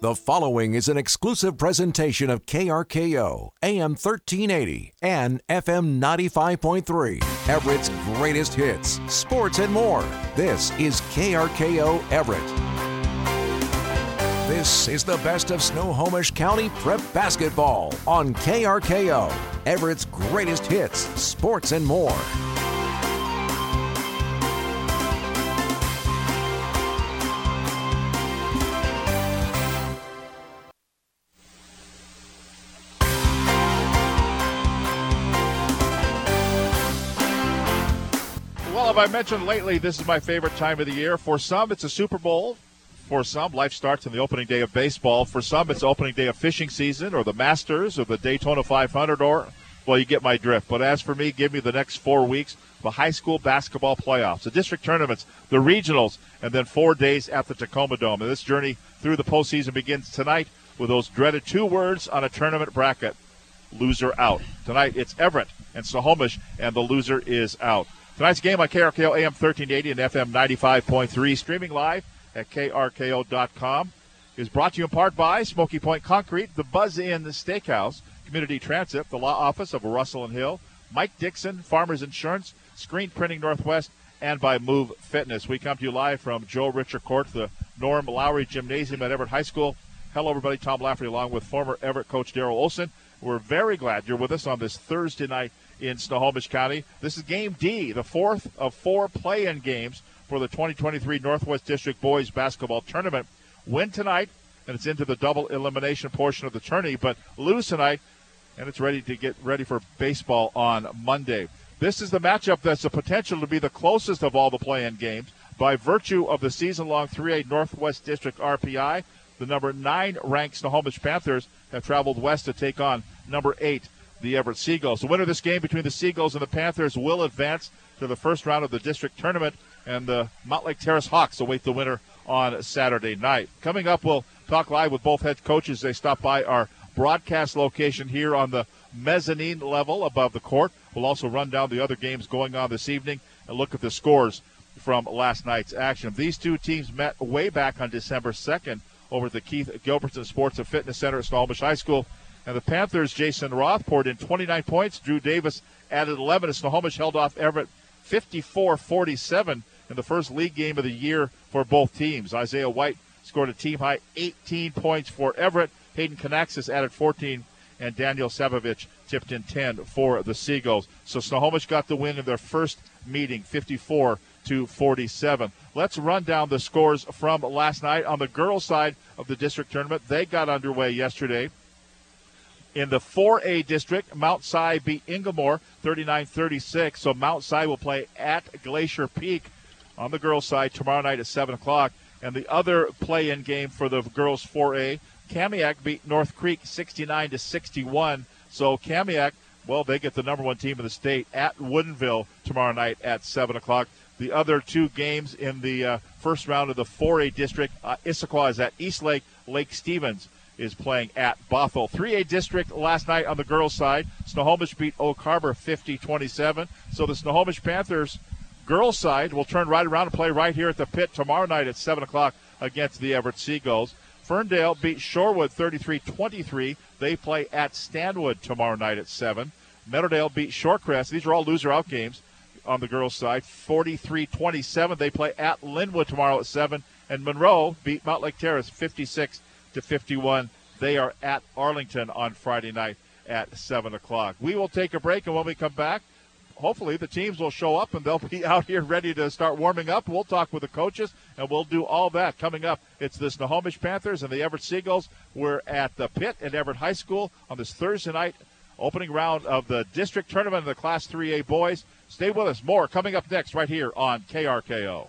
The following is an exclusive presentation of KRKO, AM 1380, and FM 95.3, Everett's greatest hits, sports, and more. This is KRKO Everett. This is the best of Snohomish County prep basketball on KRKO, Everett's greatest hits, sports, and more. I mentioned lately, this is my favorite time of the year. For some, it's a Super Bowl. For some, life starts on the opening day of baseball. For some, it's opening day of fishing season or the Masters or the Daytona 500 or, well, you get my drift. But as for me, give me the next four weeks, the high school basketball playoffs, the district tournaments, the regionals, and then four days at the Tacoma Dome. And this journey through the postseason begins tonight with those dreaded two words on a tournament bracket loser out. Tonight, it's Everett and Snohomish, and the loser is out. Tonight's game on KRKO AM 1380 and FM 95.3, streaming live at krko.com, is brought to you in part by Smoky Point Concrete, the Buzz Inn Steakhouse, Community Transit, the Law Office of Russell and Hill, Mike Dixon, Farmers Insurance, Screen Printing Northwest, and by MUV Fitness. We come to you live from Joe Richer Court, the Norm Lowry Gymnasium at Everett High School. Hello, everybody. Tom Lafferty along with former Everett coach Daryl Olson. We're very glad you're with us on this Thursday night in Snohomish County. This is game D, the fourth of four play in games for the 2023 Northwest District Boys Basketball Tournament. Win tonight, and it's into the double elimination portion of the tourney, but lose tonight, and it's ready to get ready for baseball on Monday. This is the matchup that's the potential to be the closest of all the play in games by virtue of the season long 3A Northwest District RPI. The number nine ranked Snohomish Panthers have traveled west to take on number eight the Everett Seagulls. The winner of this game between the Seagulls and the Panthers will advance to the first round of the district tournament, and the Mountlake Terrace Hawks await the winner on Saturday night. Coming up, we'll talk live with both head coaches. They stop by our broadcast location here on the mezzanine level above the court. We'll also run down the other games going on this evening and look at the scores from last night's action. These two teams met way back on December 2nd over at the Keith Gilbertson Sports and Fitness Center at Snohomish High School. And the Panthers, Jason Roth poured in 29 points. Drew Davis added 11 as Snohomish held off Everett 54 47 in the first league game of the year for both teams. Isaiah White scored a team high 18 points for Everett. Hayden Canaxis added 14, and Daniel Savovich tipped in 10 for the Seagulls. So Snohomish got the win in their first meeting, 54 to 47. Let's run down the scores from last night on the girls' side of the district tournament. They got underway yesterday in the 4A district, Mount Si beat Inglemoor 39 36. So Mount Si will play at Glacier Peak on the girls' side tomorrow night at 7 o'clock. And the other play in game for the girls 4A, Kamiak beat North Creek 69 to 61. So Kamiak, well, they get the number one team in the state at Woodinville tomorrow night at 7 o'clock. The other two games in the uh, first round of the 4A district, uh, Issaquah is at Eastlake, Lake Stevens is playing at Bothell. 3A district last night on the girls' side. Snohomish beat Oak Harbor 50 27. So the Snohomish Panthers girls' side will turn right around and play right here at the pit tomorrow night at 7 o'clock against the Everett Seagulls. Ferndale beat Shorewood 33 23. They play at Stanwood tomorrow night at 7. Meadowdale beat Shorecrest. These are all loser out games on the girls' side 43 27. They play at Lynnwood tomorrow at 7. And Monroe beat Mountlake Terrace 56 to 51. They are at Arlington on Friday night at 7 o'clock. We will take a break, and when we come back, hopefully the teams will show up and they'll be out here ready to start warming up. We'll talk with the coaches and we'll do all that coming up. It's the Snohomish Panthers and the Everett Seagulls. We're at the pit at Everett High School on this Thursday night opening round of the district tournament of the Class 3A boys. Stay with us. More coming up next right here on KRKO.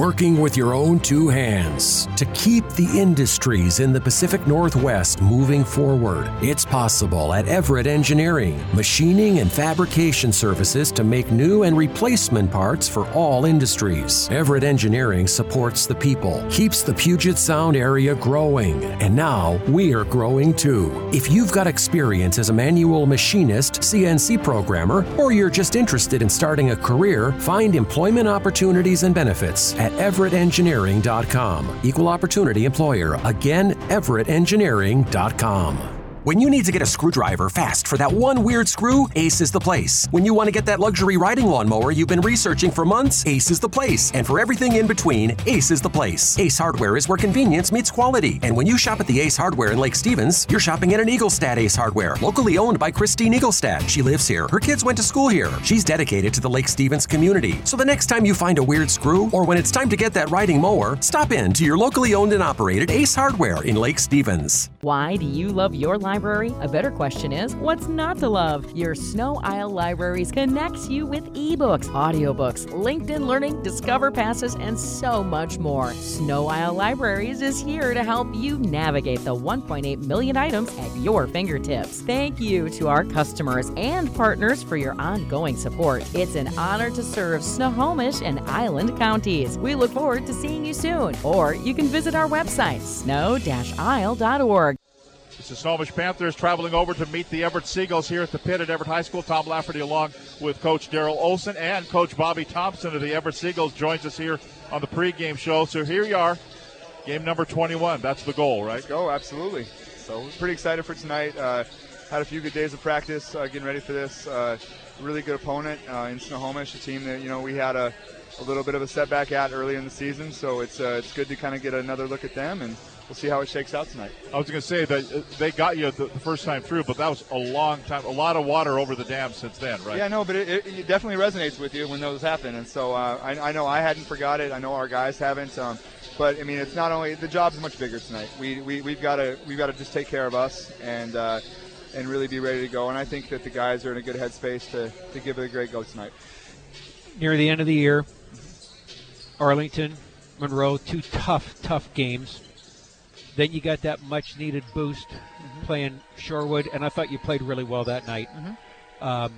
Working with your own two hands to keep the industries in the Pacific Northwest moving forward. It's possible at Everett Engineering, machining and fabrication services to make new and replacement parts for all industries. Everett Engineering supports the people, keeps the Puget Sound area growing, and now we're growing too. If you've got experience as a manual machinist, CNC programmer, or you're just interested in starting a career, find employment opportunities and benefits at everettengineering.com. Equal opportunity employer. Again, everettengineering.com. When you need to get a screwdriver fast for that one weird screw, Ace is the place. When you want to get that luxury riding lawnmower you've been researching for months, Ace is the place. And for everything in between, Ace is the place. Ace Hardware is where convenience meets quality. And when you shop at the Ace Hardware in Lake Stevens, you're shopping at an Eaglestad Ace Hardware, locally owned by Christine Eaglestad. She lives here. Her kids went to school here. She's dedicated to the Lake Stevens community. So the next time you find a weird screw, or when it's time to get that riding mower, stop in to your locally owned and operated Ace Hardware in Lake Stevens. Why do you love your library? A better question is, what's not to love? Your Sno-Isle Libraries connects you with ebooks, audiobooks, LinkedIn Learning, Discover Passes, and so much more. Sno-Isle Libraries is here to help you navigate the 1.8 million items at your fingertips. Thank you to our customers and partners for your ongoing support. It's an honor to serve Snohomish and Island counties. We look forward to seeing you soon. Or you can visit our website, sno-isle.org. The Snohomish Panthers traveling over to meet the Everett Seagulls here at the pit at Everett High School. Tom Lafferty along with Coach Daryl Olson and Coach Bobby Thompson of the Everett Seagulls joins us here on the pregame show. So here you are, game number 21. That's the goal, right? Let's go, absolutely. So we're pretty excited for tonight. Uh, had a few good days of practice uh, getting ready for this. Uh, really good opponent uh, in Snohomish, a team that you know we had a, a little bit of a setback at early in the season. So it's uh, it's good to kind of get another look at them and we'll see how it shakes out tonight. I was going to say that uh, they got you the, the, first time through, but that was a long time, a lot of water over the dam since then, right? Yeah, no, but it, it, it definitely resonates with you when those happen, and so uh, I, I, know I hadn't forgot it. I know our guys haven't. Um, but I mean, it's not only the job's much bigger tonight. We, we we've got to we've got to just take care of us and. Uh, and really be ready to go. And I think that the guys are in a good headspace to, to give it a great go tonight. Near the end of the year, Arlington, Monroe, two tough, tough games. Then you got that much needed boost mm-hmm. playing Shorewood, and I thought you played really well that night. Mm-hmm. Um,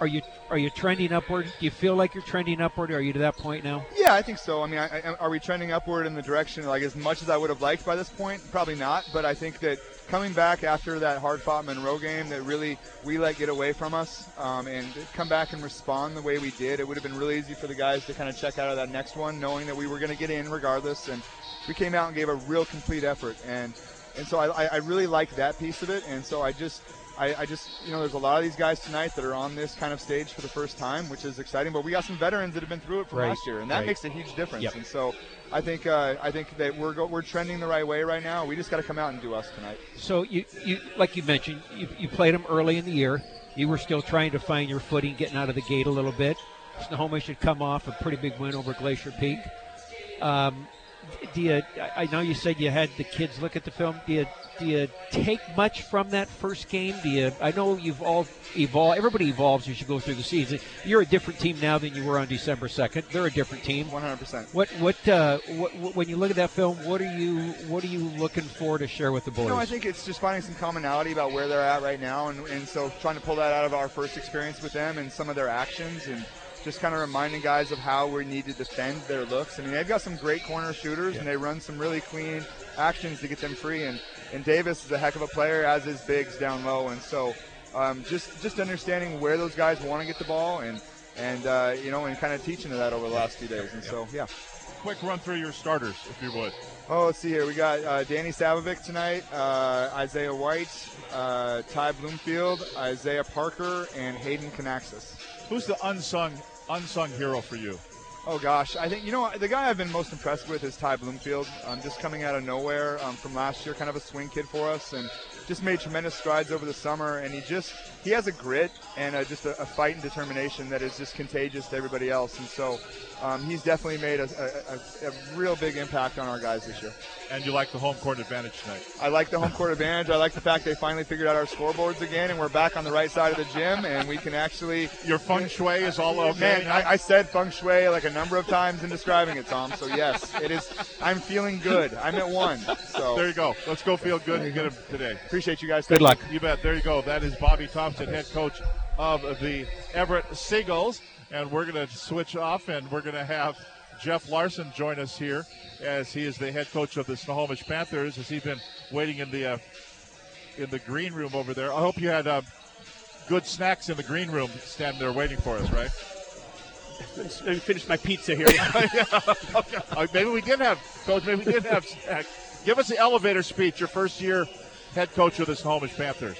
are you are you trending upward? Do you feel like you're trending upward? Are you to that point now? Yeah, I think so. I mean, I, I, are we trending upward in the direction like as much as I would have liked by this point? Probably not. But I think that coming back after that hard fought Monroe game that really we let get away from us um, and come back and respond the way we did, it would have been really easy for the guys to kind of check out of that next one, knowing that we were going to get in regardless. And we came out and gave a real complete effort. And and so I, I really like that piece of it. And so I just I, I, just, you know, there's a lot of these guys tonight that are on this kind of stage for the first time, which is exciting. But we got some veterans that have been through it from right. last year, and that right. makes a huge difference. Yep. And so, I think, uh, I think that we're go- we're trending the right way right now. We just got to come out and do us tonight. So you, you like you mentioned, you, you played them early in the year. You were still trying to find your footing, getting out of the gate a little bit. Snohomish should come off a pretty big win over Glacier Peak. Um, do you? I know you said you had the kids look at the film. Do you? Do you take much from that first game? Do you? I know you've all evolved. Everybody evolves as you go through the season. You're a different team now than you were on December second. They're a different team. 100. percent What? What, uh, what? When you look at that film, what are you? What are you looking for to share with the boys? You know, I think it's just finding some commonality about where they're at right now, and, and so trying to pull that out of our first experience with them and some of their actions and just kind of reminding guys of how we need to defend their looks. I mean, they've got some great corner shooters, yeah. and they run some really clean actions to get them free. And, and Davis is a heck of a player, as is Biggs down low. And so um, just just understanding where those guys want to get the ball and and uh, you know and kind of teaching to that over the last few days. And so yeah. Quick run through your starters, if you would. Oh, let's see here. We got uh, Danny Savovic tonight, uh, Isaiah White, uh, Ty Bloomfield, Isaiah Parker, and Hayden Canaxis. Who's the unsung unsung hero for you? Oh gosh, I think you know the guy I've been most impressed with is Ty Bloomfield. Um, just coming out of nowhere um, from last year, kind of a swing kid for us, and just made tremendous strides over the summer. And he just he has a grit and a, just a, a, fight and determination that is just contagious to everybody else. And so um, he's definitely made a, a, a, a, real big impact on our guys this year. And you like the home court advantage tonight? I like the home court advantage. I like the fact they finally figured out our scoreboards again, and we're back on the right side of the gym, and we can actually. Your feng shui is all okay. Man, I, I said feng shui like a number of times in describing it, Tom. So yes, it is. I'm feeling good. I'm at one. So there you go. Let's go feel good and get him today. Appreciate you guys. Good luck. You bet. There you go. That is Bobby Thompson, head coach of the Everett Seagulls. And we're going to switch off and we're going to have Jeff Larson join us here as he is the head coach of the Snohomish Panthers as he's been waiting in the uh, in the green room over there. I hope you had uh, good snacks in the green room standing there waiting for us, right? Let me finish my pizza here. okay. uh, maybe we did have, coach. Maybe we did have snacks. Give us the elevator speech. Your first year head coach of the Snohomish Panthers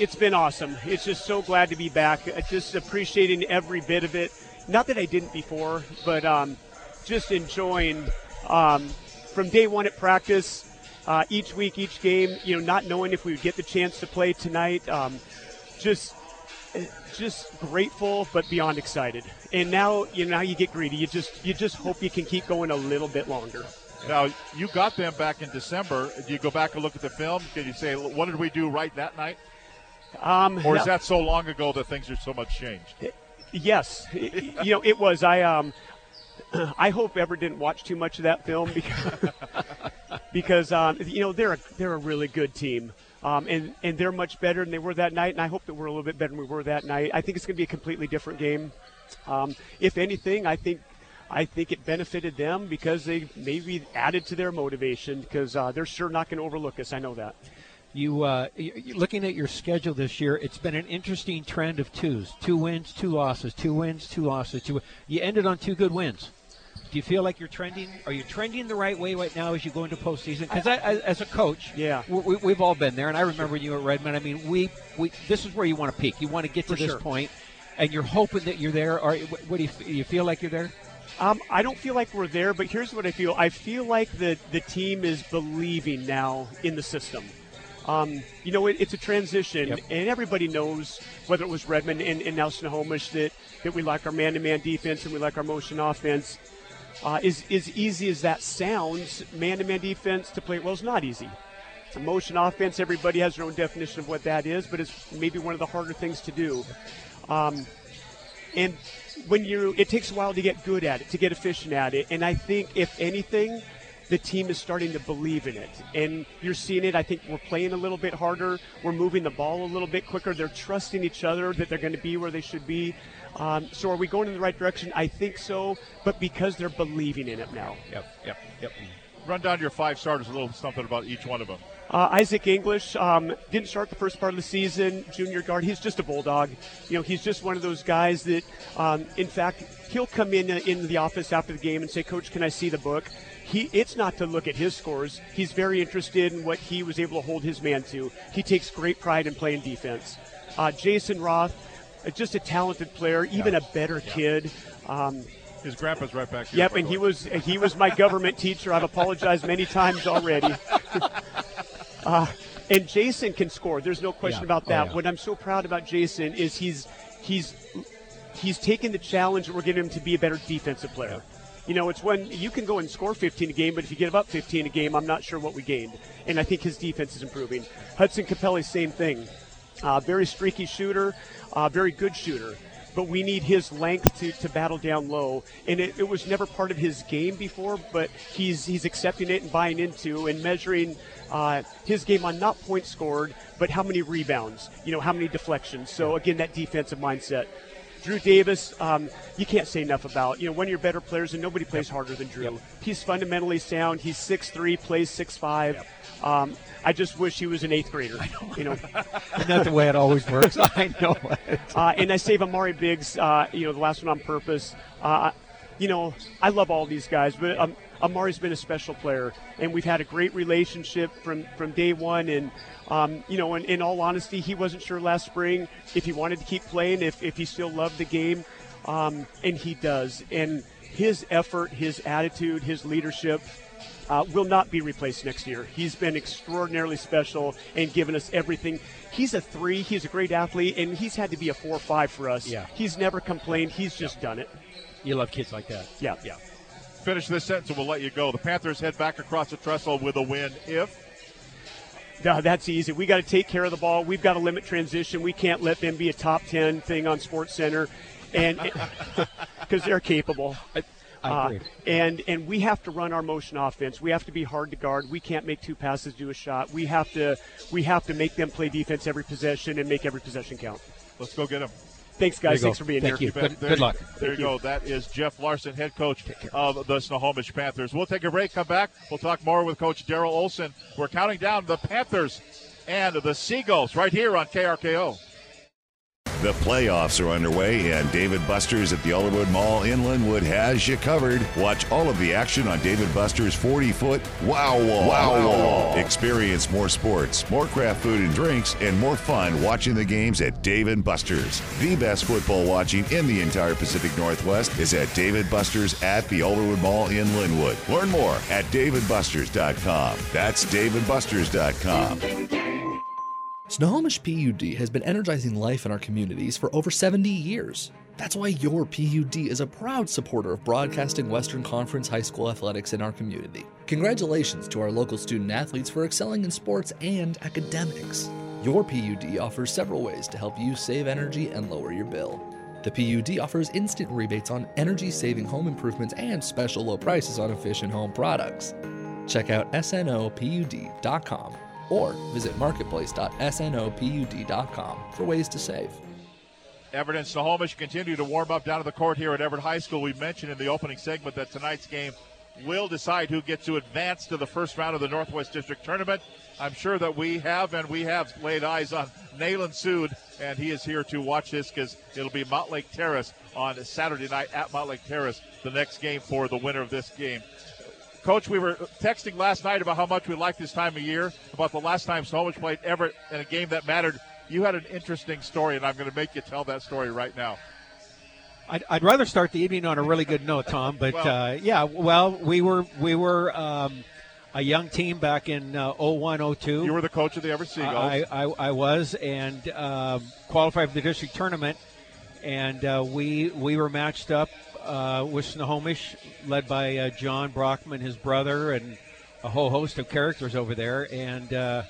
it's been awesome. It's just so glad to be back. Just appreciating every bit of it. Not that I didn't before, but um, just enjoying um, from day one at practice, uh, each week, each game. You know, not knowing if we would get the chance to play tonight. Um, just, just grateful, but beyond excited. And now, you know, now you get greedy. You just, you just hope you can keep going a little bit longer. Now, you got them back in December. Do you go back and look at the film? Can you say, what did we do right that night? Um, or is that so long ago that things are so much changed? Yes, you know it was. I um, I hope Everett didn't watch too much of that film because because um, you know they're a, they're a really good team. Um, and and they're much better than they were that night, and I hope that we're a little bit better than we were that night. I think it's going to be a completely different game. Um, if anything, I think I think it benefited them because they maybe added to their motivation because uh, they're sure not going to overlook us. I know that. You, uh, looking at your schedule this year, it's been an interesting trend of twos: two wins, two losses, two wins, two losses. Two. You ended on two good wins. Do you feel like you're trending? Are you trending the right way right now as you go into postseason? Because as a coach, yeah, we, have all been there, and I remember when you at Redmond. I mean, we, we this is where you want to peak. You want to get to For this sure. point, and you're hoping that you're there. Or what do you, you feel like you're there? Um, I don't feel like we're there, but here's what I feel. I feel like the the team is believing now in the system. Um, you know, it, it's a transition, yep. and everybody knows whether it was Redmond and, and now Snohomish that, that we like our man-to-man defense and we like our motion offense. Uh, is as easy as that sounds, man-to-man defense to play well is not easy. It's a motion offense. Everybody has their own definition of what that is, but it's maybe one of the harder things to do. Um, and when you, it takes a while to get good at it, to get efficient at it. And I think, if anything, the team is starting to believe in it. And you're seeing it. I think we're playing a little bit harder. We're moving the ball a little bit quicker. They're trusting each other that they're going to be where they should be. Um, so are we going in the right direction? I think so, but because they're believing in it now. Yep, yep, yep. Run down your five starters, a little something about each one of them. Uh, Isaac English um, didn't start the first part of the season. Junior guard. He's just a bulldog. You know, he's just one of those guys that, um, in fact, he'll come in uh, in the office after the game and say, "Coach, can I see the book?" He, it's not to look at his scores. He's very interested in what he was able to hold his man to. He takes great pride in playing defense. Uh, Jason Roth, uh, just a talented player, even a better kid. Um, his grandpa's right back here. Yep, and he was he was my government teacher. I've apologized many times already. uh, and Jason can score. There's no question Yeah. about Oh, that. yeah. What I'm so proud about Jason is he's he's he's taken the challenge and we're getting him to be a better defensive player. You know, it's when you can go and score 15 a game, but if you get up 15 a game, I'm not sure what we gained. And I think his defense is improving. Hudson Capelli, same thing. Uh, very streaky shooter, uh, very good shooter. But we need his length to, to battle down low. And it, it was never part of his game before, but he's he's accepting it and buying into and measuring uh, his game on not points scored, but how many rebounds, you know, how many deflections. So again, that defensive mindset. Drew Davis, um, you can't say enough about. You know, one of your better players, and nobody plays harder than Drew. He's fundamentally sound. He's 6'3", plays 6'5". Um, I just wish he was an eighth grader. You know, Isn't the way it always works? I know uh, and I save Amari Biggs, uh, you know, the last one on purpose. Uh, you know, I love all these guys, but um, Amari's been a special player, and we've had a great relationship from, from day one. And, um, you know, in, in all honesty, he wasn't sure last spring if he wanted to keep playing, if, if he still loved the game, um, and he does. And his effort, his attitude, his leadership, uh, will not be replaced next year. He's been extraordinarily special and given us everything. He's a three. He's a great athlete, and he's had to be a four or five for us. Yeah. He's never complained. He's just done it. You love kids like that. Yeah. Yeah. Finish this sentence and we'll let you go. The Panthers head back across the trestle with a win if. No, that's easy. We got to take care of the ball. We've got to limit transition. We can't let them be a top ten thing on Sports Center, and because they're capable. I Uh, agree. and and we have to run our motion offense. We have to be hard to guard. We can't make two passes do a shot. We have to we have to make them play defense every possession and make every possession count. Let's go get them. Thanks, you guys. Thanks for being Thank here. you. Good- good luck. There you Thank go. That is Jeff Larson, head coach of the Snohomish Panthers. We'll take a break, come back. We'll talk more with Coach Daryl Olson. We're counting down the Panthers and the Seagulls right here on KRKO. The playoffs are underway, and Dave & Buster's at the Alderwood Mall in Lynnwood has you covered. Watch all of the action on Dave & Buster's 40 foot Wow Wall. Wow Wall. Experience more sports, more craft food and drinks, and more fun watching the games at Dave & Buster's. The best football watching in the entire Pacific Northwest is at Dave & Buster's at the Alderwood Mall in Lynnwood. Learn more at daveandbusters.com. That's daveandbusters.com. Snohomish PUD has been energizing life in our communities for over 70 years. That's why your PUD is a proud supporter of broadcasting Western Conference high school athletics in our community. Congratulations to our local student athletes for excelling in sports and academics. Your PUD offers several ways to help you save energy and lower your bill. The PUD offers instant rebates on energy saving home improvements and special low prices on efficient home products. Check out snopud.com or visit marketplace.snopud.com for ways to save. Everett and Snohomish continue to warm up down to the court here at Everett High School. We mentioned in the opening segment that tonight's game will decide who gets to advance to the first round of the Northwest District Tournament. I'm sure that we have, and we have laid eyes on Nayland Sood, and he is here to watch this because it'll be Mountlake Terrace on Saturday night at Mountlake Terrace, the next game for the winner of this game. Coach, we were texting last night about how much we like this time of year, about the last time Snohomish played Everett in a game that mattered. You had an interesting story, and I'm going to make you tell that story right now. I'd, I'd rather start the evening on a really good note, Tom. But Well- uh, yeah, well, we were we were um, a young team back in uh, 01, 02. You were the coach of the Everett Seagulls. I, I, I was and um, qualified for the district tournament, and uh, we we were matched up uh, Snohomish, led by uh, Jon Brockman, his brother, and a whole host of characters over there. And uh,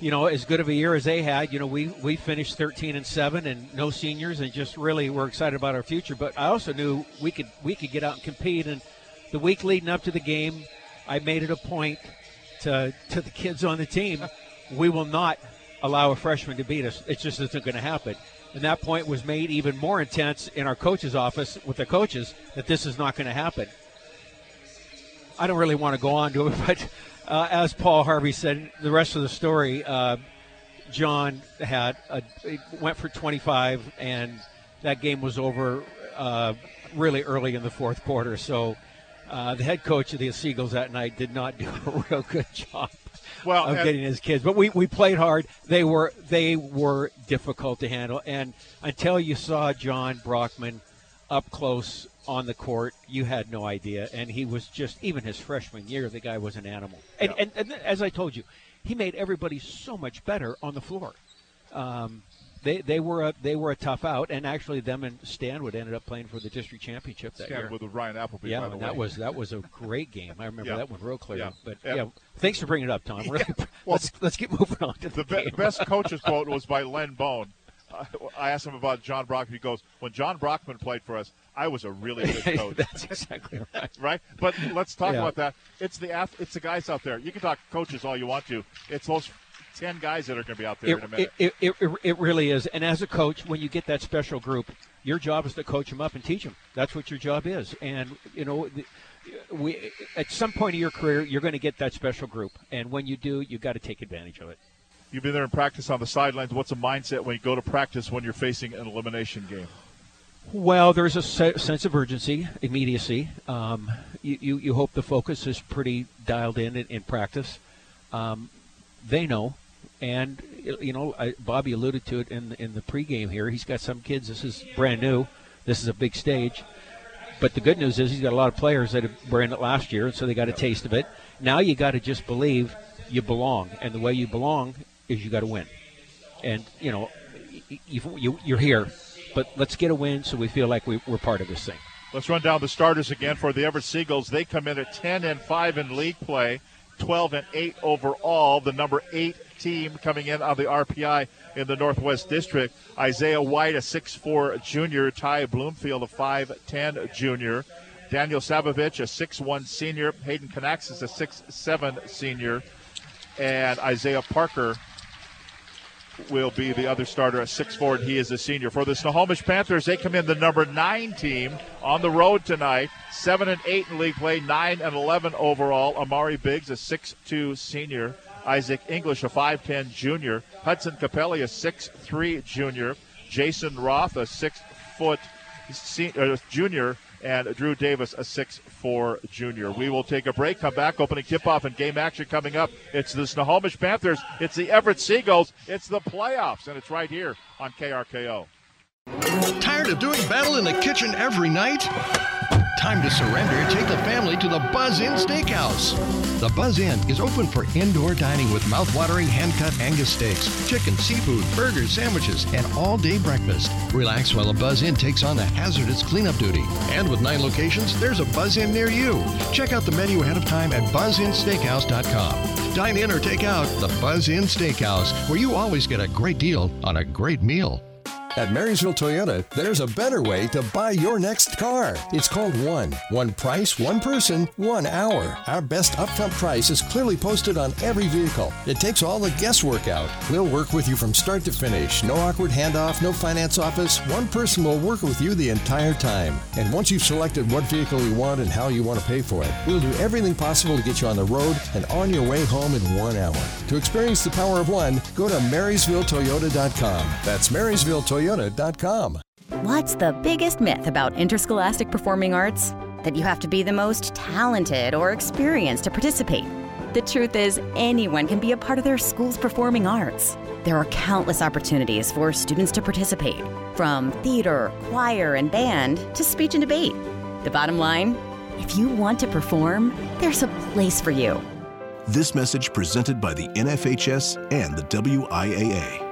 you know, as good of a year as they had, you know, we we finished 13 and seven, and no seniors, and just really were excited about our future. But I also knew we could we could get out and compete. And the week leading up to the game, I made it a point to to the kids on the team, we will not allow a freshman to beat us. It just isn't going to happen. And that point was made even more intense in our coach's office with the coaches that this is not going to happen. I don't really want to go on to it, but uh, as Paul Harvey said, the rest of the story, uh, Jon had a, went for 25, and that game was over uh, really early in the fourth quarter. So uh, the head coach of the Seagulls that night did not do a real good job Well, of and- getting his kids. But we, we played hard. They were they were difficult to handle, and until you saw Jon Brockman up close on the court, you had no idea. And he was just even his freshman year, the guy was an animal. And, and, and as I told you, he made everybody so much better on the floor. Um, they, they were a they were a tough out, and actually them and Stanwood ended up playing for the district championship that Stanwood year. with Ryan Appleby, Yeah, by the that was that was a great game. I remember Yeah. that one real clear. Yeah. But Yeah. yeah, thanks for bringing it up, Tom. Really, let's let's get moving on to the, The be- best coach's quote was by Len Bone. Uh, I asked him about Jon Brockman. He goes, "When Jon Brockman played for us, I was a really good coach." That's exactly right. right? But let's talk about that. It's the it's the guys out there. You can talk coaches all you want to. It's those ten guys that are going to be out there It, in a minute. it, it, it, it really is. And as a coach, when you get that special group, your job is to coach them up and teach them. That's what your job is. And you know, we at some point in your career, you're going to get that special group, and when you do, you've got to take advantage of it. You've been there in practice on the sidelines. What's a mindset when you go to practice when you're facing an elimination game? Well, there's a se- sense of urgency, immediacy. Um, you, you, you hope the focus is pretty dialed in in, in practice. Um, they know, and you know, I, Bobby alluded to it in in the pregame here. He's got some kids. This is brand new. This is a big stage. But the good news is he's got a lot of players that were in it last year, so they got a taste of it. Now you got to just believe you belong, and the way you belong is you got to win. And you know, you, you, are here, but let's get a win so we feel like we, we're part of this thing. Let's run down the starters again for the Everett Seagulls. They come in at 10 and 5 in league play, 12 and 8 overall. The number eight team coming in on the RPI in the Northwest District. Isaiah White, a 6'4 junior. Ty Bloomfield, a 5'10 junior. Daniel Sabovich, a 6'1 senior. Hayden Kanaxis, a 6'7 senior. And Isaiah Parker will be the other starter at 6'4, and he is a senior. For the Snohomish Panthers, they come in the number nine team on the road tonight. 7 and 8 in league play, 9 and 11 overall. Amari Biggs, a 6'2 senior. Isaac English, a 5'10 junior. Hudson Capelli, a 6'3 junior. Jason Roth, a 6 foot uh, junior. And Drew Davis, a 6'4 junior. We will take a break, come back, opening tip off and game action coming up. It's the Snohomish Panthers, it's the Everett Seagulls, it's the playoffs, and it's right here on KRKO. Tired of doing battle in the kitchen every night? Time to surrender. Take the family to the Buzz Inn Steakhouse. The Buzz Inn is open for indoor dining with mouth-watering hand-cut Angus steaks, chicken, seafood, burgers, sandwiches, and all-day breakfast. Relax while the Buzz Inn takes on the hazardous cleanup duty. And with nine locations, there's a Buzz Inn near you. Check out the menu ahead of time at buzzinsteakhouse.com. Dine in or take out the Buzz Inn Steakhouse, where you always get a great deal on a great meal. At Marysville Toyota, there's a better way to buy your next car. It's called One. One price, one person, one hour. Our best upfront price is clearly posted on every vehicle. It takes all the guesswork out. We'll work with you from start to finish. No awkward handoff, no finance office. One person will work with you the entire time. And once you've selected what vehicle you want and how you want to pay for it, we'll do everything possible to get you on the road and on your way home in one hour. To experience the power of one, go to MarysvilleToyota.com. That's Marysville Toyota toyota.com. What's the biggest myth about interscholastic performing arts? That you have to be the most talented or experienced to participate. The truth is, anyone can be a part of their school's performing arts. There are countless opportunities for students to participate, from theater, choir, and band to speech and debate. The bottom line if you want to perform, there's a place for you. This message presented by the NFHS and the WIAA.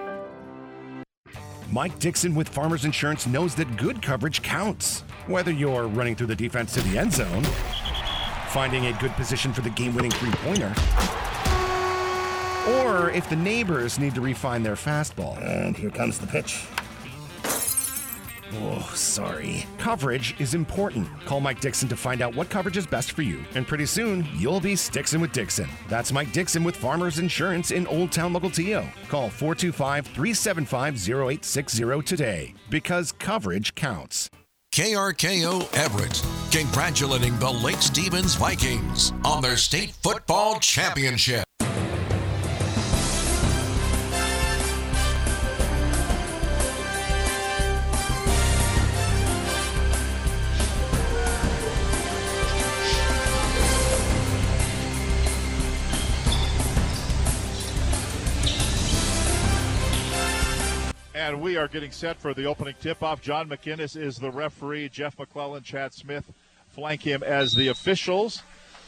Mike Dixon with Farmers Insurance knows that good coverage counts. Whether you're running through the defense to the end zone, finding a good position for the game winning three pointer, or if the neighbors need to refine their fastball. And here comes the pitch. Oh, sorry. Coverage is important. Call Mike Dixon to find out what coverage is best for you. And pretty soon, you'll be Stixon with Dixon. That's Mike Dixon with Farmers Insurance in Old Town Mukilteo. Call 425 375 0860 today because coverage counts. KRKO Everett, congratulating the Lake Stevens Vikings on their state football championship. We are getting set for the opening tip off. John McInnes is the referee. Jeff McClellan, Chad Smith flank him as the officials.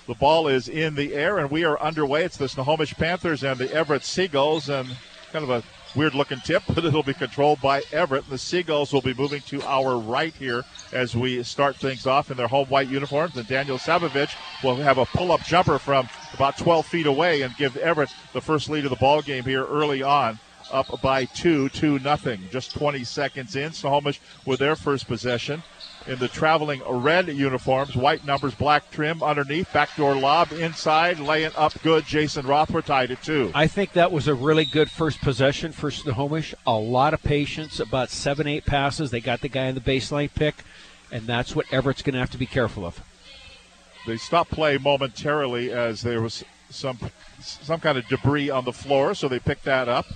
The ball is in the air, and we are underway. It's the Snohomish Panthers and the Everett Seagulls, and kind of a weird looking tip, but it'll be controlled by Everett. The Seagulls will be moving to our right here as we start things off in their home white uniforms. And Daniel Savovich will have a pull up jumper from about 12 feet away and give Everett the first lead of the ball game here early on up by two, two nothing. Just 20 seconds in, Snohomish with their first possession in the traveling red uniforms, white numbers, black trim underneath, backdoor lob inside, laying up good. Jason Rothward tied it two. I think that was a really good first possession for Snohomish. A lot of patience, about seven, eight passes. They got the guy in the baseline pick, and that's what Everett's going to have to be careful of. They stopped play momentarily as there was some some kind of debris on the floor, so they picked that up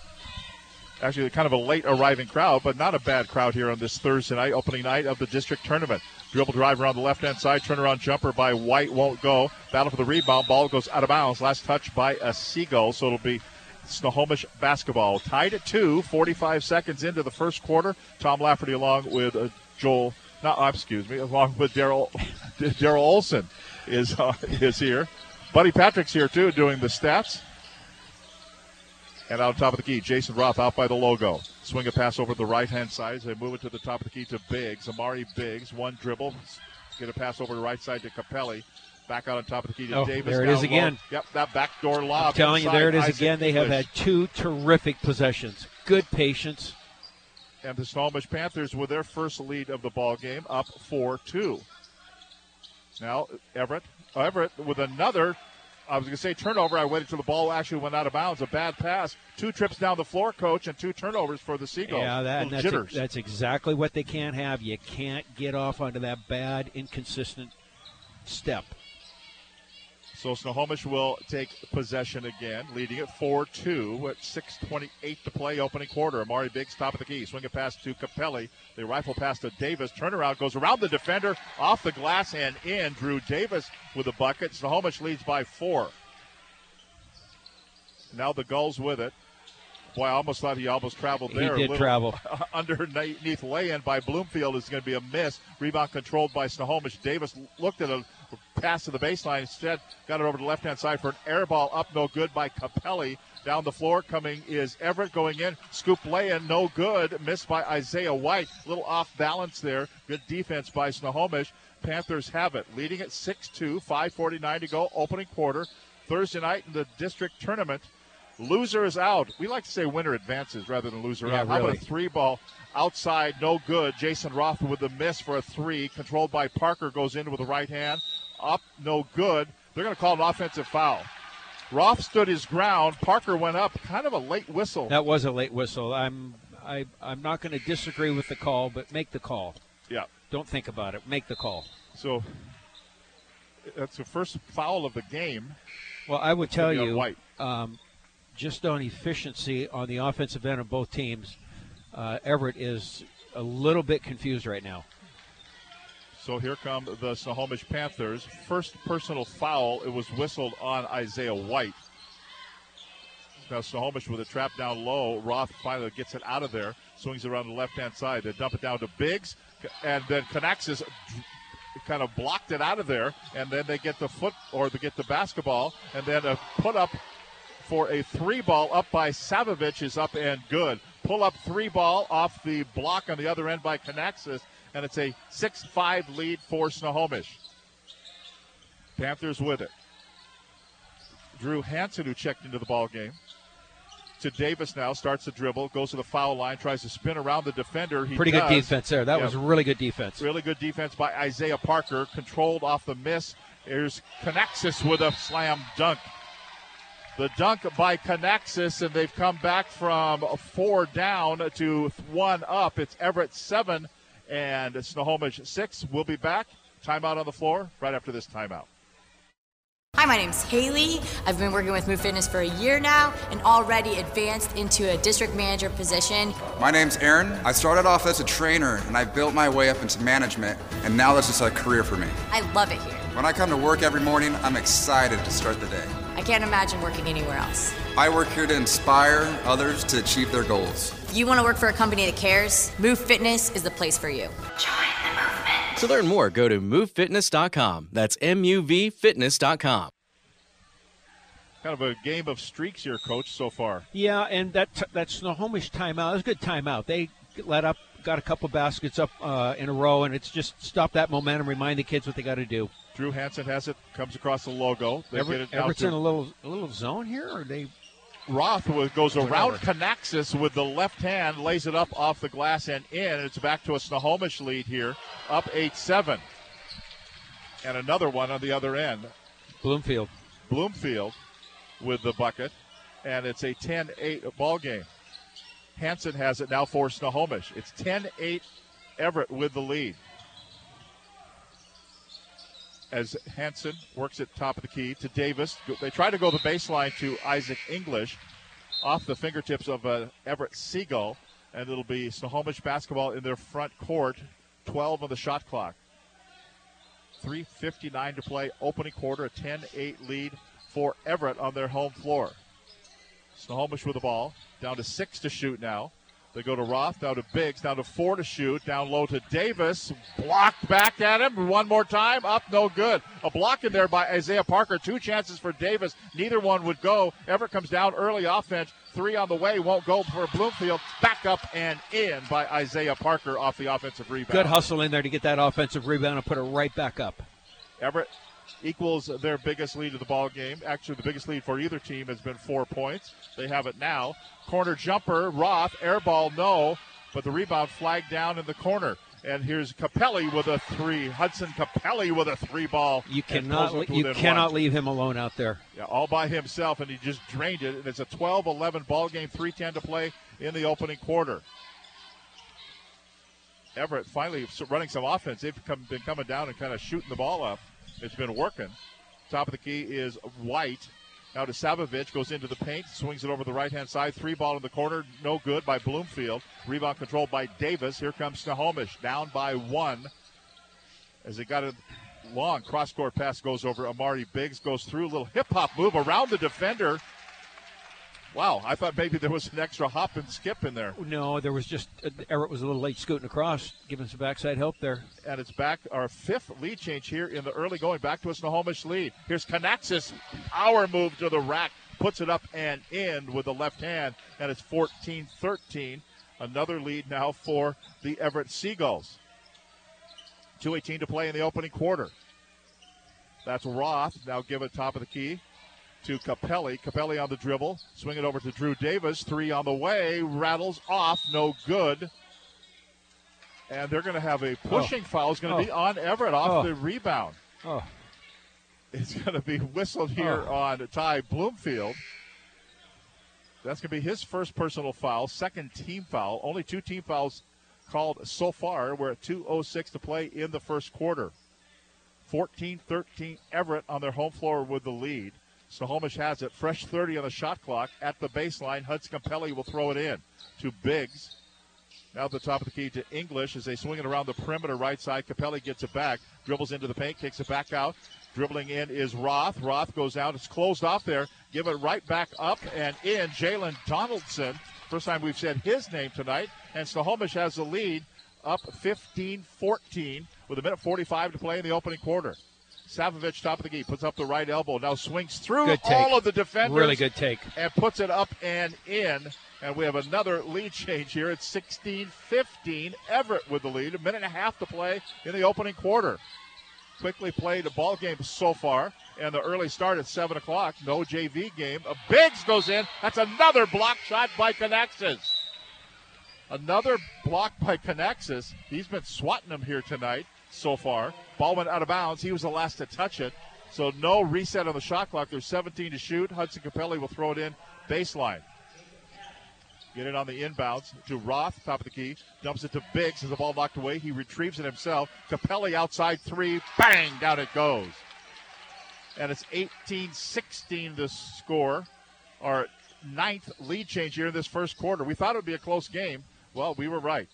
actually kind of a late arriving crowd, but not a bad crowd here on this Thursday night, opening night of the district tournament. Dribble drive around the left hand side, turnaround jumper by White won't go. Battle for the rebound, ball goes out of bounds. Last touch by a Seagull, so it'll be Snohomish basketball. Tied at two, 45 seconds into the first quarter. Tom Lafferty along with uh, Joel No, uh, excuse me, along with Daryl Daryl Olson is uh, is here. Buddy Patrick's here too, doing the stats. And out on top of the key, Jason Roth out by the logo. Swing a pass over the right hand side as they move it to the top of the key to Biggs. Amari Biggs, one dribble. Get a pass over the right side to Capelli. Back out on top of the key to Oh, Davis. there it is low. again. Yep, that backdoor lob. I'm telling you, there it is Isaac again. They have had two terrific possessions. Good patience. and the Snohomish Panthers with their first lead of the ball game, up four two. Now Everett, Everett with another. I was going to say turnover. I waited till the ball actually went out of bounds. A bad pass. Two trips down the floor, coach, and two turnovers for the Seagulls. Yeah, that, that's, jitters. that's exactly what they can't have. You can't get off onto that bad, inconsistent step. So Snohomish will take possession again, leading it 4-2 with 6.28 to play opening quarter. Amari Biggs, top of the key. Swing a pass to Capelli. They rifle pass to Davis. Turnaround goes around the defender, off the glass and in. Drew Davis with a bucket. Snohomish leads by four. Now the Gulls with it. Boy, I almost thought he almost traveled there. A did travel. Underneath lay-in by Bloomfield is going to be a miss. Rebound controlled by Snohomish. Davis looked at a pass to the baseline. Instead, got it over to the left-hand side for an air ball up, no good by Capelli. Down the floor coming is Everett going in. Scoop lay-in, no good. Missed by Isaiah White. A little off balance there. Good defense by Snohomish. Panthers have it, leading at 6-2. 5:49 to go. Opening quarter. Thursday night in the district tournament. Loser is out. We like to say winner advances rather than loser Yeah, out. How about a three ball outside, no good. Jason Roth with the miss for a three, controlled by Parker, goes in with the right hand. Up, no good. They're going to call an offensive foul. Roth stood his ground. Parker went up. Kind of a late whistle. That was a late whistle. I'm I, I'm not going to disagree with the call, but make the call. Yeah. Don't think about it. Make the call. So that's the first foul of the game. Well, I would tell you, White. um, just on efficiency on the offensive end of both teams, uh, Everett is a little bit confused right now. So here come the Snohomish Panthers. First personal foul. It was whistled on Isaiah White. Now Snohomish with a trap down low. Roth finally gets it out of there. Swings around the left hand side. They dump it down to Biggs. And then Canaxis kind of blocked it out of there. And then they get the foot or they get the basketball. And then a put up for a three ball up by Savovich is up and good. Pull up three ball off the block on the other end by Canaxis, and it's a 6 5 lead for Snohomish. Panthers with it. Drew Hansen, who checked into the ball game, to Davis now, starts the dribble, goes to the foul line, tries to spin around the defender. He Pretty good defense there. That Yeah. was really good defense. Really good defense by Isaiah Parker, controlled off the miss. Here's Canaxis with a slam dunk. The dunk by Canaxis, and they've come back from four down to one up. It's Everett seven and Snohomish six. We'll be back. Timeout on the floor right after this timeout. Hi, my name's Haley. I've been working with MUV Fitness for a year now and already advanced into a district manager position. My name's Aaron. I started off as a trainer and I built my way up into management, and now this is a career for me. I love it here. When I come to work every morning, I'm excited to start the day. I can't imagine working anywhere else. I work here to inspire others to achieve their goals. If you want to work for a company that cares, MUV Fitness is the place for you. Join the movement. To learn more, go to muvfitness.com. That's M U V fitness.com. Kind of a game of streaks here, coach, so far. Yeah, and that t- that Snohomish timeout it was a good timeout. They let up, got a couple baskets up uh, in a row, and it's just stop that momentum. Remind the kids what they got to do. Drew Hansen has it, comes across the logo. They Everett, get it to in a little a little zone here, or they Roth goes around. Canaxis with the left hand, lays it up off the glass and in. It's back to a Snohomish lead here, up 8 7. And another one on the other end. Bloomfield. Bloomfield with the bucket. And it's a 10 8 ball game. Hanson has it now for Snohomish. It's 10 8 Everett with the lead. As Hanson works at top of the key to Davis. They try to go the baseline to Isaac English off the fingertips of uh, Everett Seagull. And it'll be Snohomish basketball in their front court. 12 on the shot clock. 3.59 to play. Opening quarter, a 10 8 lead for Everett on their home floor. Snohomish with the ball. Down to six to shoot now. They go to Roth, down to Biggs, down to four to shoot, down low to Davis, blocked back at him one more time, up, no good. A block in there by Isaiah Parker, two chances for Davis, neither one would go. Everett comes down early offense, three on the way, won't go for Bloomfield, back up and in by Isaiah Parker off the offensive rebound. Good hustle in there to get that offensive rebound and put it right back up. Everett equals their biggest lead of the ball game. Actually, the biggest lead for either team has been four points. They have it now. Corner jumper, Roth, air ball, no, but the rebound flagged down in the corner. And here's Capelli with a three. Hudson Capelli with a three ball. You cannot you cannot one. leave him alone out there. Yeah, all by himself, and he just drained it. And it's a 12-11 ball game, 3:10 to play in the opening quarter. Everett finally running some offense. They've come, been coming down and kind of shooting the ball up. It's been working. Top of the key is White. Now to Savovich, goes into the paint, swings it over the right hand side. Three ball in the corner, no good by Bloomfield. Rebound controlled by Davis. Here comes Snohomish, down by one. As they got a long cross court pass, goes over Amari Biggs, goes through a little hip hop move around the defender. Wow, I thought maybe there was an extra hop and skip in there. No, there was just uh, Everett was a little late scooting across, giving some backside help there. And it's back our fifth lead change here in the early going, back to a Snohomish lead. Here's Canaxis, power move to the rack, puts it up and in with the left hand, and it's 14-13. Another lead now for the Everett Seagulls. 2.18 to play in the opening quarter. That's Roth. Now give it top of the key to Capelli. Capelli on the dribble. Swing it over to Drew Davis. Three on the way. Rattles off. No good. And they're going to have a oh. pushing oh. foul. It's going to oh. be on Everett off oh. the rebound. Oh. It's going to be whistled here oh. on Ty Bloomfield. That's going to be his first personal foul, second team foul. Only two team fouls called so far. We're at 2.06 to play in the first quarter. 14 13 Everett on their home floor with the lead. Snohomish has it. Fresh 30 on the shot clock at the baseline. Hudson Capelli will throw it in to Biggs. Now at the top of the key to English as they swing it around the perimeter right side. Capelli gets it back, dribbles into the paint, kicks it back out. Dribbling in is Roth. Roth goes out. It's closed off there. Give it right back up and in. Jalen Donaldson. First time we've said his name tonight. And Snohomish has the lead up 15 14 with a minute 45 to play in the opening quarter. Savovich, top of the key, puts up the right elbow. Now swings through all of the defenders. Really good take. And puts it up and in. And we have another lead change here. It's 16 15. Everett with the lead. A minute and a half to play in the opening quarter. Quickly played a ball game so far. And the early start at 7 o'clock. No JV game. A Biggs goes in. That's another block shot by Canaxis. Another block by Canaxis. He's been swatting them here tonight so far. Ball went out of bounds. He was the last to touch it. So no reset on the shot clock. There's 17 to shoot. Hudson Capelli will throw it in baseline. Get it on the inbounds to Roth, top of the key. Dumps it to Biggs as the ball knocked away. He retrieves it himself. Capelli outside three. Bang! Down it goes. And it's 18 16 the score. Our ninth lead change here in this first quarter. We thought it would be a close game. Well, we were right.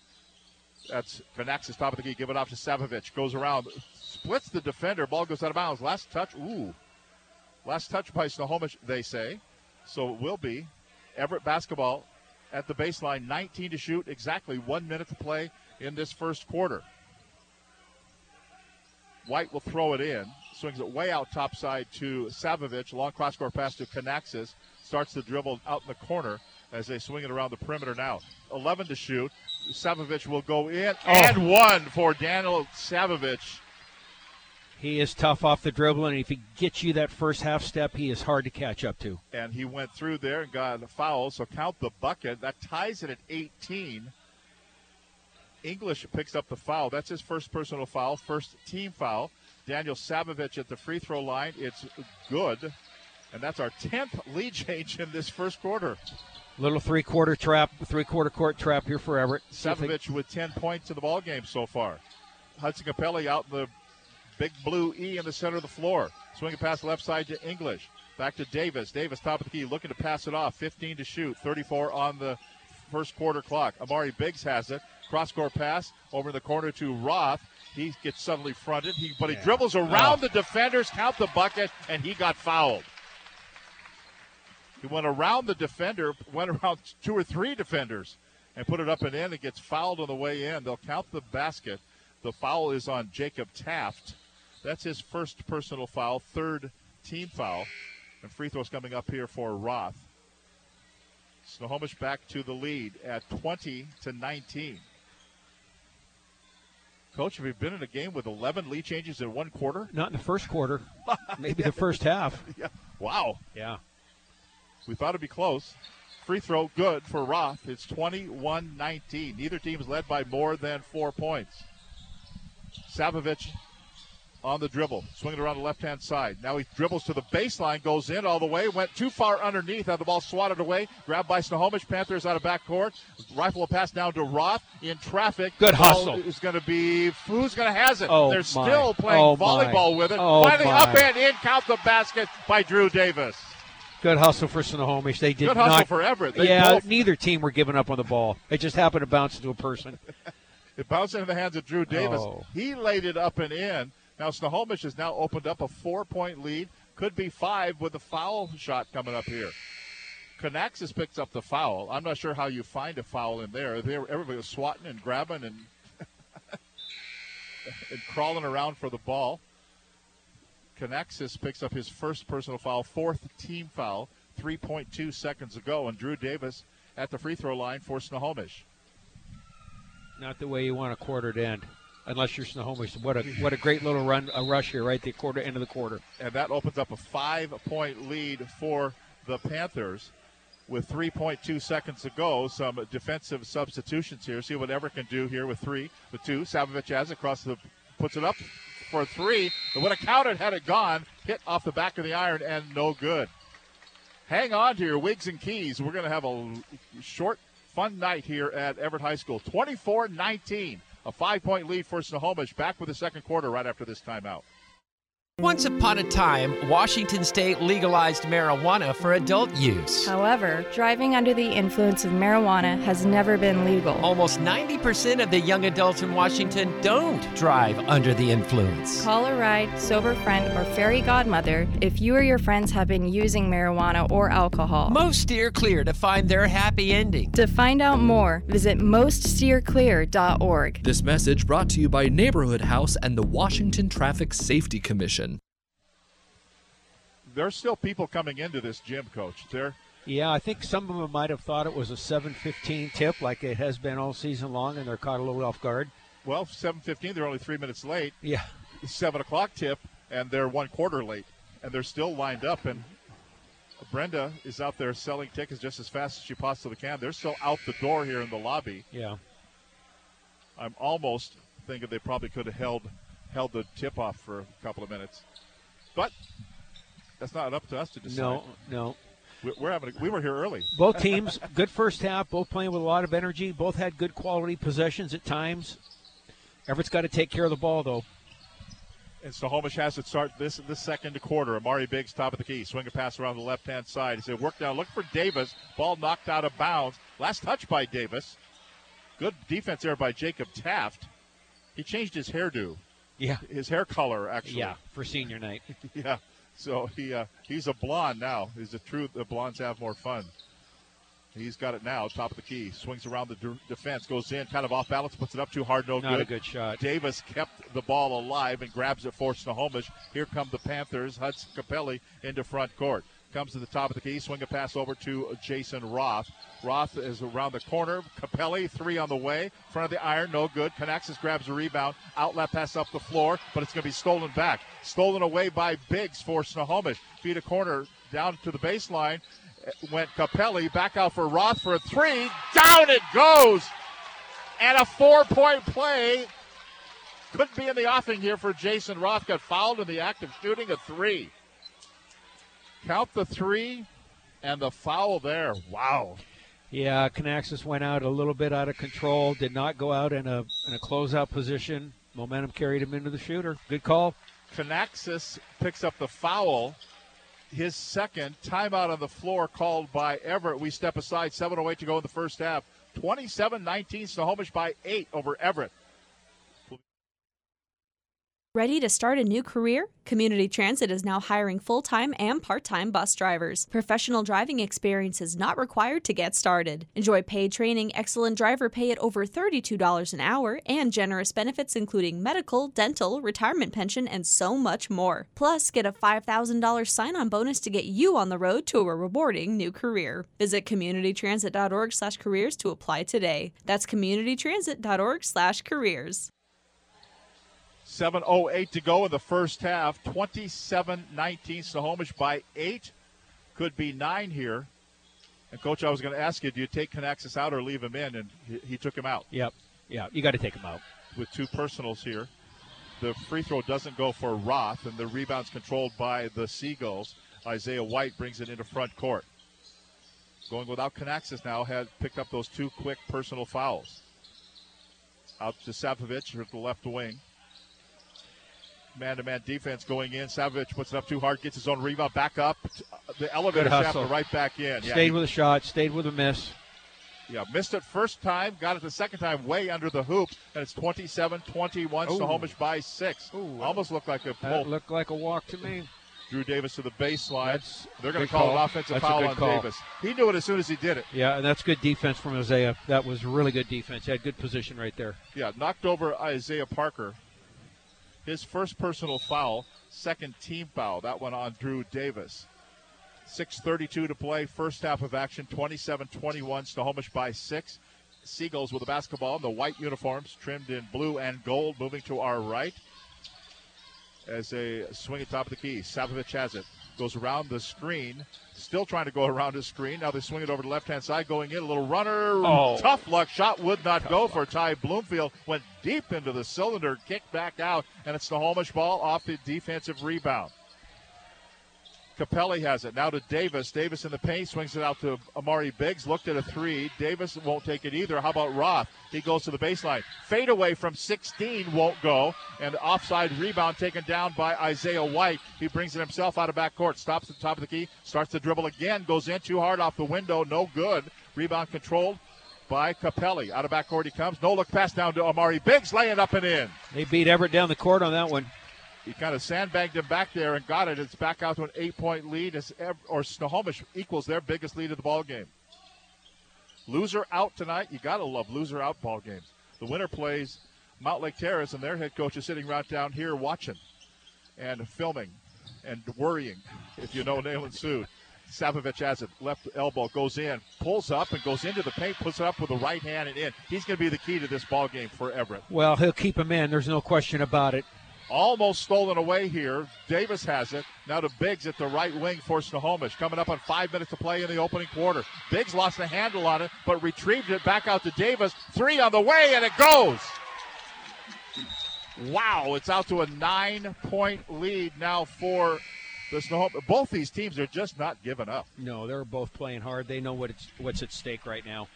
That's Canaxis top of the key. Give it off to Savovich. Goes around, splits the defender. Ball goes out of bounds. Last touch. Ooh. Last touch by Snohomish, they say. So it will be Everett basketball at the baseline. 19 to shoot. Exactly one minute to play in this first quarter. White will throw it in. Swings it way out topside to Savovich. Long cross court pass to Canaxis. Starts the dribble out in the corner as they swing it around the perimeter now. 11 to shoot. Savovich will go in oh. and one for Daniel Savovich. He is tough off the dribble, and if he gets you that first half step, he is hard to catch up to. And he went through there and got a foul, so count the bucket. That ties it at 18. English picks up the foul. That's his first personal foul, first team foul. Daniel Savovich at the free throw line. It's good. And that's our 10th lead change in this first quarter. Little three quarter trap, three quarter court trap here for Everett. Savovich with 10 points in the ball game so far. Hudson Capelli out in the big blue E in the center of the floor. Swinging pass left side to English. Back to Davis. Davis, top of the key, looking to pass it off. 15 to shoot. 34 on the first quarter clock. Amari Biggs has it. Cross court pass over in the corner to Roth. He gets suddenly fronted, he, but he yeah. dribbles around oh. the defenders, count the bucket, and he got fouled. He went around the defender, went around two or three defenders, and put it up and in. It gets fouled on the way in. They'll count the basket. The foul is on Jacob Taft. That's his first personal foul, third team foul. And free throws coming up here for Roth. Snohomish back to the lead at 20 to 19. Coach, have you been in a game with 11 lead changes in one quarter? Not in the first quarter. Maybe the first half. Yeah. Wow. Yeah. We thought it'd be close. Free throw good for Roth. It's 21 19. Neither team is led by more than four points. Savovich on the dribble, swinging around the left hand side. Now he dribbles to the baseline, goes in all the way, went too far underneath, had the ball swatted away, grabbed by Snohomish Panthers out of backcourt. Rifle a pass down to Roth in traffic. Good Ball hustle. Is going to be who's going to has it? Oh, They're my. still playing Oh, my. volleyball with it. Oh, Finally my. up and in, count the basket by Drew Davis. Good hustle for Snohomish. They did not Good hustle not, for Everett. They yeah, both- neither team were giving up on the ball. It just happened to bounce into a person. It bounced into the hands of Drew Davis. Oh. He laid it up and in. Now Snohomish has now opened up a four-point lead. Could be five with a foul shot coming up here. Canaxis picks up the foul. I'm not sure how you find a foul in there. They were- everybody was swatting and grabbing and and crawling around for the ball. Canaxis picks up his first personal foul, fourth team foul, 3.2 seconds ago, and Drew Davis at the free throw line for Snohomish. Not the way you want a quarter to end, unless you're Snohomish. What a what a great little run, a rush here, right? The quarter end of the quarter. and that opens up a five point lead for the Panthers with 3.2 seconds to go. Some defensive substitutions here. See what Everett can do here with three, with two. Savovich has it across the, puts it up for three. It would have counted had it gone. Hit off the back of the iron and no good. Hang on to your wigs and keys. We're going to have a short, fun night here at Everett High School. 24 19. A five point lead for Snohomish. Back with the second quarter right after this timeout. Once upon a time, Washington state legalized marijuana for adult use. However, driving under the influence of marijuana has never been legal. Almost 90% of the young adults in Washington don't drive under the influence. Call a ride, sober friend, or fairy godmother if you or your friends have been using marijuana or alcohol. Most steer clear to find their happy ending. To find out more, visit moststeerclear.org. This message brought to you by Neighborhood House and the Washington Traffic Safety Commission. There's still people coming into this gym, Coach. There, Yeah, I think some of them might have thought it was a 7:15 tip, like it has been all season long, and they're caught a little off guard. well, 7:15. They're only three minutes late. Yeah. Seven o'clock tip, and they're one quarter late, and they're still lined up. And Brenda is out there selling tickets just as fast as she possibly can. They're still out the door here in the lobby. Yeah. I'm almost thinking they probably could have held held the tip off for a couple of minutes, but that's not up to us to decide. No, no. We- We're having. A, we were here early. Both teams, good first half, both playing with a lot of energy. Both had good quality possessions at times. Everett's got to take care of the ball, though. And Snohomish has to start this this second quarter. Amari Biggs, top of the key, swing a pass around the left hand side. He said, "Work down, look for Davis." Ball knocked out of bounds. Last touch by Davis. Good defense there by Jacob Taft. He changed his hairdo. Yeah. his hair color actually. Yeah, for senior night. yeah. So he uh, he's a blonde now. Is the truth the blondes have more fun? He's got it now, top of the key. Swings around the de- defense, goes in, kind of off balance, puts it up too hard, no Not good. a good shot. Davis kept the ball alive and grabs it for Snohomish. Here come the Panthers. Hudson Capelli into front court. Comes to the top of the key, swing a pass over to Jason Roth. Roth is around the corner. Capelli, three on the way. Front of the iron, no good. Canaxis grabs a rebound. Outlet pass up the floor, but it's going to be stolen back. Stolen away by Biggs for Snohomish. Feed a corner down to the baseline. Went Capelli back out for Roth for a three. Down it goes. And a four point play could be in the offing here for Jason Roth. Got fouled in the act of shooting a three. Count the three and the foul there. Wow. Yeah, Canaxis went out a little bit out of control. Did not go out in a in a closeout position. Momentum carried him into the shooter. Good call. Canaxis picks up the foul. His second timeout on the floor called by Everett. We step aside. 7.08 to go in the first half. 27 19, Snohomish by 8 over Everett. Ready to start a new career? Community Transit is now hiring full time and part time bus drivers. Professional driving experience is not required to get started. Enjoy paid training, excellent driver pay at over $32 an hour, and generous benefits including medical, dental, retirement pension, and so much more. Plus, get a $5,000 sign on bonus to get you on the road to a rewarding new career. Visit communitytransit.org slash careers to apply today. That's communitytransit.org slash careers. 7.08 to go in the first half. 27 19. Snohomish by eight. Could be nine here. And, Coach, I was going to ask you, do you take Kinaxis out or leave him in? And he, he took him out. Yep. Yeah, you got to take him out. With two personals here. The free throw doesn't go for Roth, and the rebound's controlled by the Seagulls. Isaiah White brings it into front court. Going without Kinaxis now, had picked up those two quick personal fouls. Out to Savovich at the left wing man-to-man defense going in. Savage puts it up too hard, gets his own rebound, back up. The elevator shaft right back in. Stayed yeah, with a shot, stayed with a miss. Yeah, missed it first time, got it the second time way under the hoop, and it's 27-21. Snohomish by six. Ooh, Almost looked like a pull. Looked like a walk to me. Drew Davis to the baseline. That's They're going to call call. an offensive that's foul on call. Davis. He knew it as soon as he did it. Yeah, and that's good defense from Isaiah. That was really good defense. He had good position right there. Yeah, knocked over Isaiah Parker his first personal foul, second team foul. That one on Drew Davis. 6.32 to play, first half of action, 27 21. Snohomish by six. Seagulls with the basketball in the white uniforms, trimmed in blue and gold, moving to our right. As they swing at top of the key, Savovich has it. Goes around the screen, still trying to go around his screen. Now they swing it over to the left hand side, going in. A little runner. Oh. Tough luck. Shot would not Tough go luck. for Ty Bloomfield. Went deep into the cylinder, kicked back out, and it's the Snohomish ball off the defensive rebound. Capelli has it. Now to Davis. Davis in the paint swings it out to Amari Biggs. Looked at a three. Davis won't take it either. How about Roth? He goes to the baseline. Fade away from 16 won't go. And offside rebound taken down by Isaiah White. He brings it himself out of backcourt. Stops at the top of the key. Starts to dribble again. Goes in too hard off the window. No good. Rebound controlled by Capelli. Out of backcourt he comes. No look pass down to Amari Biggs. Laying up and in. They beat Everett down the court on that one. He kind of sandbagged him back there and got it. It's back out to an eight-point lead, as or Snohomish equals their biggest lead of the ball game. Loser out tonight. You gotta love loser out ball games. The winner plays Mountlake Terrace, and their head coach is sitting right down here watching and filming and worrying. If you know Nalin Sood. Savovich has it. Left elbow goes in, pulls up and goes into the paint, puts it up with the right hand and in. He's going to be the key to this ball game for Everett. Well, he'll keep him in. There's no question about it. Almost stolen away here. Davis has it. Now to Biggs at the right wing for Snohomish. Coming up on five minutes to play in the opening quarter. Biggs lost the handle on it, but retrieved it back out to Davis. Three on the way, and it goes. Wow, it's out to a nine point lead now for the Snohomish. Both these teams are just not giving up. No, they're both playing hard. They know what what's at stake right now.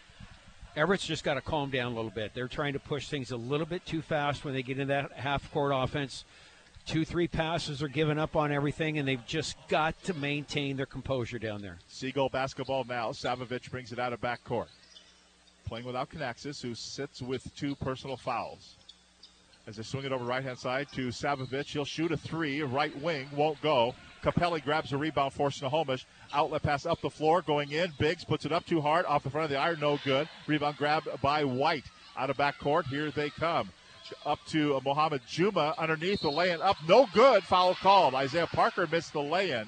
Everett's just got to calm down a little bit. They're trying to push things a little bit too fast when they get into that half court offense. Two, three passes are giving up on everything, and they've just got to maintain their composure down there. Seagull basketball now. Savovich brings it out of backcourt. Playing without Kinaxis, who sits with two personal fouls. As they swing it over right hand side to Savovich, he'll shoot a three, right wing, won't go. Capelli grabs a rebound for Snohomish. Outlet pass up the floor, going in. Biggs puts it up too hard, off the front of the iron, no good. Rebound grabbed by White. Out of backcourt, here they come. Up to Mohamed Juma underneath the lay-in up, no good. Foul called. Isaiah Parker missed the lay-in.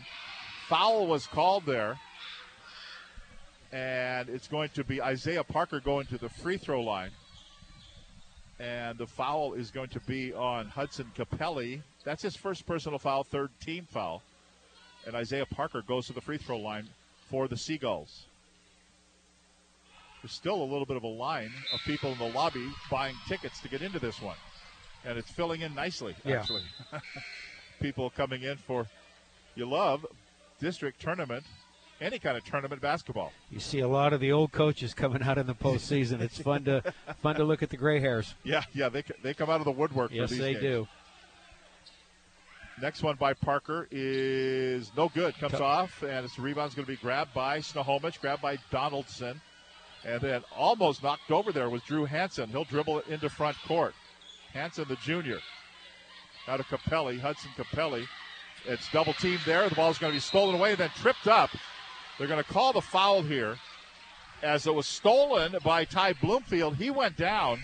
Foul was called there. And it's going to be Isaiah Parker going to the free throw line. And the foul is going to be on Hudson Capelli. That's his first personal foul, third team foul and Isaiah Parker goes to the free throw line for the Seagulls. There's still a little bit of a line of people in the lobby buying tickets to get into this one. And it's filling in nicely, yeah. actually. people coming in for, you love district tournament, any kind of tournament basketball. You see a lot of the old coaches coming out in the postseason. it's fun to fun to look at the gray hairs. Yeah, yeah, they, they come out of the woodwork. Yes, they games. do. Next one by Parker is no good. Comes off, and its rebound's going to be grabbed by Snohomish, grabbed by Donaldson. And then almost knocked over there was Drew Hanson. He'll dribble it into front court. Hanson, the junior. Out of Capelli, Hudson Capelli. It's double teamed there. The ball's going to be stolen away, then tripped up. They're going to call the foul here as it was stolen by Ty Bloomfield. He went down.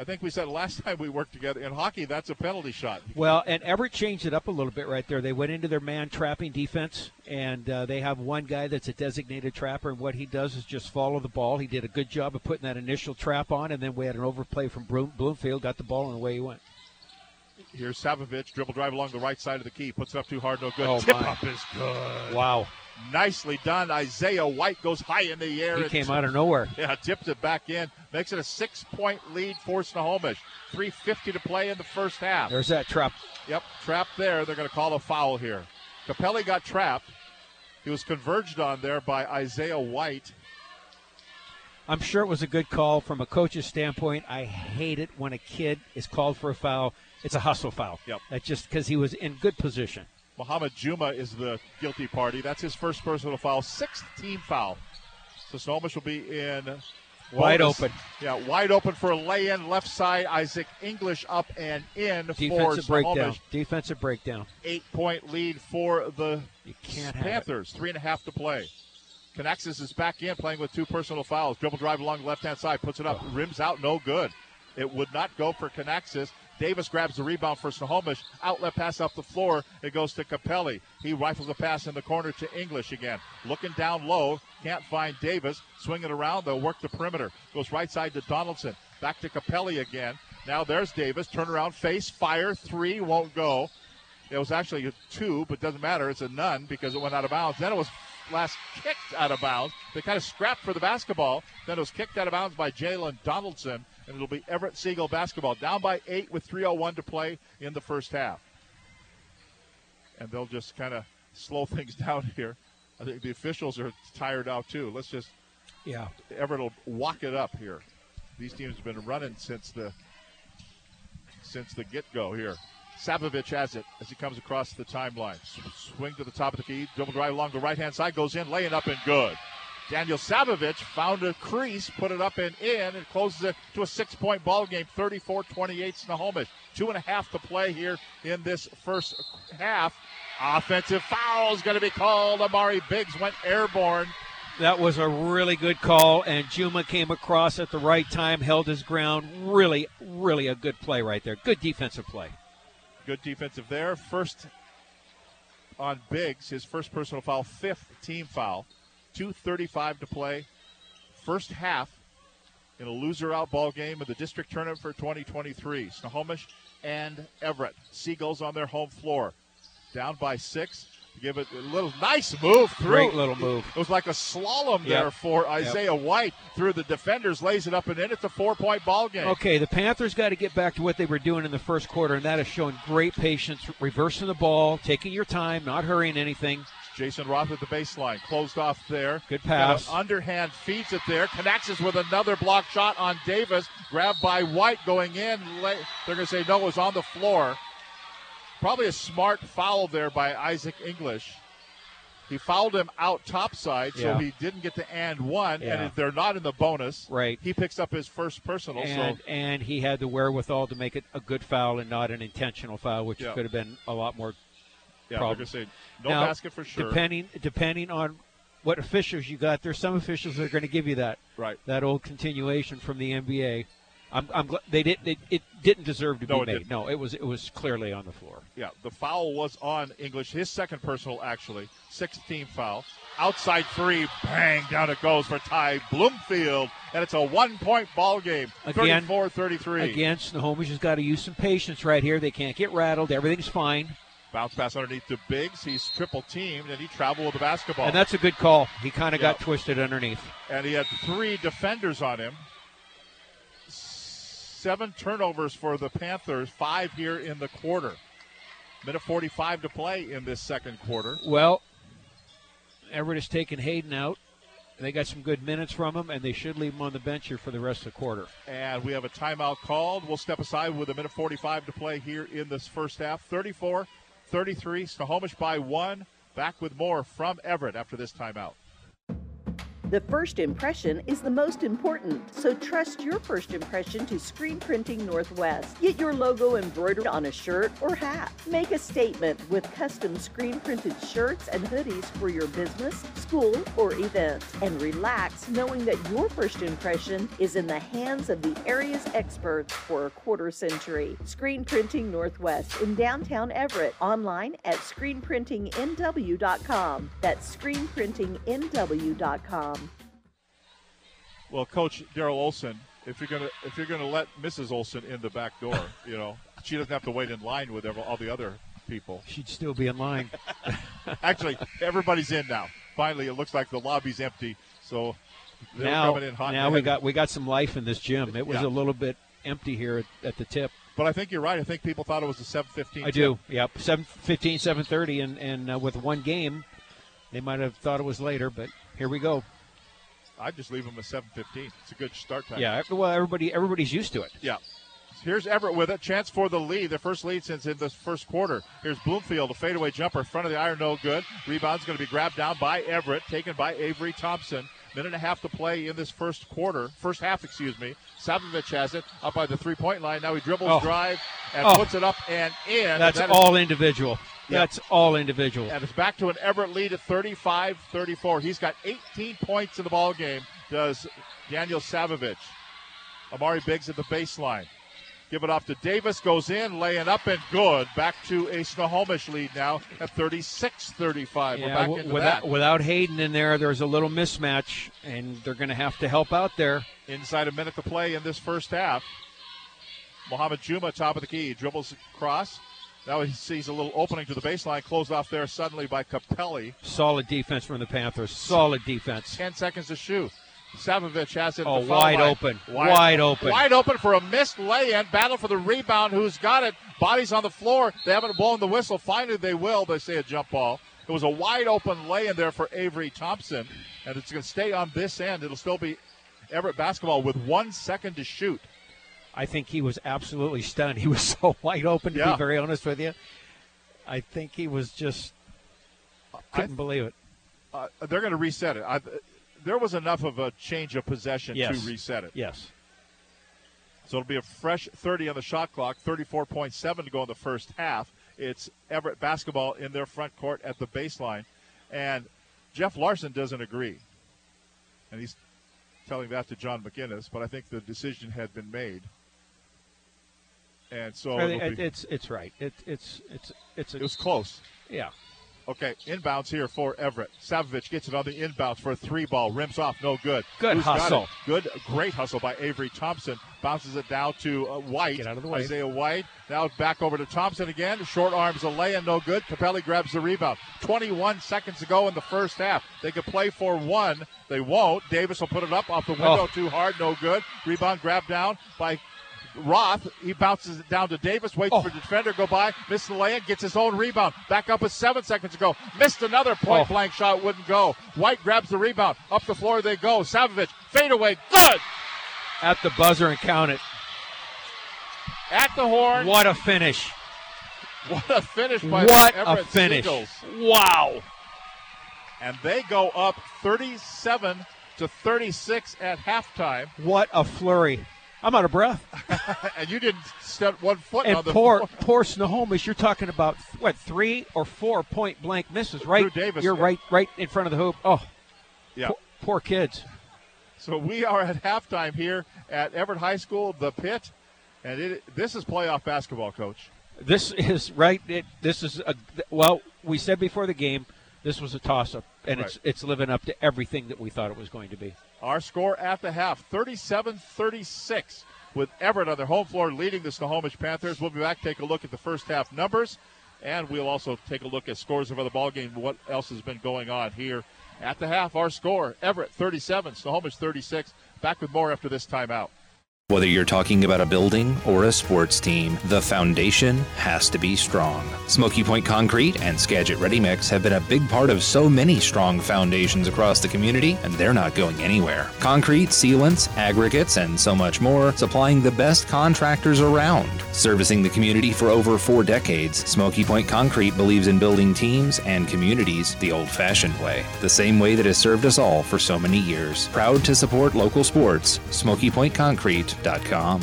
I think we said last time we worked together in hockey, that's a penalty shot. Well, and Everett changed it up a little bit right there. They went into their man trapping defense, and uh, they have one guy that's a designated trapper, and what he does is just follow the ball. He did a good job of putting that initial trap on, and then we had an overplay from Bloomfield, got the ball, and away he went. Here's Savovich, dribble drive along the right side of the key, puts it up too hard, no good. Oh, Tip my. up is good. Wow. Nicely done. Isaiah White goes high in the air. He came out of nowhere. Yeah, tips it back in. Makes it a six point lead for Snohomish. 3.50 to play in the first half. There's that trap. Yep, trapped there. They're going to call a foul here. Capelli got trapped. He was converged on there by Isaiah White. I'm sure it was a good call from a coach's standpoint. I hate it when a kid is called for a foul. It's a hustle foul. Yep. That's just because he was in good position. Muhammad Juma is the guilty party. That's his first personal foul, sixth team foul. So Snohomish will be in Wide bonus. open. Yeah, wide open for a lay-in left side. Isaac English up and in for Defensive breakdown. Snohomish. Defensive breakdown. Eight-point lead for the. Panthers. Three and a half to play. Canaxis is back in playing with two personal fouls. Dribble drive along the left-hand side, puts it up, rims out, no good. It would not go for Canaxis. Davis grabs the rebound for Snohomish. Outlet pass up the floor. It goes to Capelli. He rifles a pass in the corner to English again. Looking down low. Can't find Davis. Swinging around. They'll work the perimeter. Goes right side to Donaldson. Back to Capelli again. Now there's Davis. Turn around. Face. Fire. Three. Won't go. It was actually a two, but doesn't matter. It's a none because it went out of bounds. Then it was last kicked out of bounds. They kind of scrapped for the basketball. Then it was kicked out of bounds by Jalen Donaldson, and it'll be Everett Seagull basketball. Down by eight with 3.01 to play in the first half. And they'll just kind of slow things down here. I think the officials are tired out too. Let's just Yeah. Everett will walk it up here. These teams have been running since the since the get go here. Savovich has it as he comes across the timeline. Swing to the top of the key, double drive along the right hand side, goes in, laying up and good. Daniel Savovich found a crease, put it up and in, and closes it to a six point ball game, 34 28 Snohomish. Two and a half to play here in this first half. Offensive foul is going to be called. Amari Biggs went airborne. That was a really good call, and Juma came across at the right time, held his ground. Really, really a good play right there. Good defensive play. Good defensive there. First on Biggs, his first personal foul, fifth team foul. 2.35 to play. First half in a loser out ball game of the district tournament for 2023. Snohomish and Everett. Seagulls on their home floor. Down by six. Give it a little nice move through. Great little move. It was like a slalom Yep. there for Isaiah White through the defenders, lays it up and in. It's a four point ball game. Okay, the Panthers got to get back to what they were doing in the first quarter, and that is showing great patience, reversing the ball, taking your time, not hurrying anything. Jason Roth at the baseline, closed off there. Good pass. underhand feeds it there. Connects with another block shot on Davis. Grabbed by White going in. They're going to say no, it was on the floor. Probably a smart foul there by Isaac English. He fouled him out topside, so he didn't get to and one. Yeah. And if they're not in the bonus, Right. he picks up his first personal. And, so and he had the wherewithal to make it a good foul and not an intentional foul, which Yeah. could have been a lot more. Yeah, problem. say no Now, basket for sure. Depending depending on what officials you got, there's some officials that are going to give you that Right. that old continuation from the NBA. I'm, I'm glad they did. They, it didn't deserve to No, be made. didn't. No, it was it was clearly on the floor. Yeah, the foul was on English. His second personal, actually. Sixth team foul. Outside three, bang, down it goes for Ty Bloomfield. And it's a one point ball game. Again, 34 33. Again, Snohomish has got to use some patience right here. They can't get rattled. Everything's fine. Bounce pass underneath to Biggs. He's triple teamed and he traveled with the basketball. And that's a good call. He kind of Yeah. got twisted underneath. and he had three defenders on him. Seven turnovers for the Panthers, five here in the quarter. Minute 45 to play in this second quarter. Well, Everett has taken Hayden out. They got some good minutes from him, and they should leave him on the bench here for the rest of the quarter. And we have a timeout called. We'll step aside with a minute 45 to play here in this first half. 34 33, Snohomish by one. Back with more from Everett after this timeout. The first impression is the most important, so trust your first impression to Screen Printing Northwest. Get your logo embroidered on a shirt or hat. Make a statement with custom screen printed shirts and hoodies for your business, school, or event. And relax knowing that your first impression is in the hands of the area's experts for a quarter century. Screen Printing Northwest in downtown Everett. Online at screenprintingnw.com. That's screenprintingnw.com. Well, Coach Daryl Olson, if you're gonna if you're gonna let Mrs. Olson in the back door, you know she doesn't have to wait in line with all the other people. She'd still be in line. Actually, everybody's in now. Finally, it looks like the lobby's empty. So now, now we got we got some life in this gym. It was Yeah. a little bit empty here at, at the tip. But I think you're right. I think people thought it was a 7:15. I do. Yep. 7:15, 7:30, and and uh, with one game, they might have thought it was later, but here we go. I just leave them at 7:15. It's a good start time. Yeah. Well, everybody everybody's used to it. Yeah. Here's Everett with a Chance for the lead. Their first lead since in the first quarter. Here's Bloomfield, a fadeaway jumper, front of the iron, no good. Rebound's going to be grabbed down by Everett, taken by Avery Thompson. Minute and a half to play in this first quarter, first half, excuse me. Savovich has it up by the three-point line. Now he dribbles, Oh. drive, and Oh. puts it up and in. And That's that is- all individual. Yeah. That's all individual. and it's back to an Everett lead at 35-34. He's got 18 points in the ball game. Does Daniel Savovich? Amari Biggs at the baseline. Give it off to Davis. Goes in, laying up and good. Back to a Snohomish lead now at 36-35. We're Yeah, back w- into without that. without Hayden in there, there's a little mismatch, and they're going to have to help out there. Inside a minute to play in this first half. Mohamed Juma, top of the key, dribbles across. Now he sees a little opening to the baseline, closed off there suddenly by Capelli. Solid defense from the Panthers. Solid defense. 10 seconds to shoot. Savovich has it. Oh, wide line. open. Wide open. Wide open for a missed lay-in. Battle for the rebound. Who's got it? Bodies on the floor. They haven't blown the whistle. Finally, they will. They say a jump ball. It was a wide open lay-in there for Avery Thompson, and it's going to stay on this end. It'll still be Everett basketball with one second to shoot. I think he was absolutely stunned. He was so wide open, to Yeah. be very honest with you. I think he was just couldn't believe it. Uh, they're going to reset it. I, there was enough of a change of possession Yes. to reset it. Yes. So it'll be a fresh 30 on the shot clock, 34.7 to go in the first half. It's Everett basketball in their front court at the baseline. And Jeff Larson doesn't agree. And he's telling that to John McInnes, but I think the decision had been made. And so I it'll be- it's it's right. It, it's it's it's a, it was close. Yeah. Okay, inbounds here for Everett. Savovich gets it on the inbounds for a three ball. Rims off, no good. Good Who's hustle. Good, great hustle by Avery Thompson. Bounces it down to uh, White. Get out of the way. Isaiah White. Now back over to Thompson again. Short arms a lay in, no good. Capelli grabs the rebound. 21 seconds to go in the first half. They could play for one. They won't. Davis will put it up off the window Oh. too hard, no good. Rebound grabbed down by Roth, he bounces it down to Davis, waits Oh. for the defender to go by, missed the lay-in, gets his own rebound. Back up with seven seconds to go. Missed another point Oh. blank shot, wouldn't go. White grabs the rebound. Up the floor they go. Savovich, fade away, good! At the buzzer and count it. At the horn. What a finish. What a finish by What the a finish. Seagulls. Wow. And they go up 37 to 36 at halftime. What a flurry. I'm out of breath. and you didn't step one foot And on the poor, floor. poor Snohomish, you're talking about what three or four point blank misses, right? Drew Davis, You're yeah. right, right in front of the hoop. Oh, Yeah. poor, poor kids. So we are at halftime here at Everett High School, the pit, and it, this is playoff basketball, Coach. This is right. It, this is a well. We said before the game, this was a toss-up, and it's it's living up to everything that we thought it was going to be. Our score at the half, 37-36, with Everett on their home floor leading the Snohomish Panthers. We'll be back, take a look at the first half numbers, and we'll also take a look at scores of other ball game, what else has been going on here at the half. Our score, Everett 37, Snohomish 36. Back with more after this timeout. Whether you're talking about a building or a sports team, the foundation has to be strong. Smoky Point Concrete and Skagit Ready Mix have been a big part of so many strong foundations across the community, and they're not going anywhere. Concrete, sealants, aggregates, and so much more, supplying the best contractors around. Servicing the community for over four decades, Smoky Point Concrete believes in building teams and communities the old fashioned way, the same way that has served us all for so many years. Proud to support local sports, SmokyPointConcrete.com.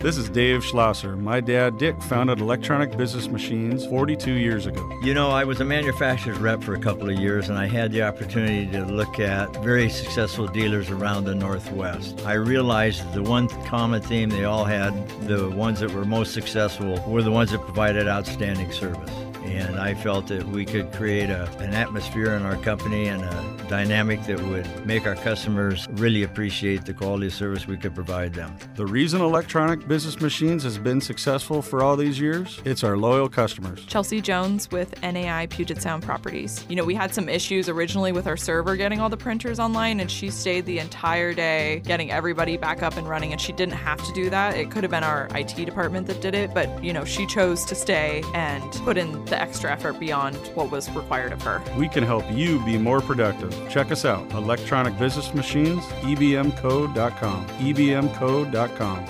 This is Dave Schlosser. My dad, Dick, founded Electronic Business Machines 42 years ago. You know, I was a manufacturer's rep for a couple of years, and I had the opportunity to look at very successful dealers around the Northwest. I realized the one common theme they all had, the ones that were most successful, were the ones that provided outstanding service. And I felt that we could create a, an atmosphere in our company and a dynamic that would make our customers really appreciate the quality of service we could provide them. The reason Electronic Business Machines has been successful for all these years, it's our loyal customers. Chelsea Jones with NAI Puget Sound Properties. You know, we had some issues originally with our server getting all the printers online, and she stayed the entire day getting everybody back up and running, and she didn't have to do that. It could have been our IT department that did it, but, you know, she chose to stay and put in the extra effort beyond what was required of her. We can help you be more productive. Check us out, Electronic Business Machines, ebmcorp.com, ebmcorp.com.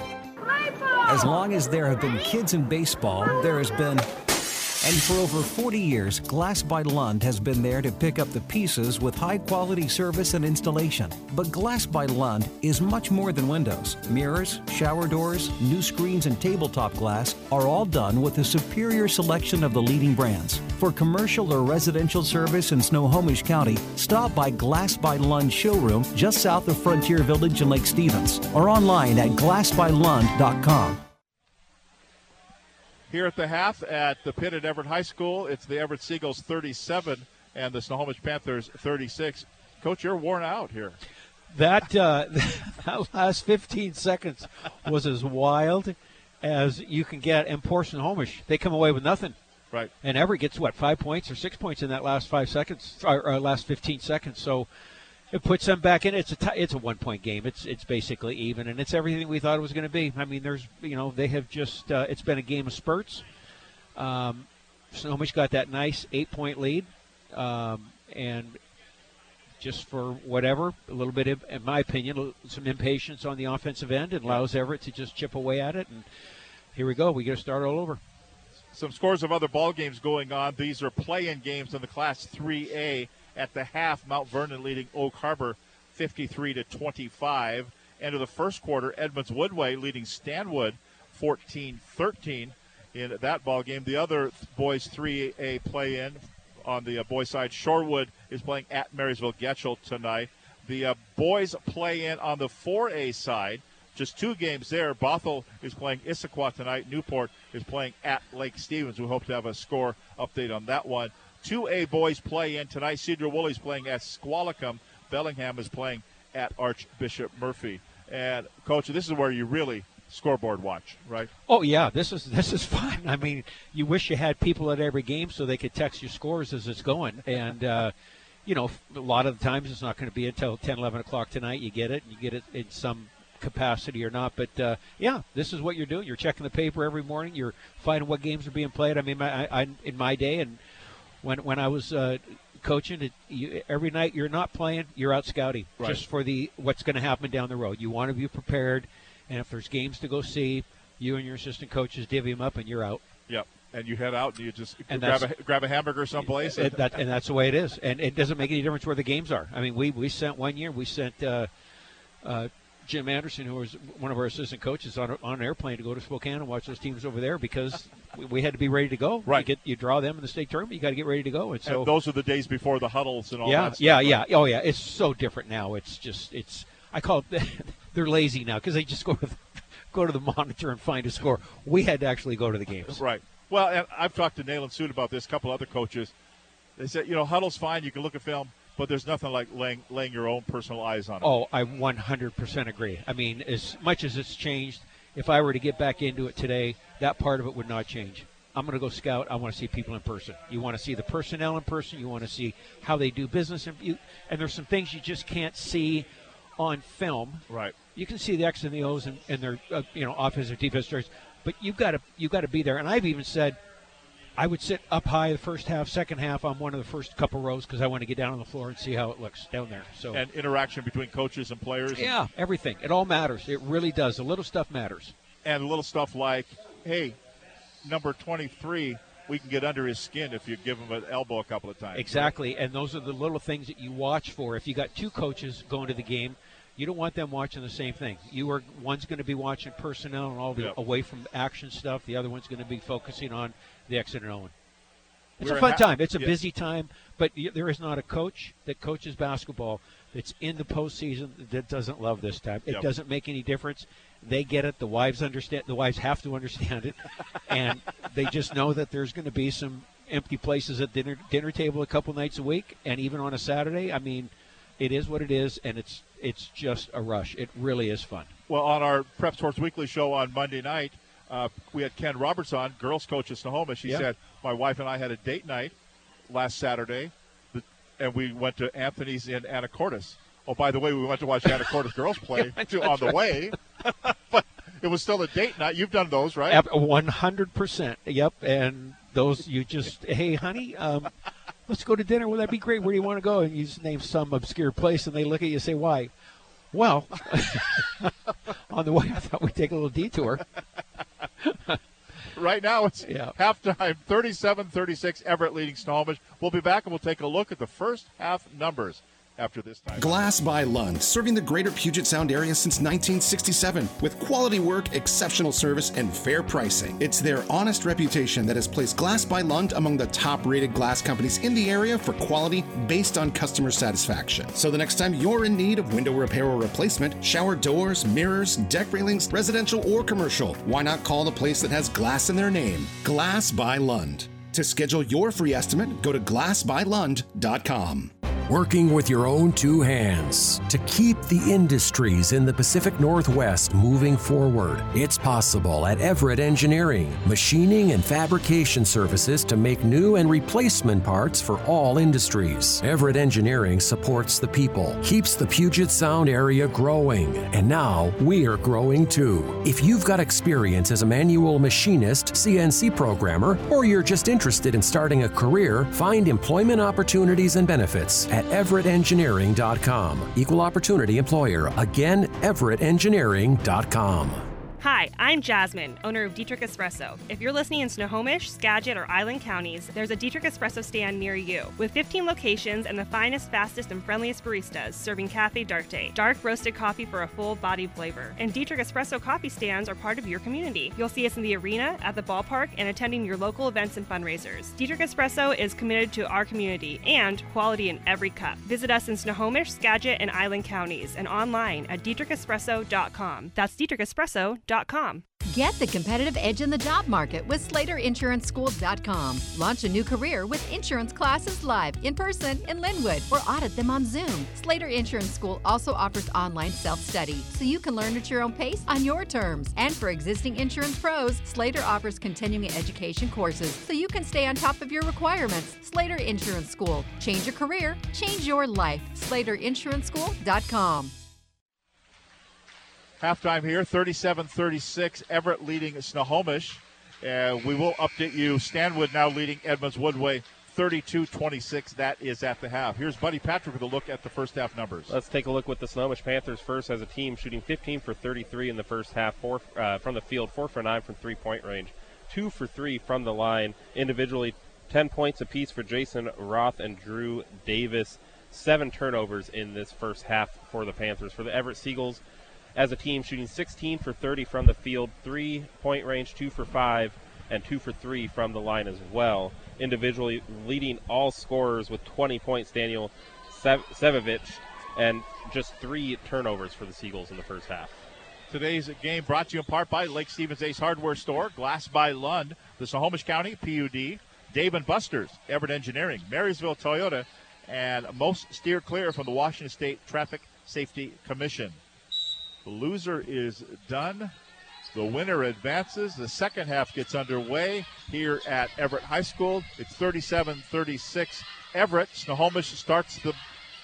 As long as there have been kids in baseball, there has been. And for over 40 years, Glass by Lund has been there to pick up the pieces with high quality service and installation. But Glass by Lund is much more than windows. Mirrors, shower doors, new screens, and tabletop glass are all done with a superior selection of the leading brands. For commercial or residential service in Snohomish County, stop by Glass by Lund showroom just south of Frontier Village in Lake Stevens or online at glassbylund.com. Here at the half at the pit at Everett High School, it's the Everett Seagulls 37 and the Snohomish Panthers 36. Coach, you're worn out here. That uh, that last 15 seconds was as wild as you can get. And poor Snohomish, they come away with nothing. Right. And Everett gets what five points or six points in that last five seconds or, or last 15 seconds. So it puts them back in. It's a t- it's a one point game. It's it's basically even, and it's everything we thought it was going to be. I mean, there's you know they have just uh, it's been a game of spurts. Um, Snohomish got that nice eight point lead, um, and just for whatever, a little bit, of, in my opinion, some impatience on the offensive end, and allows Everett to just chip away at it. And here we go. We got to start all over. Some scores of other ball games going on. These are play-in games in the Class 3A. At the half, Mount Vernon leading Oak Harbor 53 to 25. End of the first quarter, Edmonds Woodway leading Stanwood 14-13 in that ball game. The other boys 3A play-in on the uh, boys side, Shorewood is playing at Marysville Getchell tonight. The uh, boys play in on the 4A side. Just two games there. Bothell is playing Issaquah tonight. Newport is playing at Lake Stevens. We hope to have a score update on that one. 2A boys play in tonight. Sedro-Woolley's playing at Squalicum. Bellingham is playing at Archbishop Murphy. And coach, this is where you really scoreboard watch, right? Oh yeah, this is this is fun. I mean, you wish you had people at every game so they could text you scores as it's going. And uh, you know, a lot of the times it's not going to be until 10, 11 o'clock tonight. You get it, and you get it in some capacity or not. But uh, yeah, this is what you're doing. You're checking the paper every morning. You're finding what games are being played. I mean, I, I, in my day and when when I was uh, coaching, it, you, every night you're not playing, you're out scouting Right. just for the what's going to happen down the road. You want to be prepared, and if there's games to go see, you and your assistant coaches divvy them up, and you're out. Yep. And you head out and you just And grab a, grab a hamburger someplace. And, that, and that's the way it is. And it doesn't make any difference where the games are. I mean, we, we sent one year, we sent uh, uh, Jim Anderson, who was one of our assistant coaches, on, on an airplane to go to Spokane and watch those teams over there because we, we had to be ready to go. Right. You, get, you draw them in the state tournament, you got to get ready to go. And so and those are the days before the Hudls and all yeah, that. yeah, stuff, yeah. right? Oh, yeah. It's so different now. It's just, it's. I call it. they're lazy now because they just go to the, go to the monitor and find a score. We had to actually go to the games. Right. Well, and I've talked to Nalin Sood about this. A couple other coaches. They said, you know, Hudl's fine. You can look at film, but there's nothing like laying laying your own personal eyes on it. Oh, I 100% agree. I mean, as much as it's changed, if I were to get back into it today, that part of it would not change. I'm going to go scout. I want to see people in person. You want to see the personnel in person. You want to see how they do business. And, you, and there's some things you just can't see on film. Right. You can see the X and the O's and, and their uh, you know offensive defense stories, but you've got to you've got to be there. And I've even said I would sit up high the first half, second half on one of the first couple rows because I want to get down on the floor and see how it looks down there. So and interaction between coaches and players. Yeah, everything. It all matters. It really does. The little stuff matters. And little stuff like, hey, number twenty-three we can get under his skin if you give him an elbow a couple of times. Exactly, right? and those are the little things that you watch for. If you got two coaches going to the game, you don't want them watching the same thing. You are one's going to be watching personnel and all the yep. away from action stuff. The other one's going to be focusing on the and Owen. It's We're a fun ha- time. It's a yeah. busy time, but there is not a coach that coaches basketball that's in the postseason that doesn't love this time. It yep. doesn't make any difference. They get it. The wives understand. The wives have to understand it, and they just know that there's going to be some empty places at dinner dinner table a couple nights a week, and even on a Saturday. I mean, it is what it is, and it's it's just a rush. It really is fun. Well, on our Prep Sports Weekly show on Monday night, uh, we had Ken Roberts on, girls coach at Snohomish. She said, "My wife and I had a date night last Saturday, and we went to Anthony's in Anacortes. Oh, by the way, we went to watch Anacortes girls play on the way, but it was still a date night. You've done those, right? One hundred percent. Yep, and those you just, hey, honey." Um, let's go to dinner. Well, that'd be great. Where do you want to go? And you just name some obscure place, and they look at you and say, "Why?" Well, on the way, I thought we'd take a little detour. right now, it's yeah. halftime 37 36, Everett leading Snohomish. We'll be back and we'll take a look at the first half numbers after this time. Glass by Lund, serving the greater Puget Sound area since 1967 with quality work, exceptional service, and fair pricing. It's their honest reputation that has placed Glass by Lund among the top rated glass companies in the area for quality based on customer satisfaction. So the next time you're in need of window repair or replacement, shower doors, mirrors, deck railings, residential or commercial, why not call the place that has glass in their name? Glass by Lund. To schedule your free estimate, go to glassbylund.com working with your own two hands to keep the industries in the Pacific Northwest moving forward. It's possible at Everett Engineering, machining and fabrication services to make new and replacement parts for all industries. Everett Engineering supports the people, keeps the Puget Sound area growing, and now we're growing too. If you've got experience as a manual machinist, CNC programmer, or you're just interested in starting a career, find employment opportunities and benefits at at everettengineering.com. Equal opportunity employer. Again, everettengineering.com. Hi, I'm Jasmine, owner of Dietrich Espresso. If you're listening in Snohomish, Skagit, or Island counties, there's a Dietrich Espresso stand near you. With 15 locations and the finest, fastest, and friendliest baristas serving Cafe D'Arte, dark roasted coffee for a full bodied flavor. And Dietrich Espresso coffee stands are part of your community. You'll see us in the arena, at the ballpark, and attending your local events and fundraisers. Dietrich Espresso is committed to our community and quality in every cup. Visit us in Snohomish, Skagit, and Island counties and online at dietrichespresso.com. That's dietrichespresso.com. Get the competitive edge in the job market with SlaterInsuranceSchool.com. Launch a new career with insurance classes live, in person, in Lynnwood, or audit them on Zoom. Slater Insurance School also offers online self study, so you can learn at your own pace on your terms. And for existing insurance pros, Slater offers continuing education courses, so you can stay on top of your requirements. Slater Insurance School. Change your career, change your life. SlaterInsuranceSchool.com. Halftime here, 37 36. Everett leading Snohomish. Uh, we will update you. Stanwood now leading Edmonds Woodway 32 26. That is at the half. Here's Buddy Patrick with a look at the first half numbers. Let's take a look with the Snohomish Panthers first as a team, shooting 15 for 33 in the first half, four uh, from the field, four for nine from three point range, two for three from the line. Individually, 10 points apiece for Jason Roth and Drew Davis. Seven turnovers in this first half for the Panthers. For the Everett Seagulls, as a team, shooting 16 for 30 from the field, three point range, two for five, and two for three from the line as well. Individually, leading all scorers with 20 points, Daniel Savovich, and just three turnovers for the Seagulls in the first half. Today's game brought to you in part by Lake Stevens Ace Hardware Store, Glass by Lund, the Snohomish County PUD, Dave and Buster's, Everett Engineering, Marysville Toyota, and most steer clear from the Washington State Traffic Safety Commission. The loser is done. The winner advances. The second half gets underway here at Everett High School. It's 37 36. Everett, Snohomish starts the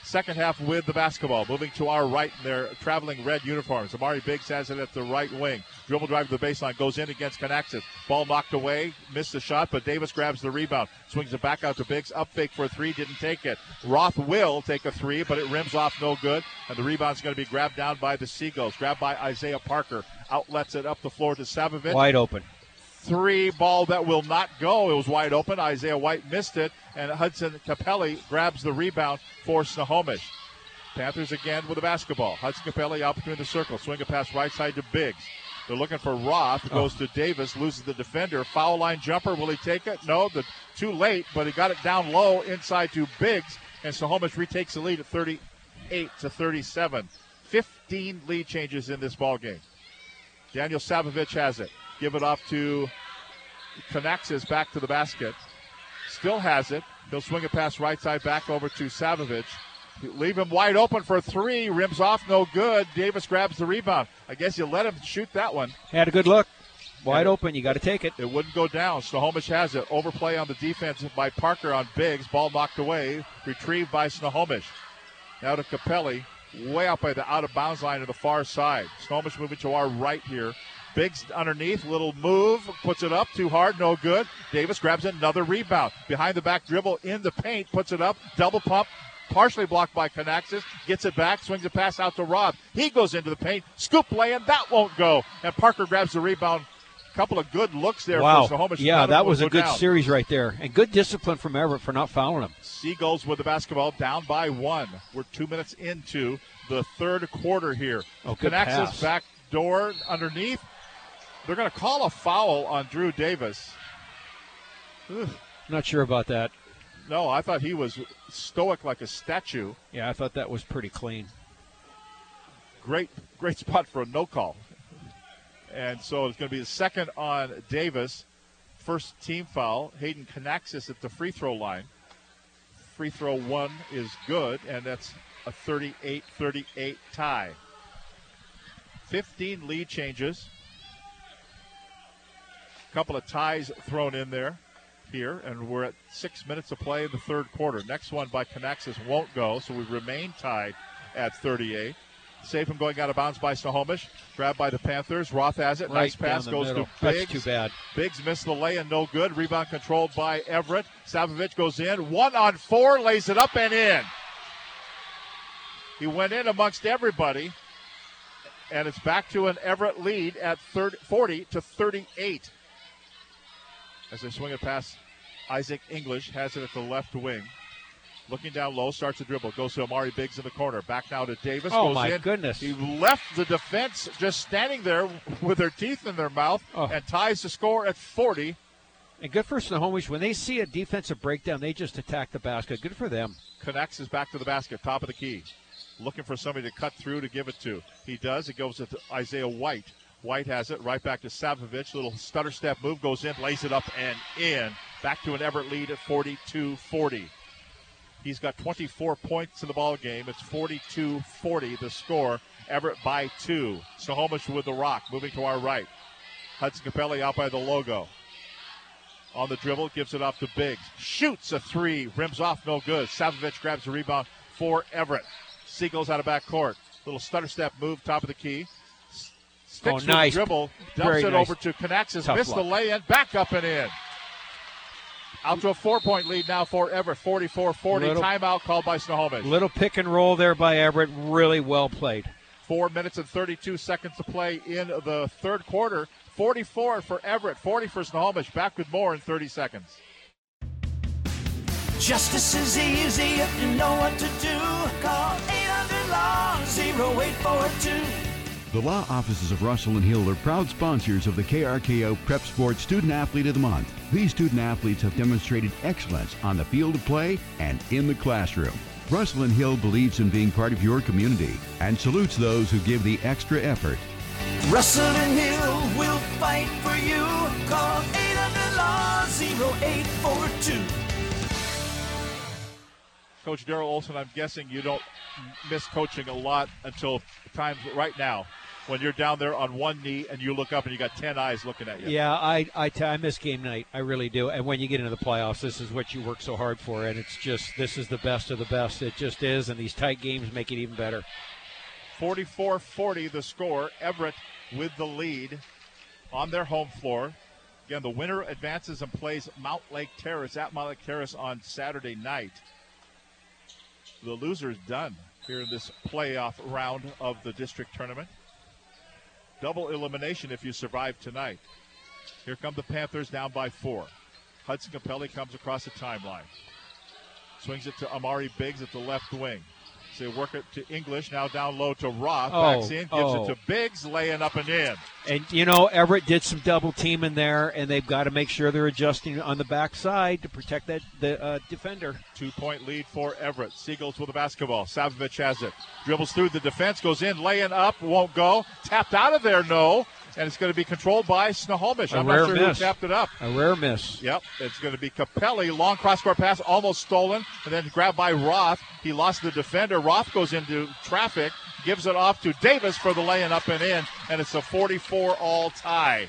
second half with the basketball. Moving to our right in their traveling red uniforms. Amari Biggs has it at the right wing. Dribble drive to the baseline. Goes in against Canaxis. Ball knocked away. Missed the shot, but Davis grabs the rebound. Swings it back out to Biggs. Up fake for a three. Didn't take it. Roth will take a three, but it rims off no good. And the rebound's going to be grabbed down by the Seagulls. Grabbed by Isaiah Parker. Outlets it up the floor to Savovich. Wide open three ball that will not go. It was wide open. Isaiah White missed it, and Hudson Capelli grabs the rebound for Snohomish. Panthers again with the basketball. Hudson Capelli out between the circle. Swing a pass right side to Biggs. They're looking for Roth. Oh. Goes oh. to Davis. Loses the defender. Foul line jumper. Will he take it? No. The, too late, but he got it down low inside to Biggs. And Snohomish retakes the lead at 38 to 37. 15 lead changes in this ball game. Daniel Savovich has it. Give it off to Canaxis back to the basket. Still has it. He'll swing it past right side back over to Savovich. Leave him wide open for three. Rims off, no good. Davis grabs the rebound. I guess you let him shoot that one. Had a good look. Wide it, open. You got to take it. It wouldn't go down. Snohomish has it. Overplay on the defense by Parker on Biggs. Ball knocked away. Retrieved by Snohomish. Now to Capelli. Way out by the out of bounds line to the far side. Snohomish moving to our right here. Biggs underneath, little move, puts it up, too hard, no good. Davis grabs another rebound. Behind the back dribble in the paint, puts it up, double pump, partially blocked by Canaxis, gets it back, swings a pass out to Rob. He goes into the paint, scoop lay, and that won't go. And Parker grabs the rebound. A Couple of good looks there wow. for Snohomish. Yeah, that was a good down. series right there. And good discipline from Everett for not fouling him. Seagulls with the basketball down by one. We're two minutes into the third quarter here. Oh, Canaxis back door underneath. They're going to call a foul on Drew Davis. Ugh. Not sure about that. No, I thought he was stoic like a statue. Yeah, I thought that was pretty clean. Great, great spot for a no call. And so it's going to be the second on Davis. First team foul. Hayden Canaxis at the free throw line. Free throw one is good, and that's a 38 38 tie. 15 lead changes couple of ties thrown in there here, and we're at six minutes of play in the third quarter. Next one by Canaxis won't go, so we remain tied at 38. Save from going out of bounds by Snohomish. Grabbed by the Panthers. Roth has it. Right nice pass goes middle. to Biggs. That's too bad. Biggs missed the lay and no good. Rebound controlled by Everett. Savovich goes in. One on four. Lays it up and in. He went in amongst everybody. And it's back to an Everett lead at 30, 40 to 38 as they swing it past Isaac English, has it at the left wing. Looking down low, starts to dribble, goes to Amari Biggs in the corner. Back now to Davis. Oh my in. goodness! He left the defense just standing there with their teeth in their mouth oh. and ties the score at 40. And good for Snohomish. When they see a defensive breakdown, they just attack the basket. Good for them. Canaxis back to the basket, top of the key. Looking for somebody to cut through to give it to. He does. It goes to Isaiah White. White has it right back to Savovich. Little stutter step move goes in, lays it up and in. Back to an Everett lead at 42 40. He's got 24 points in the ball game. It's 42 40 the score. Everett by two. Snohomish with the rock, moving to our right. Hudson Capelli out by the logo. On the dribble, gives it off to Biggs. Shoots a three, rims off, no good. Savovich grabs the rebound for Everett. Seagulls out of back court. Little stutter step move, top of the key. Sticks oh, nice. dribble, dumps Very it nice. over to Canaxis. Tough Missed luck. the lay in, back up and in. Out to a four point lead now for Everett, 44 40. Timeout called by Snohomish. Little pick and roll there by Everett. Really well played. Four minutes and 32 seconds to play in the third quarter. 44 for Everett, 40 for Snohomish. Back with more in 30 seconds. Justice is easy if you know what to do. Call 800 Law 0842. The law offices of Russell and Hill are proud sponsors of the KRKO Prep Sports Student Athlete of the Month. These student athletes have demonstrated excellence on the field of play and in the classroom. Russell and Hill believes in being part of your community and salutes those who give the extra effort. Russell and Hill will fight for you. Call 800 Law 0842. Coach Daryl Olson, I'm guessing you don't miss coaching a lot until times right now. When you're down there on one knee and you look up and you got 10 eyes looking at you. Yeah, I, I, t- I miss game night. I really do. And when you get into the playoffs, this is what you work so hard for. And it's just, this is the best of the best. It just is. And these tight games make it even better. 44 40 the score. Everett with the lead on their home floor. Again, the winner advances and plays Mountlake Terrace at Mountlake Terrace on Saturday night. The loser is done here in this playoff round of the district tournament. Double elimination if you survive tonight. Here come the Panthers down by four. Hudson Capelli comes across the timeline. Swings it to Amari Biggs at the left wing. They work it to English, now down low to Roth. Oh, backs in, gives oh. it to Biggs, laying up and in. And, you know, Everett did some double teaming there, and they've got to make sure they're adjusting on the backside to protect that the uh, defender. Two point lead for Everett. Seagulls with the basketball. Savovich has it. Dribbles through the defense, goes in, laying up, won't go. Tapped out of there, no. And it's going to be controlled by Snohomish. A I'm rare not sure miss. who tapped it up. A rare miss. Yep, it's going to be Capelli. Long cross court pass, almost stolen, and then grabbed by Roth. He lost the defender. Roth goes into traffic, gives it off to Davis for the laying up and in, and it's a 44 all tie.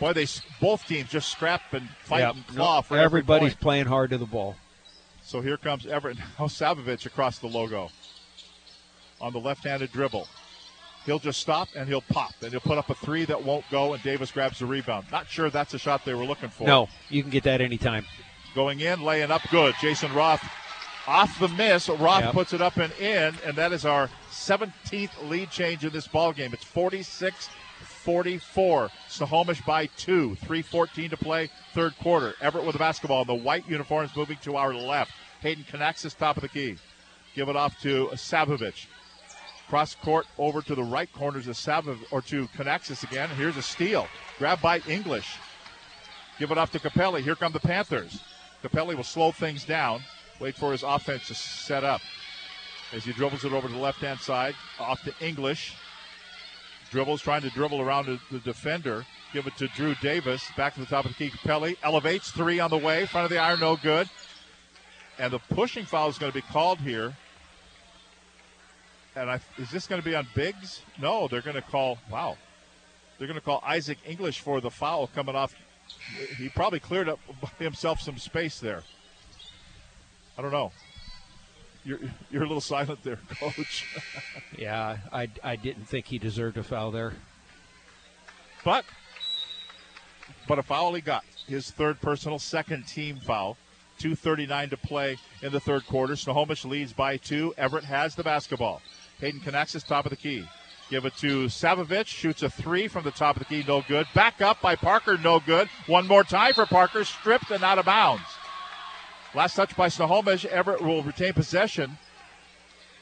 Boy, they both teams just scrap and fight Yep. and claw for every Everybody's point. playing hard to the ball. So here comes Everett. Now Savovich across the logo on the left-handed dribble. He'll just stop and he'll pop and he'll put up a three that won't go, and Davis grabs the rebound. Not sure that's a shot they were looking for. No, you can get that anytime. Going in, laying up good. Jason Roth off the miss. Roth Yep. puts it up and in, and that is our 17th lead change in this ball game. It's 46 44. Snohomish by two. 3.14 to play, third quarter. Everett with the basketball. The white uniforms moving to our left. Hayden Canaxis, top of the key. Give it off to Savovich. Cross court over to the right corners of Savov or to Canaxis again. Here's a steal. Grab by English. Give it off to Capelli. Here come the Panthers. Capelli will slow things down. Wait for his offense to set up. As he dribbles it over to the left hand side. Off to English. Dribbles, trying to dribble around the, the defender. Give it to Drew Davis. Back to the top of the key. Capelli elevates. Three on the way. Front of the iron, no good. And the pushing foul is going to be called here. And I, is this going to be on Biggs? No, they're going to call. Wow, they're going to call Isaac English for the foul coming off. He probably cleared up himself some space there. I don't know. You're you're a little silent there, Coach. Yeah, I, I didn't think he deserved a foul there. but but a foul he got. His third personal, second team foul. 2.39 to play in the third quarter. Snohomish leads by two. Everett has the basketball. Hayden Canaxis, top of the key. Give it to Savovich. Shoots a three from the top of the key. No good. Back up by Parker. No good. One more time for Parker. Stripped and out of bounds. Last touch by Snohomish. Everett will retain possession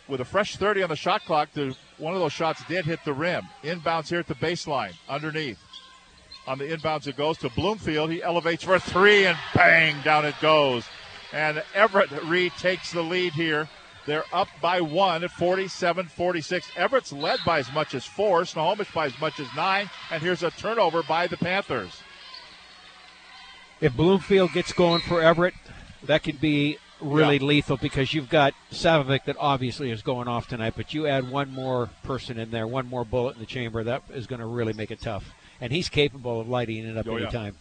with a fresh 30 on the shot clock. The, one of those shots did hit the rim. Inbounds here at the baseline. Underneath. On the inbounds, it goes to Bloomfield. He elevates for a three, and bang, down it goes. And Everett retakes the lead here. They're up by one at 47 46. Everett's led by as much as four, Snohomish by as much as nine, and here's a turnover by the Panthers. If Bloomfield gets going for Everett, that could be really Yeah. lethal because you've got Savovich that obviously is going off tonight, but you add one more person in there, one more bullet in the chamber, that is going to really make it tough. And he's capable of lighting it up Oh, yeah. anytime.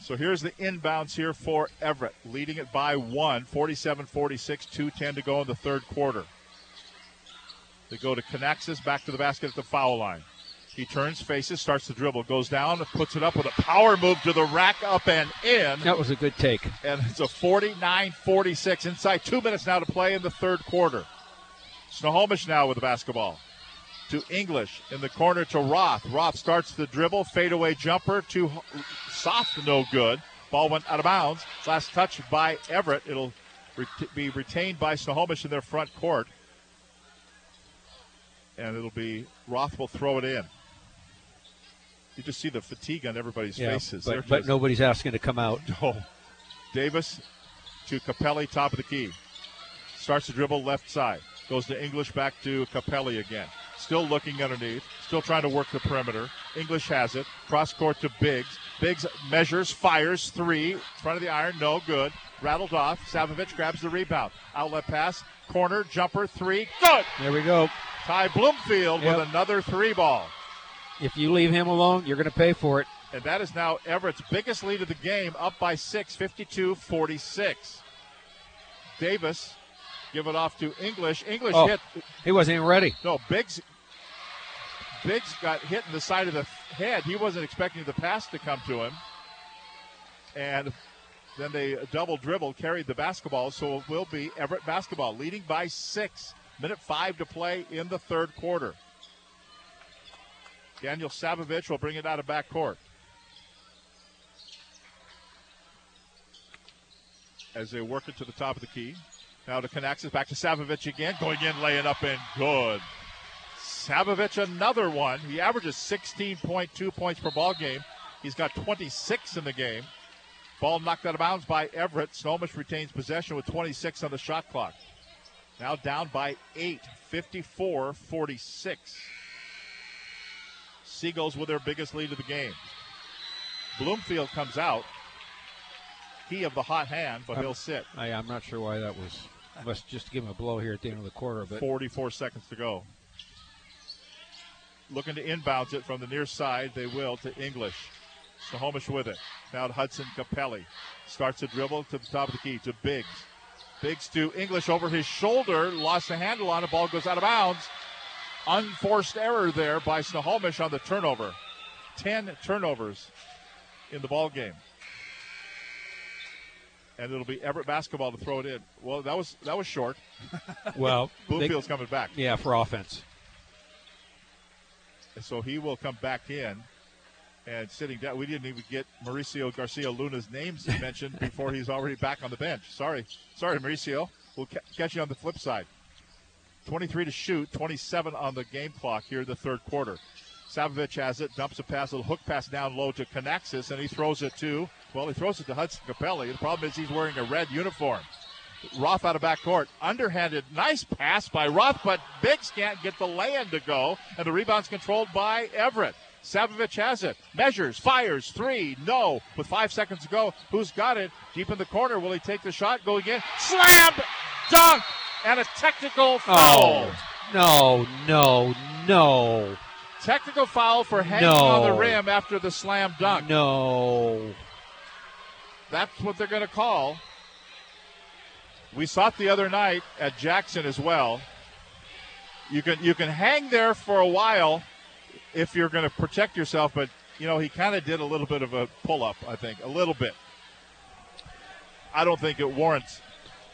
So here's the inbounds here for Everett, leading it by one, 47 46, 2.10 to go in the third quarter. They go to Canaxis, back to the basket at the foul line. He turns, faces, starts to dribble, goes down, puts it up with a power move to the rack, up and in. That was a good take. And it's a 49 46. Inside two minutes now to play in the third quarter. Snohomish now with the basketball. To English in the corner to Roth. Roth starts the dribble, fadeaway jumper, too soft, no good. Ball went out of bounds. Last touch by Everett. It'll ret- be retained by Snohomish in their front court. And it'll be Roth will throw it in. You just see the fatigue on everybody's Yeah, faces. But, but nobody's asking to come out. no. Davis to Capelli, top of the key. Starts to dribble left side. Goes to English back to Capelli again. Still looking underneath. Still trying to work the perimeter. English has it. Cross court to Biggs. Biggs measures, fires three. Front of the iron, no good. Rattled off. Savovich grabs the rebound. Outlet pass. Corner, jumper, three. Good! There we go. Ty Bloomfield Yep. with another three ball. If you leave him alone, you're going to pay for it. And that is now Everett's biggest lead of the game, up by six, 52 46. Davis give it off to English. English Oh, hit. he wasn't even ready. No, Biggs. Biggs got hit in the side of the head. He wasn't expecting the pass to come to him. And then they double dribble, carried the basketball, so it will be Everett basketball, leading by six. Minute five to play in the third quarter. Daniel Savovich will bring it out of backcourt. As they work it to the top of the key. Now to Canaxis, back to Savovich again, going in, laying up and good. Savovich another one. He averages 16.2 points per ball game. He's got 26 in the game. Ball knocked out of bounds by Everett. Snohomish retains possession with 26 on the shot clock. Now down by 8, 54 46. Seagulls with their biggest lead of the game. Bloomfield comes out. He of the hot hand, but I'm- he'll sit. I, I'm not sure why that was. Must just give him a blow here at the end of the quarter. But 44 seconds to go. Looking to inbounds it from the near side. They will to English. Snohomish with it. Now to Hudson Capelli. Starts a dribble to the top of the key to Biggs. Biggs to English over his shoulder. Lost the handle on it. Ball goes out of bounds. Unforced error there by Snohomish on the turnover. 10 turnovers in the ball game. And it'll be Everett basketball to throw it in. Well, that was that was short. well, Bloomfield's they- coming back. Yeah, for offense. And so he will come back in and sitting down. We didn't even get Mauricio Garcia Luna's names mentioned before he's already back on the bench. Sorry. Sorry, Mauricio. We'll ca- catch you on the flip side. 23 to shoot, 27 on the game clock here in the third quarter. Savovich has it, dumps a pass, a little hook pass down low to Canaxis, and he throws it to, well, he throws it to Hudson Capelli. The problem is he's wearing a red uniform. Roth out of backcourt. Underhanded. Nice pass by Roth, but Biggs can't get the lay-in to go, and the rebound's controlled by Everett. Savovich has it. Measures, fires, three, no. With five seconds to go, who's got it? Deep in the corner. Will he take the shot? Go again. Slam! Dunk! And a technical oh, foul. Oh, no, no, no, Technical foul for hanging No. on the rim after the slam dunk. no. That's what they're going to call. We saw it the other night at Jackson as well. You can you can hang there for a while if you're going to protect yourself, but you know he kind of did a little bit of a pull up. I think a little bit. I don't think it warrants.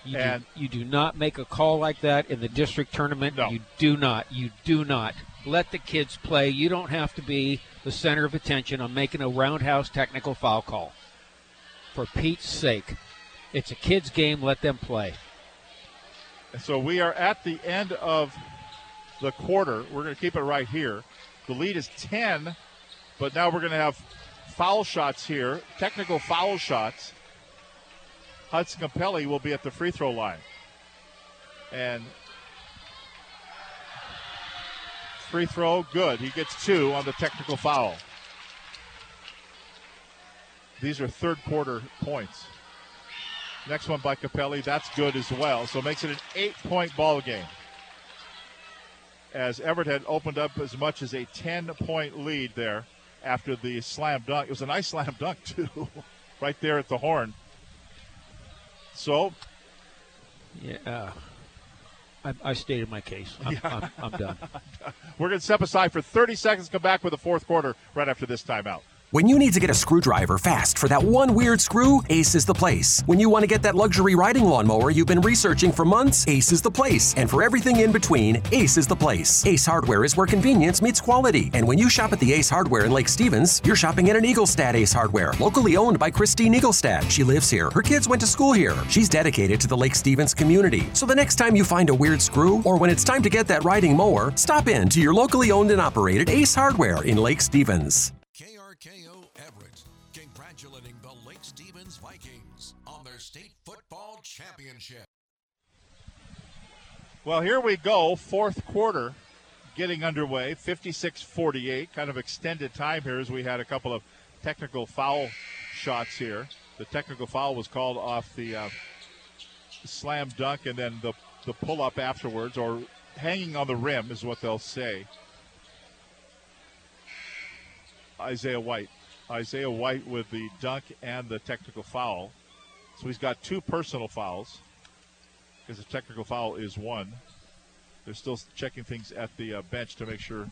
You, And- do, you do not make a call like that in the district tournament. You do not. You do not. Let the kids play. You don't have to be the center of attention on making a roundhouse technical foul call. For Pete's sake, it's a kids' game. Let them play. So we are at the end of the quarter. We're going to keep it right here. The lead is 10, but now we're going to have foul shots here, technical foul shots. Hudson Capelli will be at the free throw line. And free throw, good. He gets two on the technical foul. These are third quarter points. Next one by Capelli, that's good as well. So makes it an eight point ball game. As Everett had opened up as much as a 10 point lead there after the slam dunk. It was a nice slam dunk, too, right there at the horn. So, Yeah. uh, I, I stated my case. I'm, I'm, I'm done. we're going to step aside for 30 seconds, come back with the fourth quarter right after this timeout. When you need to get a screwdriver fast for that one weird screw, Ace is the place. When you want to get that luxury riding lawnmower you've been researching for months, Ace is the place. And for everything in between, Ace is the place. Ace Hardware is where convenience meets quality. And when you shop at the Ace Hardware in Lake Stevens, you're shopping at an Eaglestad Ace Hardware, locally owned by Christine Eaglestad. She lives here. Her kids went to school here. She's dedicated to the Lake Stevens community. So the next time you find a weird screw, or when it's time to get that riding mower, stop in to your locally owned and operated Ace Hardware in Lake Stevens. Well, here we go. Fourth quarter getting underway. 56 48. Kind of extended time here as we had a couple of technical foul shots here. The technical foul was called off the uh, slam dunk and then the, the pull up afterwards, or hanging on the rim is what they'll say. Isaiah White. Isaiah White with the dunk and the technical foul. So he's got two personal fouls because the technical foul is one. They're still checking things at the uh, bench to make sure.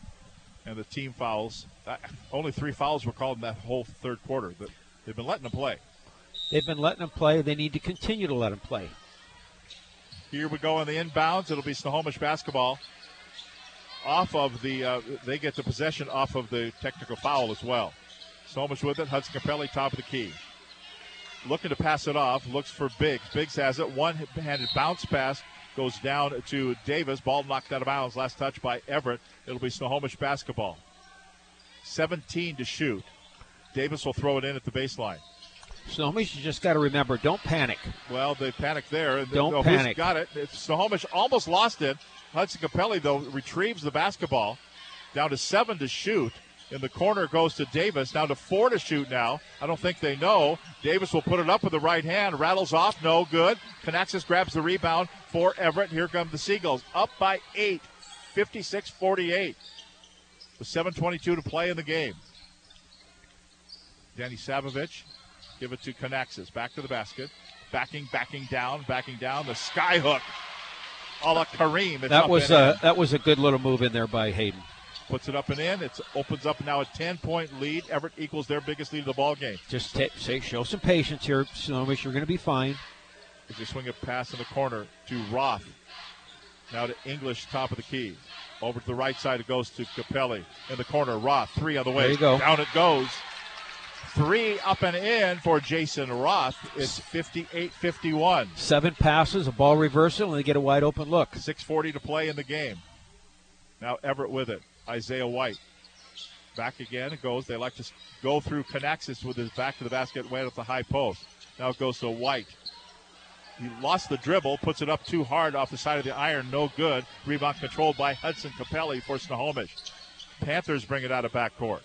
And the team fouls. Uh, only three fouls were called in that whole third quarter. But they've been letting them play. They've been letting them play. They need to continue to let them play. Here we go on the inbounds. It'll be Snohomish basketball. Off of the, uh, they get the possession off of the technical foul as well. Snohomish with it. Hudson Capelli, top of the key. Looking to pass it off. Looks for Biggs. Biggs has it. One handed bounce pass goes down to Davis. Ball knocked out of bounds. Last touch by Everett. It'll be Snohomish basketball. 17 to shoot. Davis will throw it in at the baseline. Snohomish, you just got to remember, don't panic. Well, they panicked there. Don't no, panic. Got it. It's Snohomish almost lost it. Hudson Capelli, though, retrieves the basketball. Down to seven to shoot. In the corner goes to Davis. Down to four to shoot now. I don't think they know. Davis will put it up with the right hand. Rattles off. No good. Canaxis grabs the rebound for Everett. Here come the Seagulls. Up by eight. 56 48. With 7.22 to play in the game. Danny Savovich. Give it to Canaxis. Back to the basket. Backing, backing down, backing down. The sky hook. A la Kareem. It's That was a in. that was a good little move in there by Hayden. Puts it up and in. It opens up now a 10 point lead. Everett equals their biggest lead of the ball game. Just ta say, show some patience here, Snohomish. You're going to be fine. As they swing a pass in the corner to Roth. Now to English, top of the key. Over to the right side, it goes to Capelli. In the corner, Roth, three on the way. There you go. Down it goes. Three up and in for Jason Roth. It's 58 51. Seven passes, a ball reversal, and they get a wide open look. 6.40 to play in the game. Now Everett with it. Isaiah White. Back again. It goes. They like to go through Canaxis with his back to the basket, way at the high post. Now it goes to White. He lost the dribble, puts it up too hard off the side of the iron, no good. Rebound controlled by Hudson Capelli for Snohomish. Panthers bring it out of backcourt.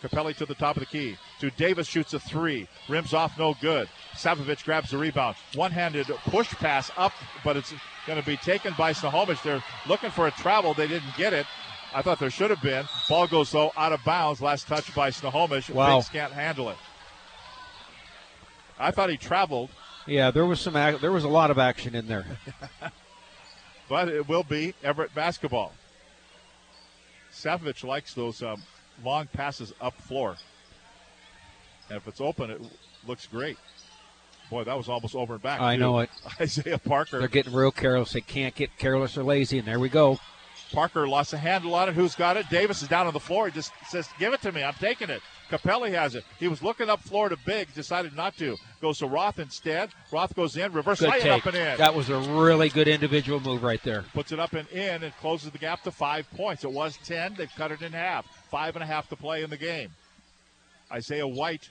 Capelli to the top of the key. To Davis shoots a three. Rims off, no good. Savovich grabs the rebound. One-handed push pass up, but it's going to be taken by Snohomish. They're looking for a travel. They didn't get it. I thought there should have been. Ball goes though out of bounds. Last touch by Snohomish. Wow. Biggs can't handle it. I thought he traveled, Yeah, there was some ac- there was a lot of action in there. but it will be Everett basketball. Savovich likes those um, long passes up floor. And if it's open, it looks great. Boy, that was almost over and back. I too. know it. Isaiah Parker. They're getting real careless. They can't get careless or lazy, and there we go. Parker lost a handle on it. Who's got it? Davis is down on the floor. He just says, "Give it to me. I'm taking it." Capelli has it. He was looking up Florida to Biggs, decided not to. Goes to Roth instead. Roth goes in, reverse Good lay it take. up and in. That was a really good individual move right there. Puts it up and in and closes the gap to five points. It was 10. They've cut it in half. Five and a half to play in the game. Isaiah White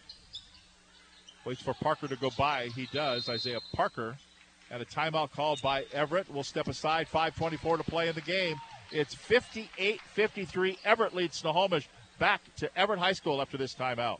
waits for Parker to go by. He does. Isaiah Parker. And a timeout called by Everett. will step aside. 5.24 to play in the game. It's 58 53. Everett leads Snohomish back to Everett High School after this timeout.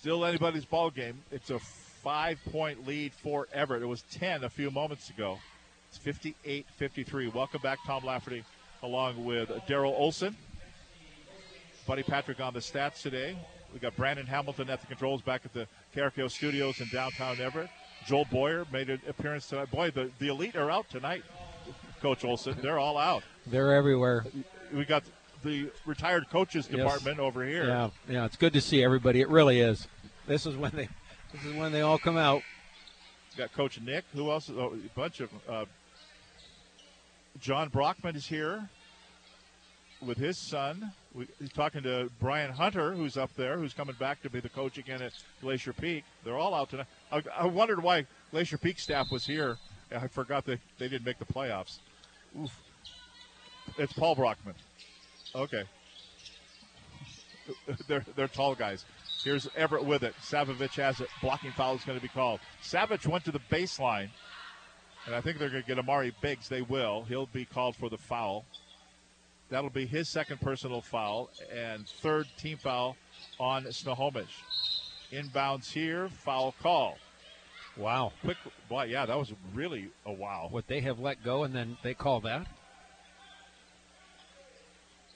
Still anybody's ball game. It's a five point lead for Everett. It was 10 a few moments ago. It's 58 53. Welcome back, Tom Lafferty, along with Daryl Olson. Buddy Patrick on the stats today. We got Brandon Hamilton at the controls back at the KRKO studios in downtown Everett. Joel Boyer made an appearance tonight. Boy, the, the elite are out tonight, Coach Olson. They're all out. They're everywhere. We got the retired coaches Yes. department over here. Yeah, yeah, it's good to see everybody. It really is. This is when they, this is when they all come out. Got Coach Nick. Who else? Oh, a bunch of. Uh, Jon Brockman is here with his son. We, he's talking to Brian Hunter, who's up there, who's coming back to be the coach again at Glacier Peak. They're all out tonight. I, I wondered why Glacier Peak staff was here. I forgot that they didn't make the playoffs. Oof. It's Paul Brockman. Okay. they're they're tall guys. Here's Everett with it. Savage has it. Blocking foul is going to be called. Savage went to the baseline, and I think they're going to get Amari Biggs. They will. He'll be called for the foul. That'll be his second personal foul and third team foul on Snohomish. Inbounds here, foul call. Wow. Quick, boy, yeah, that was really a wow. What they have let go, and then they call that.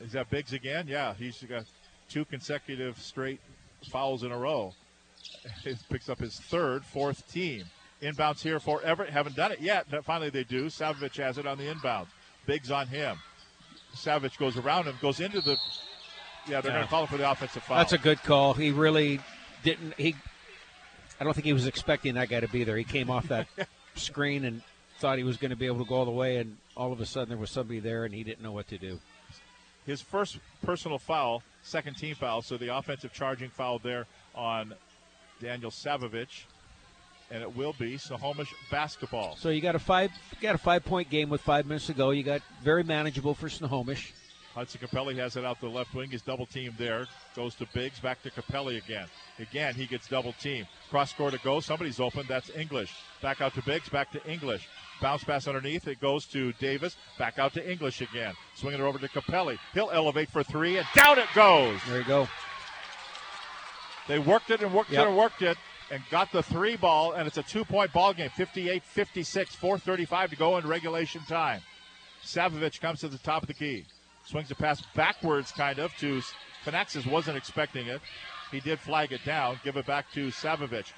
Is that Biggs again? Yeah, he's got two consecutive straight fouls in a row. He picks up his third, fourth team. Inbounds here for Everett. Haven't done it yet, but finally they do. Savage has it on the inbound. Biggs on him. Savage goes around him, goes into the. Yeah, they're Yeah. going to call for the offensive foul. That's a good call. He really didn't. He, I don't think he was expecting that guy to be there. He came off that screen and thought he was going to be able to go all the way, and all of a sudden there was somebody there, and he didn't know what to do. His first personal foul, second team foul. So the offensive charging foul there on Daniel Savovich, and it will be Snohomish basketball. So you got a five, got a five point game with five minutes to go. You got very manageable for Snohomish. Hudson Capelli has it out the left wing. He's double teamed there. Goes to Biggs. Back to Capelli again. Again, he gets double teamed. Cross court to go. Somebody's open. That's English. Back out to Biggs. Back to English. Bounce pass underneath. It goes to Davis. Back out to English again. Swinging it over to Capelli. He'll elevate for three, and down it goes. There you go. They worked it and worked Yep. it and worked it and got the three ball, and it's a two point ball game 58 56, 4.35 to go in regulation time. Savovich comes to the top of the key. Swings a pass backwards, kind of, to Canaxis. Wasn't expecting it. He did flag it down. Give it back to Savovich.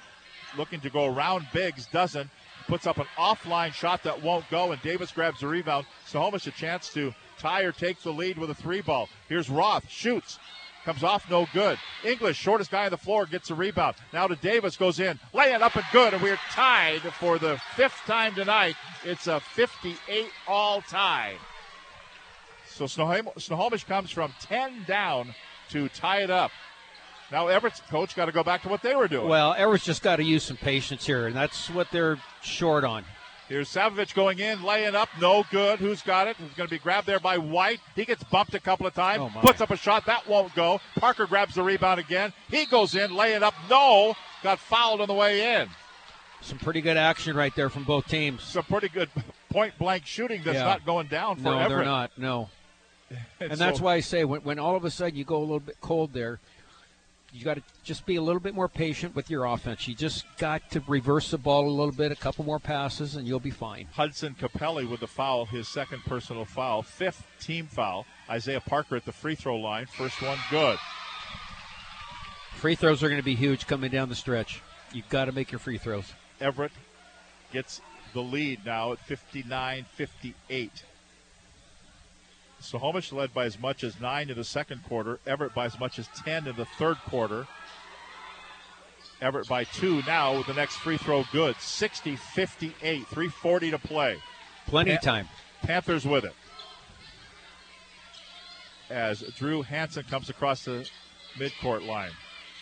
Looking to go around Biggs, doesn't. Puts up an offline shot that won't go, and Davis grabs the rebound. Snohomish a chance to tie or take the lead with a three ball. Here's Roth, shoots. Comes off, no good. English, shortest guy on the floor, gets a rebound. Now to Davis, goes in, laying up and good, and we're tied for the fifth time tonight. It's a 58 all tie. So Snohom- Snohomish comes from 10 down to tie it up. Now Everett's coach got to go back to what they were doing. Well, Everett's just got to use some patience here, and that's what they're short on. Here's Savovich going in, laying up, no good. Who's got it? It's going to be grabbed there by White. He gets bumped a couple of times, Oh, puts up a shot that won't go. Parker grabs the rebound again. He goes in, laying up, no. Got fouled on the way in. Some pretty good action right there from both teams. Some pretty good point blank shooting that's Yeah. not going down for no, Everett. they're not. No. And And that's why I say when, when all of a sudden you go a little bit cold there, you got to just be a little bit more patient with your offense. You just got to reverse the ball a little bit, a couple more passes, and you'll be fine. Hudson Capelli with the foul, his second personal foul, fifth team foul. Isaiah Parker at the free throw line, first one good. Free throws are going to be huge coming down the stretch. You've got to make your free throws. Everett gets the lead now at 59 58. Snohomish led by as much as nine in the second quarter. Everett by as much as 10 in the third quarter. Everett by two now with the next free throw good. 60 58. 340 to play. Plenty of Pan- time. Panthers with it. As Drew Hansen comes across the midcourt line.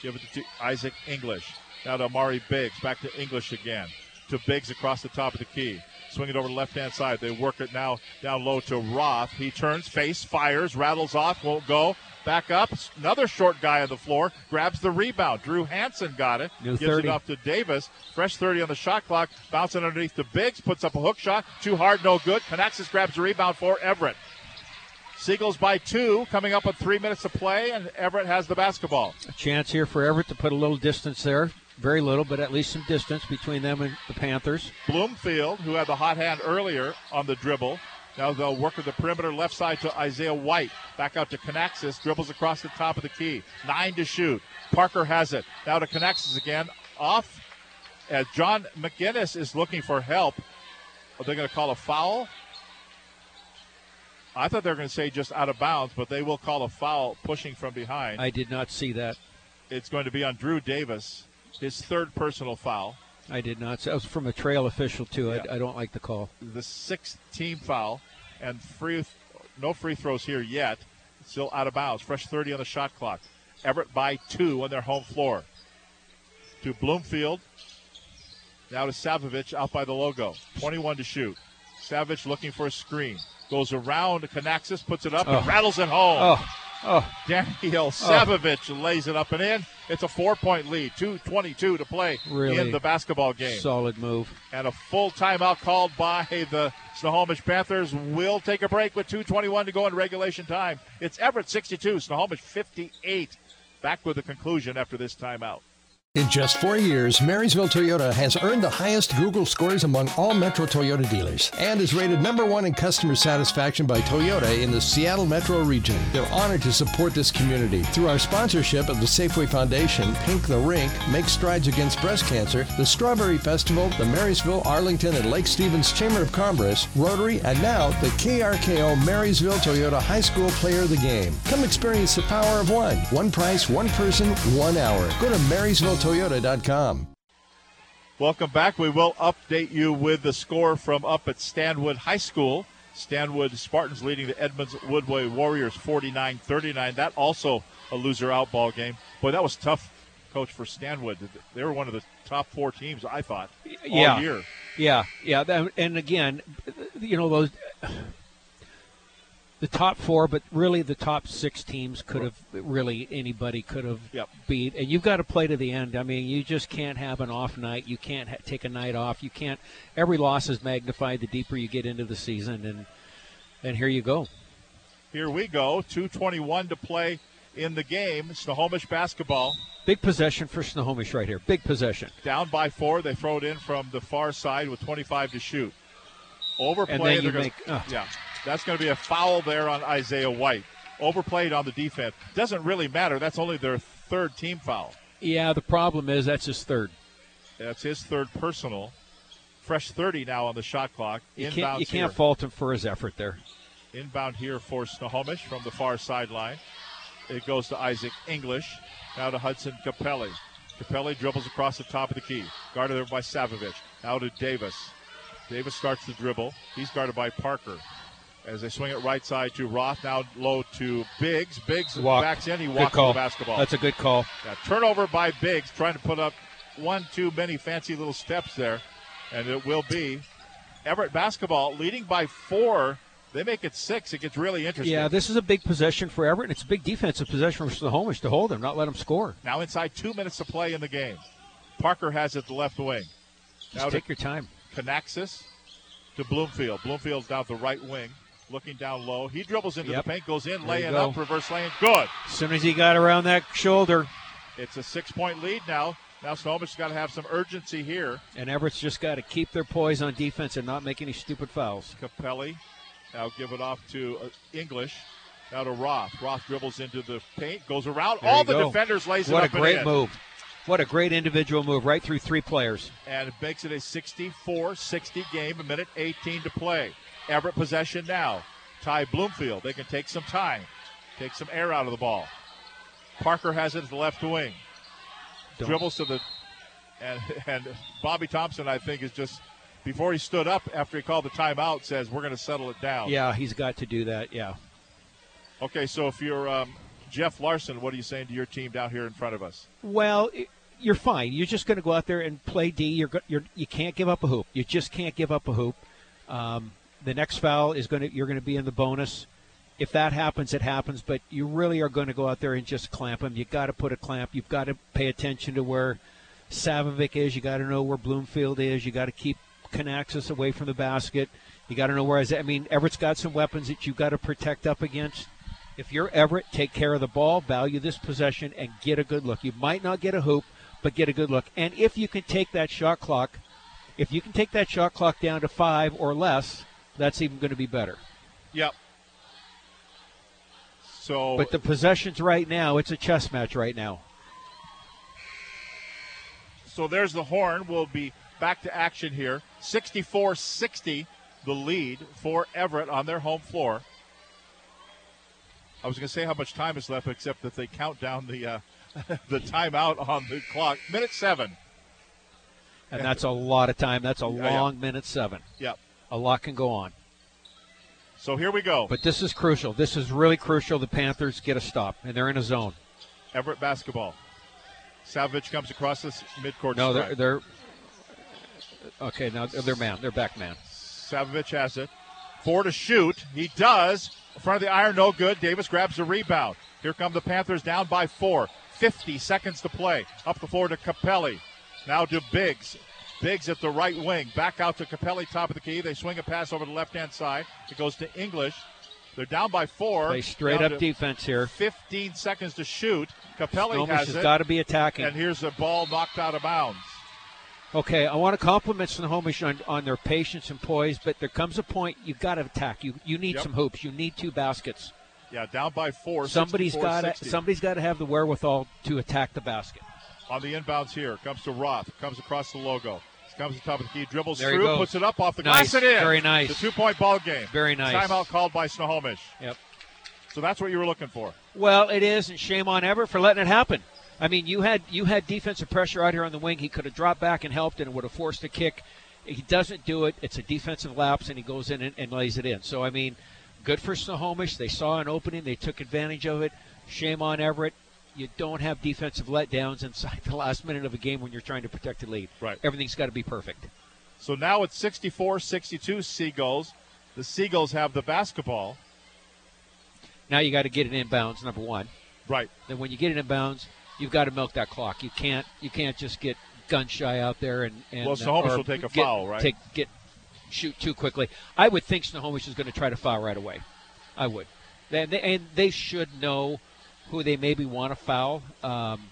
Give it to Isaac English. Now to Amari Biggs. Back to English again. To Biggs across the top of the key. Swing it over the left hand side. They work it now down low to Roth. He turns, face, fires, rattles off, won't go. Back up. Another short guy on the floor. Grabs the rebound. Drew Hansen got it. New gives 30. it off to Davis. Fresh 30 on the shot clock. Bouncing underneath to Biggs. Puts up a hook shot. Too hard, no good. Canaxis grabs the rebound for Everett. Seagulls by two, coming up with three minutes to play, and Everett has the basketball. A chance here for Everett to put a little distance there. Very little, but at least some distance between them and the Panthers. Bloomfield, who had the hot hand earlier on the dribble, now they'll work with the perimeter left side to Isaiah White. Back out to Canaxis, dribbles across the top of the key. Nine to shoot. Parker has it. Now to Canaxis again. Off as John McGinnis is looking for help. Are they going to call a foul? I thought they were going to say just out of bounds, but they will call a foul pushing from behind. I did not see that. It's going to be on Drew Davis, his third personal foul. I did not. That was from a trail official too. I, I don't like the call. The sixth team foul, and free, no free throws here yet. Still out of bounds. Fresh 30 on the shot clock. Everett by two on their home floor. To Bloomfield. Now to Savovich out by the logo. 21 to shoot. Savage looking for a screen. Goes around to Canaxis, puts it up, Oh. and rattles it home. Oh, Oh. Daniel oh. Savovich lays it up and in. It's a four point lead. 2.22 to play Really in the basketball game. Solid move. And a full timeout called by the Snohomish Panthers. Will take a break with 2.21 to go in regulation time. It's Everett 62, Snohomish 58. Back with the conclusion after this timeout. In just four years, Marysville Toyota has earned the highest Google scores among all Metro Toyota dealers and is rated number one in customer satisfaction by Toyota in the Seattle Metro region. They're honored to support this community through our sponsorship of the Safeway Foundation, Pink the Rink, Make Strides Against Breast Cancer, the Strawberry Festival, the Marysville, Arlington, and Lake Stevens Chamber of Commerce, Rotary, and now the KRKO Marysville Toyota High School Player of the Game. Come experience the power of one. One price, one person, one hour. Go to Marysville Toyota.com. Welcome back. We will update you with the score from up at Stanwood High School. Stanwood Spartans leading the Edmonds Woodway Warriors 49 39. That also a loser out ball game. Boy, that was tough, coach, for Stanwood. They were one of the top four teams, I thought, all yeah. year. Yeah, yeah. That- And again, you know, those. The top four, but really the top six teams could have really anybody could have Yep. beat, and you've got to play to the end. I mean, you just can't have an off night. You can't ha- take a night off. You can't. Every loss is magnified the deeper you get into the season, and and here you go. Here we go. 2.21 to play in the game. Snohomish basketball Big possession for Snohomish right here. Big possession. down by four. They throw it in from the far side with 25 to shoot. Overplay. And then you make- ugh. yeah, that's going to be a foul there on Isaiah White. Overplayed on the defense. Doesn't really matter. That's only their third team foul. Yeah, the problem is that's his third. That's his third personal. Fresh 30 now on the shot clock. You Inbounds can't you can't here. fault him for his effort there. Inbound here for Snohomish from the far sideline. It goes to Isaac English. Now to Hudson Capelli. Capelli dribbles across the top of the key. Guarded there by Savovich. Now to Davis. Davis starts to dribble. He's guarded by Parker. As they swing it right side to Roth. Now low to Biggs. Biggs Walk. backs in. He walks the basketball. That's a good call. Yeah, turnover by Biggs, trying to put up one too many fancy little steps there, and it will be Everett basketball leading by four. They make it six. It gets really interesting. Yeah, this is a big possession for Everett, and it's a big defensive possession for Snohomish to hold them, not let them score. now inside two minutes to play in the game. Parker has it the left wing. Just take your time. Canaxis to Bloomfield. Bloomfield's down the right wing, looking down low. He dribbles into Yep. the paint, goes in, There laying go. up, reverse laying, good. As soon as he got around that shoulder, It's a six-point lead now. Now Snohomish got to have some urgency here. and Everett's just got to keep their poise on defense and not make any stupid fouls. Capelli. Now give it off to uh, English. Now to Roth. Roth dribbles into the paint, goes around There all the go. defenders, lays What it up What a great move. What a great individual move right through three players. and it makes it a 64-60 game. A minute 18 to play. Everett possession now. Ty Bloomfield. They can take some time, take some air out of the ball. Parker has it at the left wing. Don't- Dribbles to the and and Bobby Thompson, I think, is just before he stood up after he called the timeout, says we're going to settle it down. Yeah, he's got to do that. Yeah. Okay, so if you're um, Jeff Larson, what are you saying to your team down here in front of us? Well, you're fine. You're just going to go out there and play D. You're, you're you can't give up a hoop. You just can't give up a hoop. Um, the next foul is going to you're going to be in the bonus. If that happens, it happens. But you really are going to go out there and just clamp them. You got to put a clamp. You've got to pay attention to where Savovich is. You got to know where Bloomfield is. You got to keep Canaxis away from the basket. You got to know where I mean Everett's got some weapons that you've got to protect up against. If you're Everett, take care of the ball, value this possession, and get a good look. You might not get a hoop, but get a good look. And if you can take that shot clock, if you can take that shot clock down to five or less, that's even going to be better. Yep. So, But the possessions right now, it's a chess match right now. so there's the horn. We'll be back to action here. 64-60, the lead for Everett on their home floor. I was going to say how much time is left, except that they count down the uh, the timeout on the clock. Minute seven. And that's a lot of time. That's a Yeah, yeah. long minute seven. Yep. A lot can go on. So here we go. But this is crucial. This is really crucial. The Panthers get a stop, and they're in a zone. Everett basketball. Savage comes across this midcourt. No, they're, they're okay. Now they're man. They're back man. Savovich has it. Four to shoot. He does. In front of the iron, no good. Davis grabs the rebound. Here come the Panthers down by four. 50 seconds to play. Up the floor to Capelli. Now to Biggs. Biggs at the right wing. Back out to Capelli, top of the key. They swing a pass over the left hand side. It goes to English. They're down by four. Play straight up defense here. 15 seconds to shoot. Capelli Snohomish has has got to be attacking. And here's a ball knocked out of bounds. Okay, I want to compliment Snohomish on, on their patience and poise, but there comes a point you've got to attack. You you need Yep. some hoops. You need two baskets. Yeah, down by four. Somebody's got to somebody's got to have the wherewithal to attack the basket. on the inbounds here. Comes to Roth. Comes across the logo. Comes to the top of the key. Dribbles There through. Puts it up off the Nice. glass and in. Very nice. The two point ball game. Very nice. Timeout called by Snohomish. Yep. So that's what you were looking for. Well, it is, and shame on Everett for letting it happen. I mean, you had you had defensive pressure out here on the wing. He could have dropped back and helped, and it would have forced a kick. He doesn't do it. It's a defensive lapse, and he goes in and, and lays it in. So I mean, good for Snohomish. They saw an opening. They took advantage of it. Shame on Everett. You don't have defensive letdowns inside the last minute of a game when you're trying to protect a lead. Right. Everything's got to be perfect. So now it's 64 62 Seagulls. The Seagulls have the basketball. Now you got to get it inbounds. Number one. Right. Then when you get it inbounds, you've got to milk that clock. You can't you can't just get gun shy out there and, and Well, Snohomish or will take a get- foul, right? Take get shoot too quickly. I would think Snohomish is going to try to foul right away. I would. They, they, and they should know who they maybe want to foul. Um,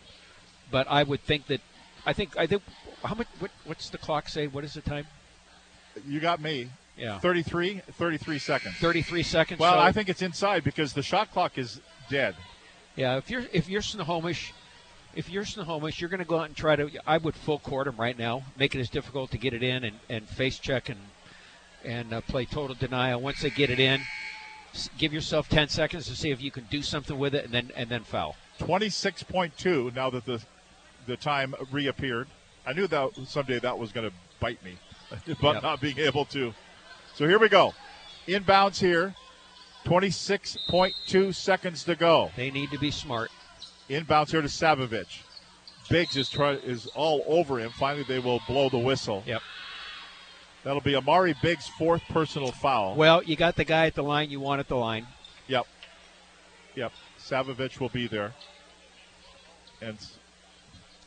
but I would think that I think I think how much what, what's the clock say? What is the time? You got me. Yeah. 33, 33 seconds. 33 seconds. Well, so- I think it's inside because the shot clock is dead. Yeah, if you're if you're Snohomish, if you're Snohomish, you're going to go out and try to. I would full court him right now, make it as difficult to get it in and, and face check and and uh, play total denial. Once they get it in, give yourself 10 seconds to see if you can do something with it, and then and then foul. 26.2 now that the the time reappeared. I knew that someday that was going to bite me, but Yep. not being able to. So here we go. Inbounds here. 26.2 seconds to go. They need to be smart. Inbounds here to Savovich. Biggs is try, is all over him. Finally, they will blow the whistle. Yep. That'll be Amari Biggs' fourth personal foul. Well, you got the guy at the line you want at the line. Yep. Yep. Savovich will be there. And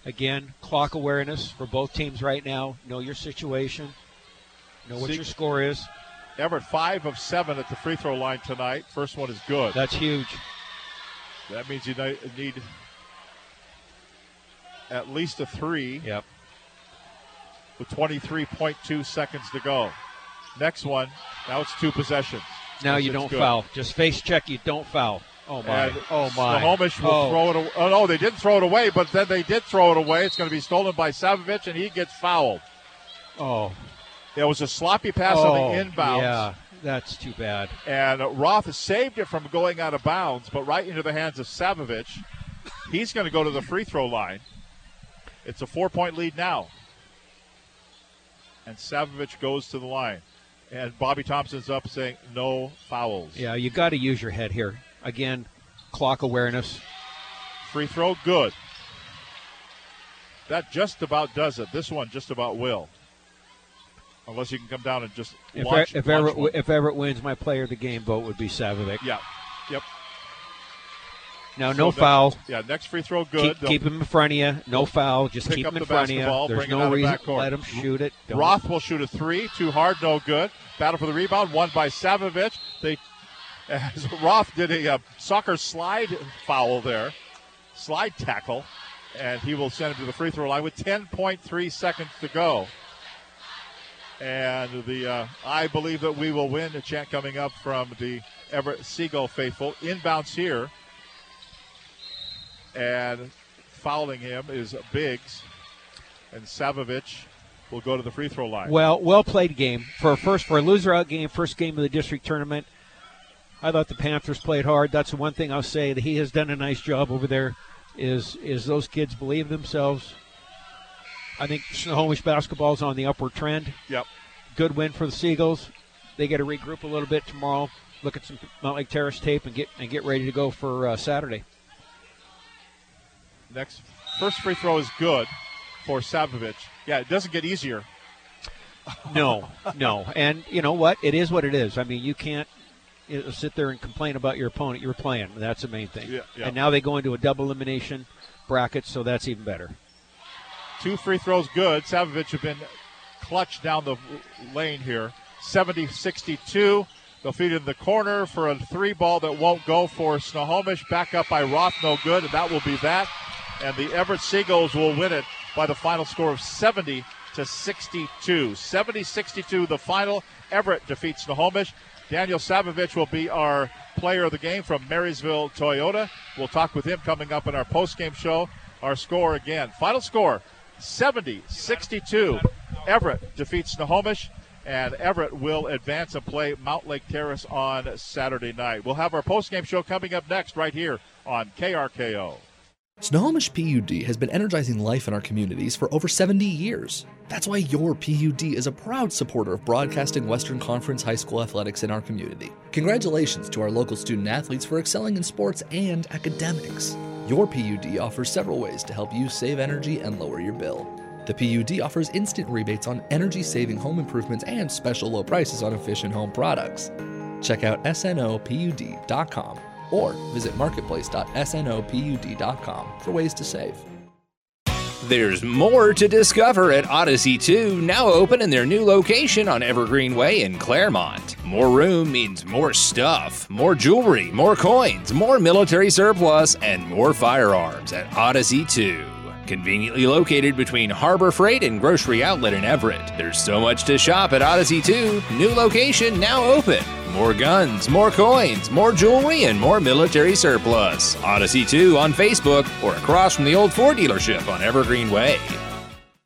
Again, clock awareness for both teams right now. Know your situation. Know what See- your score is. Everett five of seven at the free throw line tonight. First one is good. That's huge. That means you need at least a three. Yep. With 23.2 seconds to go. Next one. Now it's two possessions. Now you don't good. foul. Just face check. You don't foul. Oh my. And oh my. Snohomish will oh. throw it. Away. Oh no, they didn't throw it away, but then they did throw it away. It's going to be stolen by Savovich, and he gets fouled. Oh. It was a sloppy pass oh, on the oh, inbound. Yeah, that's too bad. And Roth saved it from going out of bounds, but right into the hands of Savovich. He's going to go to the free throw line. It's a four point lead now. And Savovich goes to the line. And Bobby Thompson's up saying no fouls. Yeah, you got to use your head here. Again, clock awareness. Free throw, good. That just about does it. This one just about will. Unless you can come down and just If, launch, if Everett if Everett wins, my player of the game vote would be Savovich. Yeah. Yep. So no next- foul. Yeah, next free throw, good. Keep, keep him in front of you. No foul. Just keep him in front of you. There's bring no out reason. backcourt. Let him shoot it. Don't- Roth will shoot a three, too hard, no good. Battle for the rebound, won by Savovich. They, as Roth did a uh, soccer slide foul there, slide tackle, and he will send him to the free throw line with 10.3 seconds to go. And the uh, I believe that we will win. A chant coming up from the Everett Seagull faithful. Inbounds here, and fouling him is Biggs, and Savovich will go to the free throw line. Well, well played game for a first for a loser out game, first game of the district tournament. I thought the Panthers played hard. That's the one thing I'll say that he has done a nice job over there. Is is those kids believe themselves? I think Snohomish basketball's on the upward trend. Yep. Good win for the Seagulls. They got to regroup a little bit tomorrow. Look at some Mountlake Terrace tape and get and get ready to go for uh, Saturday. Next, first free throw is good for Savovich. Yeah, it doesn't get easier. No, no, and you know what? It is what it is. I mean, you can't sit there and complain about your opponent. You're playing. That's the main thing. Yeah, yeah. And now they go into a double elimination bracket, so that's even better. Two free throws good. Savovich have been clutch down the lane here. 70 62. They'll feed it in the corner for a three ball that won't go for Snohomish. Back up by Roth, no good, and that will be that. And the Everett Seagulls will win it by the final score of 70 to 62. 70 62, the final. Everett defeats Snohomish. Daniel Savovich will be our player of the game from Marysville Toyota. We'll talk with him coming up in our post-game show. Our score again. Final score 70 62. Everett defeats Snohomish, and Everett will advance and play Mount Lake Terrace on Saturday night. We'll have our post-game show coming up next right here on KRKO. Snohomish PUD has been energizing life in our communities for over 70 years. That's why your PUD is a proud supporter of broadcasting Western Conference high school athletics in our community. Congratulations to our local student athletes for excelling in sports and academics. Your PUD offers several ways to help you save energy and lower your bill. The PUD offers instant rebates on energy saving home improvements and special low prices on efficient home products. Check out snopud.com or visit marketplace.snopud.com for ways to save. There's more to discover at Odyssey 2, now open in their new location on Evergreen Way in Claremont. More room means more stuff, more jewelry, more coins, more military surplus, and more firearms at Odyssey 2. Conveniently located between Harbor Freight and Grocery Outlet in Everett. There's so much to shop at Odyssey 2. New location now open. More guns, more coins, more jewelry, and more military surplus. Odyssey 2 on Facebook or across from the old Ford dealership on Evergreen Way.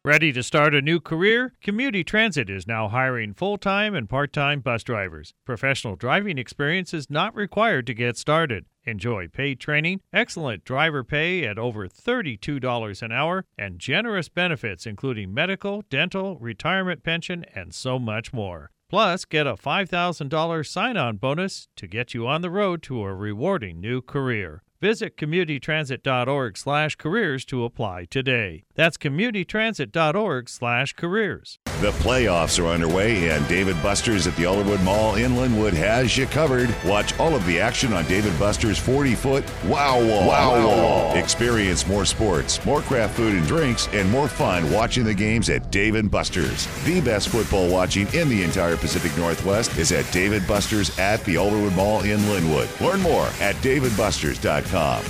Ready to start a new career? Community Transit is now hiring full time and part time bus drivers. Professional driving experience is not required to get started. Enjoy paid training, excellent driver pay at over $32 an hour, and generous benefits including medical, dental, retirement pension, and so much more. Plus, get a $5,000 sign on bonus to get you on the road to a rewarding new career. Visit communitytransit.org slash careers to apply today. That's communitytransit.org slash careers. The playoffs are underway, and Dave & Buster's at the Alderwood Mall in Lynnwood has you covered. Watch all of the action on Dave & Buster's 40 foot Wow Wall. Wow Wall. Experience more sports, more craft food and drinks, and more fun watching the games at Dave & Buster's. The best football watching in the entire Pacific Northwest is at Dave & Buster's at the Alderwood Mall in Lynnwood. Learn more at daveandbusters.com.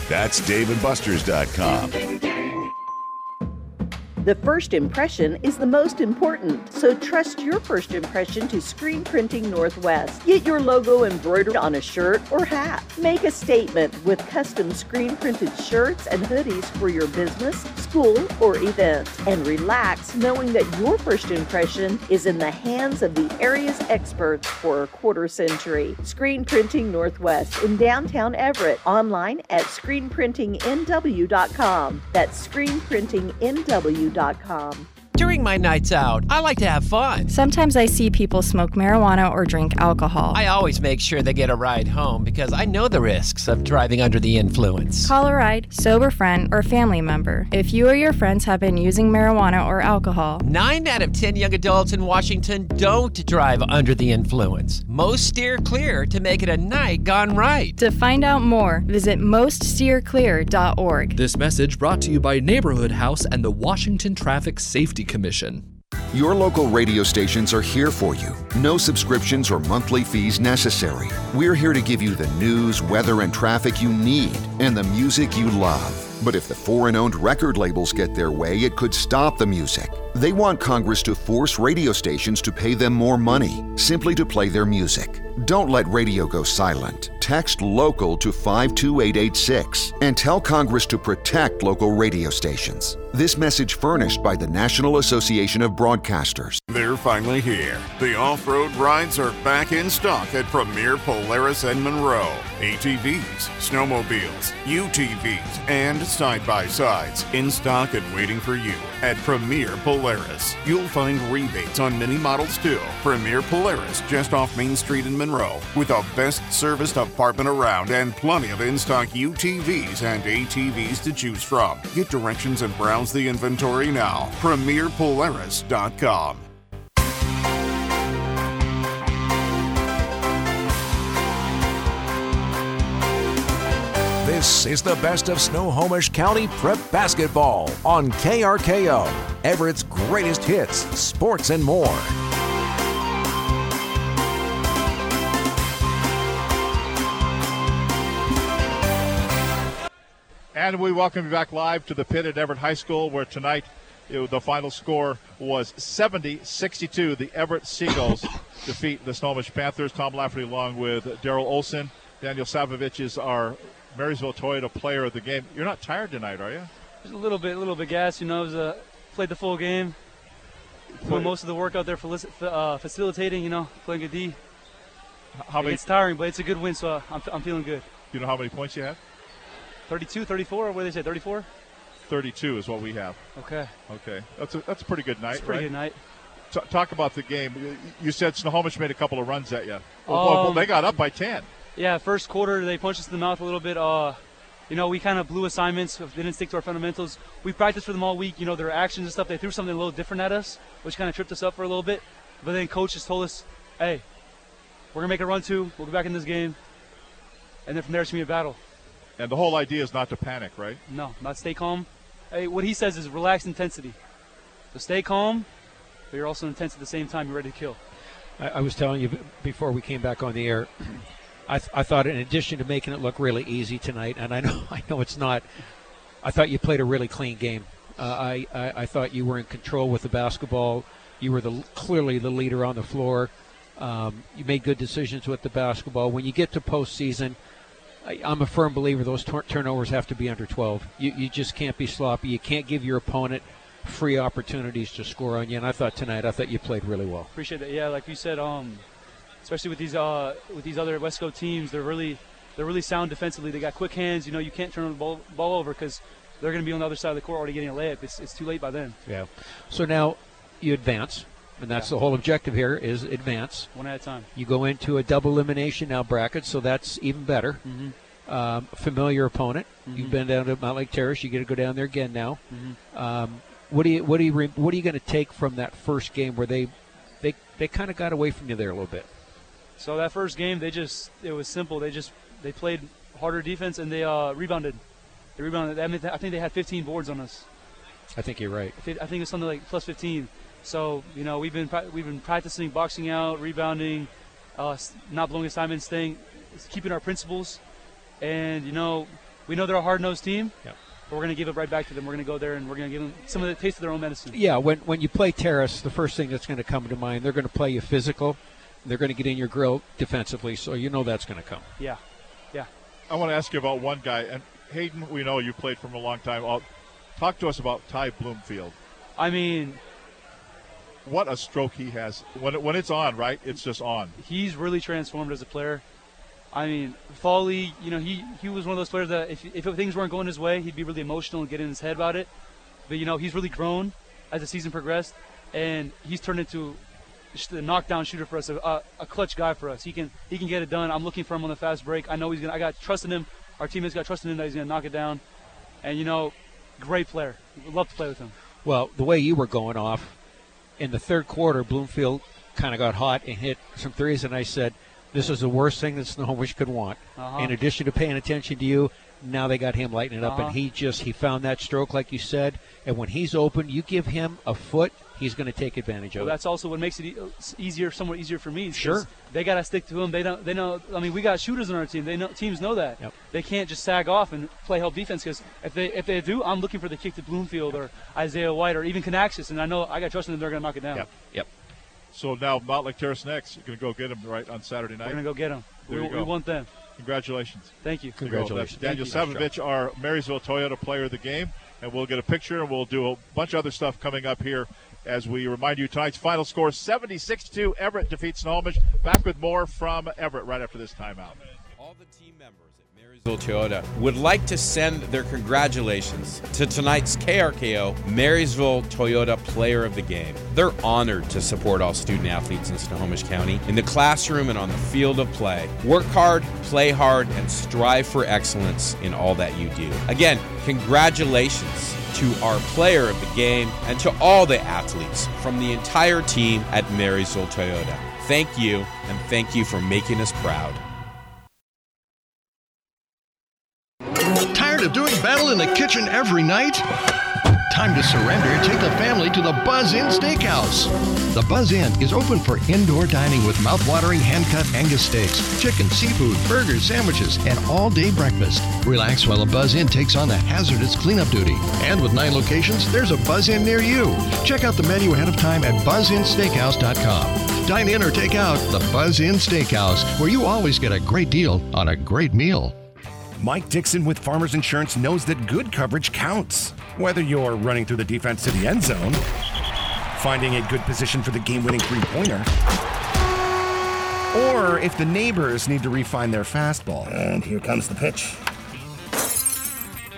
That's daveandbusters.com. The first impression is the most important, so trust your first impression to Screen Printing Northwest. Get your logo embroidered on a shirt or hat. Make a statement with custom screen printed shirts and hoodies for your business, school, or event. And relax knowing that your first impression is in the hands of the area's experts for a quarter century. Screen Printing Northwest in downtown Everett. Online at screenprintingnw.com. That's screenprintingnw.com you.com. During my nights out, I like to have fun. Sometimes I see people smoke marijuana or drink alcohol. I always make sure they get a ride home because I know the risks of driving under the influence. Call a ride, sober friend, or family member if you or your friends have been using marijuana or alcohol. Nine out of ten young adults in Washington don't drive under the influence. Most steer clear to make it a night gone right. To find out more, visit moststeerclear.org. This message brought to you by Neighborhood House and the Washington Traffic Safety Commission. Your local radio stations are here for you. No subscriptions or monthly fees necessary. We're here to give you the news, weather, and traffic you need and the music you love. But if the foreign owned record labels get their way, it could stop the music. They want Congress to force radio stations to pay them more money simply to play their music. Don't let radio go silent. Text local to 52886 and tell Congress to protect local radio stations. This message furnished by the National Association of Broadcasters. They're finally here. The off road rides are back in stock at Premier Polaris and Monroe. ATVs, snowmobiles, UTVs, and side by sides in stock and waiting for you at Premier Polaris. You'll find rebates on many models too. Premier Polaris, just off Main Street in Monroe, with the best serviced apartment around and plenty of in stock UTVs and ATVs to choose from. Get directions and browse Browse the inventory now. PremierPolaris.com. This is the best of Snohomish County Prep Basketball on KRKO, Everett's greatest hits, sports, and more. And we welcome you back live to the pit at Everett High School, where tonight it, the final score was 70 62. The Everett Seagulls defeat the Snohomish Panthers. Tom Lafferty, along with Daryl Olson. Daniel Savovich is our Marysville Toyota player of the game. You're not tired tonight, are you? Just a little bit, a little bit gas. You know, I was, uh, played the full game. Doing most of the work out there for uh, facilitating. You know, playing a D. How many? It's tiring, but it's a good win, so uh, I'm, I'm feeling good. Do you know how many points you had? 32, 34. What did they say? 34. 32 is what we have. Okay. Okay, that's a that's a pretty good night. A pretty right? good night. T- talk about the game. You- said Snohomish made a couple of runs at you. Well, Um, well, they got up by 10. Yeah, first quarter they punched us in the mouth a little bit. Uh, you know, we kind of blew assignments. Didn't stick to our fundamentals. We practiced for them all week. You know, their actions and stuff. They threw something a little different at us, which kind of tripped us up for a little bit. But then coach just told us, "Hey, we're gonna make a run two. We'll go back in this game." And then from there, it's gonna be a battle. And the whole idea is not to panic, right? No, not stay calm. Hey, what he says is relaxed intensity. So stay calm, but you're also intense at the same time. You're ready to kill. I, I was telling you before we came back on the air. I, th- I thought, in addition to making it look really easy tonight, and I know I know it's not. I thought you played a really clean game. Uh, I, I I thought you were in control with the basketball. You were the clearly the leader on the floor. Um, you made good decisions with the basketball. When you get to postseason, I, I'm a firm believer those tur- turnovers have to be under 12. You, you just can't be sloppy. You can't give your opponent free opportunities to score on you. And I thought tonight, I thought you played really well. Appreciate that. Yeah, like you said, um, especially with these uh, with these other Wesco teams, they're really they're really sound defensively. They got quick hands. You know, you can't turn the ball, ball over because they're going to be on the other side of the court already getting a layup. It's, it's too late by then. Yeah. So now you advance, and that's the whole objective here is advance. One at a time. You go into a double elimination now bracket, so that's even better. Mhm. Um, familiar opponent. Mhm. You've been down to Mountlake Terrace. You get to go down there again now. Mhm. Um, what do you what do you re- what are you going to take from that first game where they they they kind of got away from you there a little bit? So that first game, they just it was simple. They just they played harder defense and they uh, rebounded. They rebounded. I, mean, I think they had 15 boards on us. I think you're right. I think I think it's something like plus 15. So you know we've been we've been practicing boxing out, rebounding, uh, s- not blowing assignments, staying, keeping our principles, and you know we know they're a hard-nosed team. Yep. But we're going to give it right back to them. We're going to go there and we're going to give them some of the taste of their own medicine. Yeah, when when you play Terrace, the first thing that's going to come to mind, they're going to play you physical. They're going to get in your grill defensively, so you know that's going to come. Yeah, yeah. I want to ask you about one guy. And Hayden, we know you played for him a long time. i talk to us about Ty Bloomfield. I mean, what a stroke he has. When, it, when it's on, right? It's just on. he's really transformed as a player. I mean, Foley, you know, he, he was one of those players that if, if things weren't going his way, he'd be really emotional and get in his head about it. But, you know, he's really grown as the season progressed, and he's turned into just a knockdown shooter for us, a, a, a clutch guy for us. He can he can get it done. I'm looking for him on the fast break. I know he's gonna. I got trust in him. Our teammates got trust in him that he's gonna knock it down. And you know, great player. Love to play with him. Well, the way you were going off in the third quarter, Bloomfield kind of got hot and hit some threes, and I said, "This is the worst thing that Snohomish could want." Uh-huh. In addition to paying attention to you, now they got him lighting it up, Uh-huh. and he just he found that stroke, like you said. And when he's open, you give him a foot, he's going to take advantage of it. that's also what makes it e- uh, easier, somewhat easier for me. Sure. They got to stick to him. They don't. They know. I mean, we got shooters on our team. They know. Teams know that. Yep. They can't just sag off and play help defense because if they if they do, I'm looking for the kick to Bloomfield or Isaiah White or even Canaxis, and I know I got trust in them. They're going to knock it down. Yep. Yep. So now Mountlake Terrace next. You're going to go get him right on Saturday night. We're going to go get them. There We, you go. we want them. Congratulations. Thank you. Congratulations. you Daniel Thank you. Savovich, our Marysville Toyota player of the game. And we'll get a picture and we'll do a bunch of other stuff coming up here as we remind you tonight's final score 76 2. Everett defeats Snohomish. Back with more from Everett right after this timeout. Toyota would like to send their congratulations to tonight's KRKO Marysville Toyota Player of the Game. They're honored to support all student athletes in Snohomish County in the classroom and on the field of play. Work hard, play hard, and strive for excellence in all that you do. Again, congratulations to our player of the game and to all the athletes from the entire team at Marysville Toyota. Thank you, and thank you for making us proud. Tired of doing battle in the kitchen every night? Time to surrender. Take the family to the Buzz Inn Steakhouse. The Buzz Inn is open for indoor dining with mouth-watering hand-cut Angus steaks, chicken, seafood, burgers, sandwiches, and all-day breakfast. Relax while the Buzz Inn takes on the hazardous cleanup duty. And with nine locations, there's a Buzz Inn near you. Check out the menu ahead of time at buzzinsteakhouse.com. Dine in or take out the Buzz Inn Steakhouse, where you always get a great deal on a great meal. Mike Dixon with Farmers Insurance knows that good coverage counts. Whether you're running through the defense to the end zone, finding a good position for the game winning three pointer, or if the neighbors need to refine their fastball. And here comes the pitch.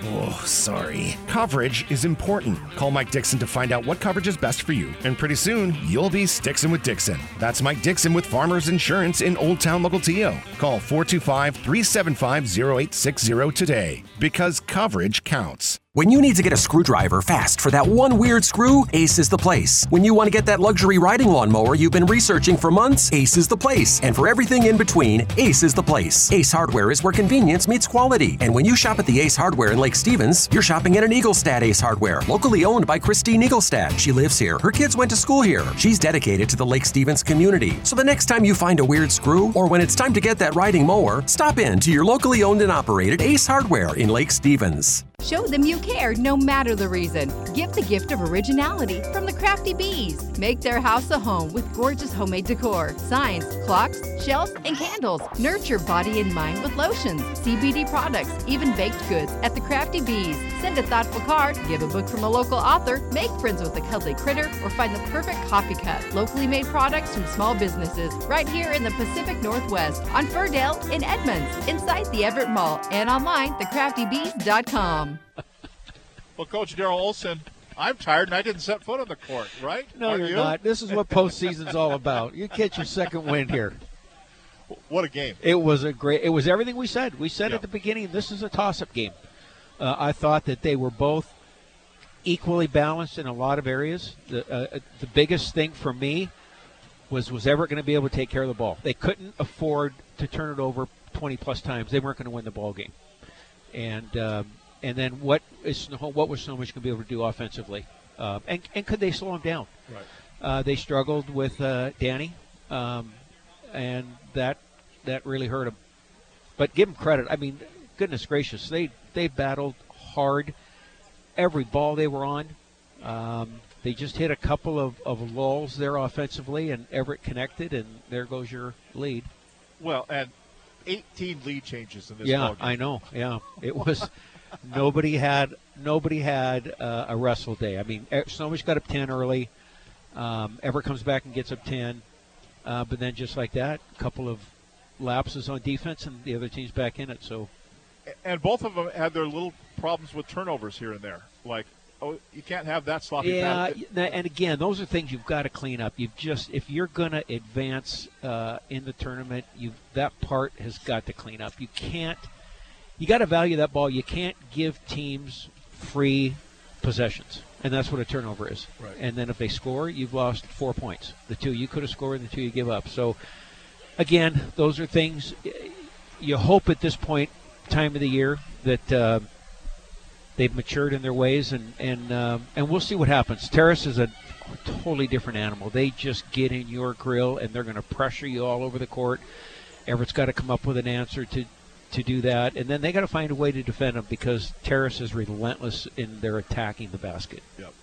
Oh, sorry. Coverage is important. Call Mike Dixon to find out what coverage is best for you. And pretty soon, you'll be Stixon with Dixon. That's Mike Dixon with Farmers Insurance in Old Town Local TO. Call 425 375 0860 today because coverage counts. When you need to get a screwdriver fast for that one weird screw, Ace is the place. When you want to get that luxury riding lawnmower you've been researching for months, Ace is the place. And for everything in between, Ace is the place. Ace Hardware is where convenience meets quality. And when you shop at the Ace Hardware in Lake Stevens, you're shopping at an Eaglestad Ace Hardware, locally owned by Christine Eaglestad. She lives here. Her kids went to school here. She's dedicated to the Lake Stevens community. So the next time you find a weird screw, or when it's time to get that riding mower, stop in to your locally owned and operated Ace Hardware in Lake Stevens. Show them you care no matter the reason. Give the gift of originality from the Crafty Bees. Make their house a home with gorgeous homemade decor, signs, clocks, shelves, and candles. Nurture body and mind with lotions, CBD products, even baked goods at the Crafty Bees. Send a thoughtful card, give a book from a local author, make friends with a cuddly critter, or find the perfect coffee cup. Locally made products from small businesses right here in the Pacific Northwest on Firdale in Edmonds, inside the Everett Mall, and online, thecraftybees.com. Well, Coach Daryl Olson, I'm tired and I didn't set foot on the court, right? No, Are you're you? not. This is what postseason's all about. You catch your second win here. What a game! It was a great. It was everything we said. We said Yeah. at the beginning, this is a toss-up game. Uh, I thought that they were both equally balanced in a lot of areas. The uh, the biggest thing for me was was Everett going to be able to take care of the ball. They couldn't afford to turn it over 20 plus times. They weren't going to win the ball game. And um, and then what is what was Snohomish going to be able to do offensively? Uh, and and could they slow him down? Right. Uh, they struggled with uh, Danny, um, and that that really hurt them. But give them credit. I mean, goodness gracious, they they battled hard. Every ball they were on, um, they just hit a couple of, of lulls there offensively, and Everett connected, and there goes your lead. Well, and 18 lead changes in this yeah. I know. Yeah, it was. Nobody had nobody had uh, a wrestle day. I mean, Snohomish got up ten early. Um, Everett comes back and gets up ten, uh, but then just like that, a couple of lapses on defense, and the other team's back in it. So And both of them had their little problems with turnovers here and there. Like, oh, you can't have that sloppy yeah, and again, those are things you've got to clean up. You've just if you're going to advance uh, in the tournament, you that part has got to clean up. You can't. You got to value that ball. You can't give teams free possessions, and that's what a turnover is. Right. And then if they score, you've lost four points. The two you could have scored, and the two you give up. So, again, those are things you hope at this point, time of the year, that. Uh, they've matured in their ways, and and um, and we'll see what happens. Terrace is a totally different animal. They just get in your grill, and they're going to pressure you all over the court. Everett's got to come up with an answer to to do that, and then they got to find a way to defend them because Terrace is relentless in their attacking the basket. Yep.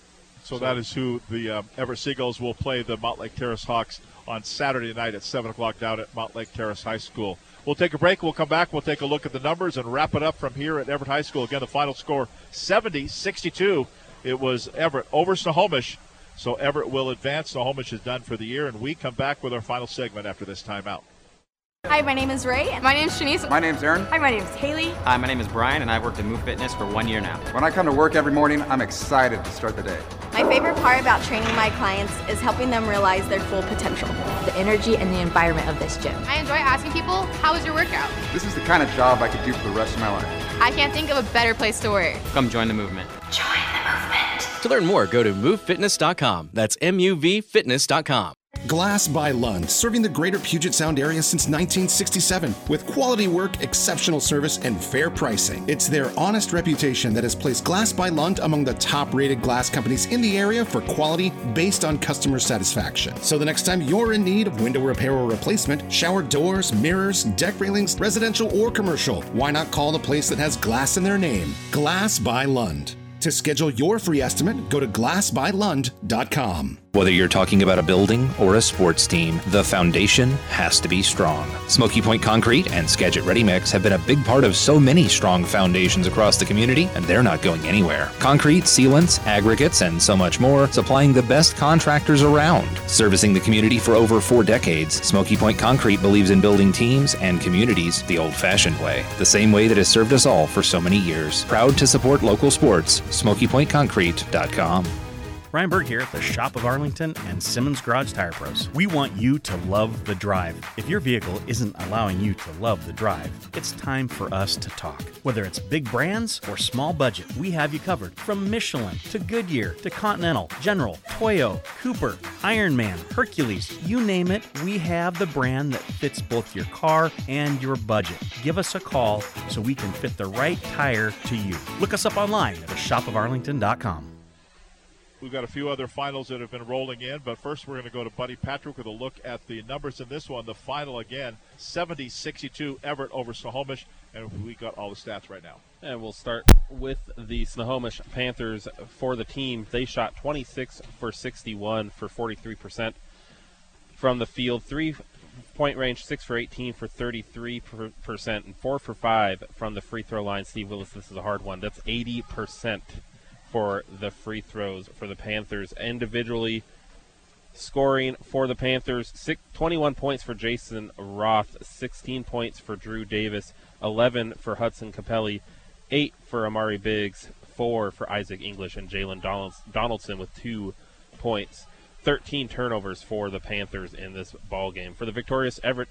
So, that is who the um, Everett Seagulls will play the Mountlake Terrace Hawks on Saturday night at 7 o'clock down at Mountlake Terrace High School. We'll take a break. We'll come back. We'll take a look at the numbers and wrap it up from here at Everett High School. Again, the final score 70 62. It was Everett over Snohomish. So Everett will advance. Snohomish is done for the year, and we come back with our final segment after this timeout. Hi, my name is Ray. My name is Shanice. My name's Aaron. Hi, my name is Haley. Hi, my name is Brian, and I've worked at MUV Fitness for one year now. When I come to work every morning, I'm excited to start the day. My favorite part about training my clients is helping them realize their full potential. The energy and the environment of this gym. I enjoy asking people, how was your workout? This is the kind of job I could do for the rest of my life. I can't think of a better place to work. Come join the movement. Join the movement. To learn more, go to muvfitness.com. That's M U V fitness.com. Glass by Lund, serving the greater Puget Sound area since 1967 with quality work, exceptional service, and fair pricing. It's their honest reputation that has placed Glass by Lund among the top rated glass companies in the area for quality based on customer satisfaction. So the next time you're in need of window repair or replacement, shower doors, mirrors, deck railings, residential or commercial, why not call the place that has glass in their name? Glass by Lund. To schedule your free estimate, go to glassbylund.com. Whether you're talking about a building or a sports team, the foundation has to be strong. Smoky Point Concrete and Skagit Ready Mix have been a big part of so many strong foundations across the community, and they're not going anywhere. Concrete, sealants, aggregates, and so much more, supplying the best contractors around. Servicing the community for over four decades, Smoky Point Concrete believes in building teams and communities the old fashioned way, the same way that has served us all for so many years. Proud to support local sports, SmokyPointConcrete.com. Ryan Berg here at the Shop of Arlington and Simmons Garage Tire Pros. We want you to love the drive. If your vehicle isn't allowing you to love the drive, it's time for us to talk. Whether it's big brands or small budget, we have you covered. From Michelin to Goodyear to Continental, General, Toyo, Cooper, Ironman, Hercules, you name it, we have the brand that fits both your car and your budget. Give us a call so we can fit the right tire to you. Look us up online at shopofarlington.com. We've got a few other finals that have been rolling in, but first we're going to go to Buddy Patrick with a look at the numbers in this one. The final again 70 62 Everett over Snohomish, and we got all the stats right now. And we'll start with the Snohomish Panthers for the team. They shot 26 for 61 for 43% from the field, three point range, six for 18 for 33%, and four for five from the free throw line. Steve Willis, this is a hard one. That's 80% for the free throws for the Panthers. Individually, scoring for the Panthers six, 21 points for Jason Roth, 16 points for Drew Davis, 11 for Hudson Capelli, 8 for Amari Biggs, 4 for Isaac English, and Jalen Donaldson with 2 points. 13 turnovers for the Panthers in this ball game. For the victorious Everett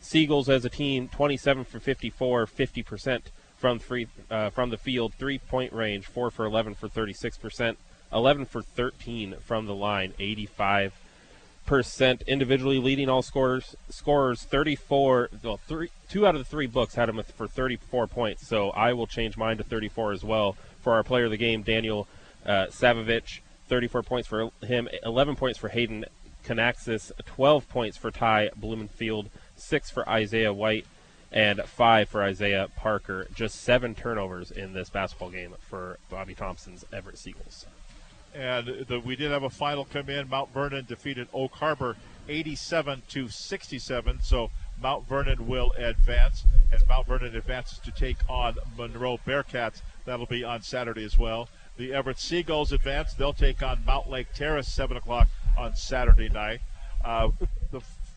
Seagulls as a team, 27 for 54, 50% from free uh, from the field, three point range, four for 11 for 36 percent, 11 for 13 from the line, 85 percent individually leading all scorers. Scorers 34. Well, three, two out of the three books had him for 34 points. So I will change mine to 34 as well for our player of the game, Daniel uh, Savovich. 34 points for him, 11 points for Hayden Canaxis, 12 points for Ty Bloomfield, six for Isaiah White, and five for Isaiah Parker. Just seven turnovers in this basketball game for Bobby Thompson's Everett Seagulls. And the, we did have a final come in. Mount Vernon defeated Oak Harbor 87 to 67. So Mount Vernon will advance as Mount Vernon advances to take on Monroe Bearcats. That'll be on Saturday as well. The Everett Seagulls advance. They'll take on Mountlake Terrace 7 o'clock on Saturday night. Uh,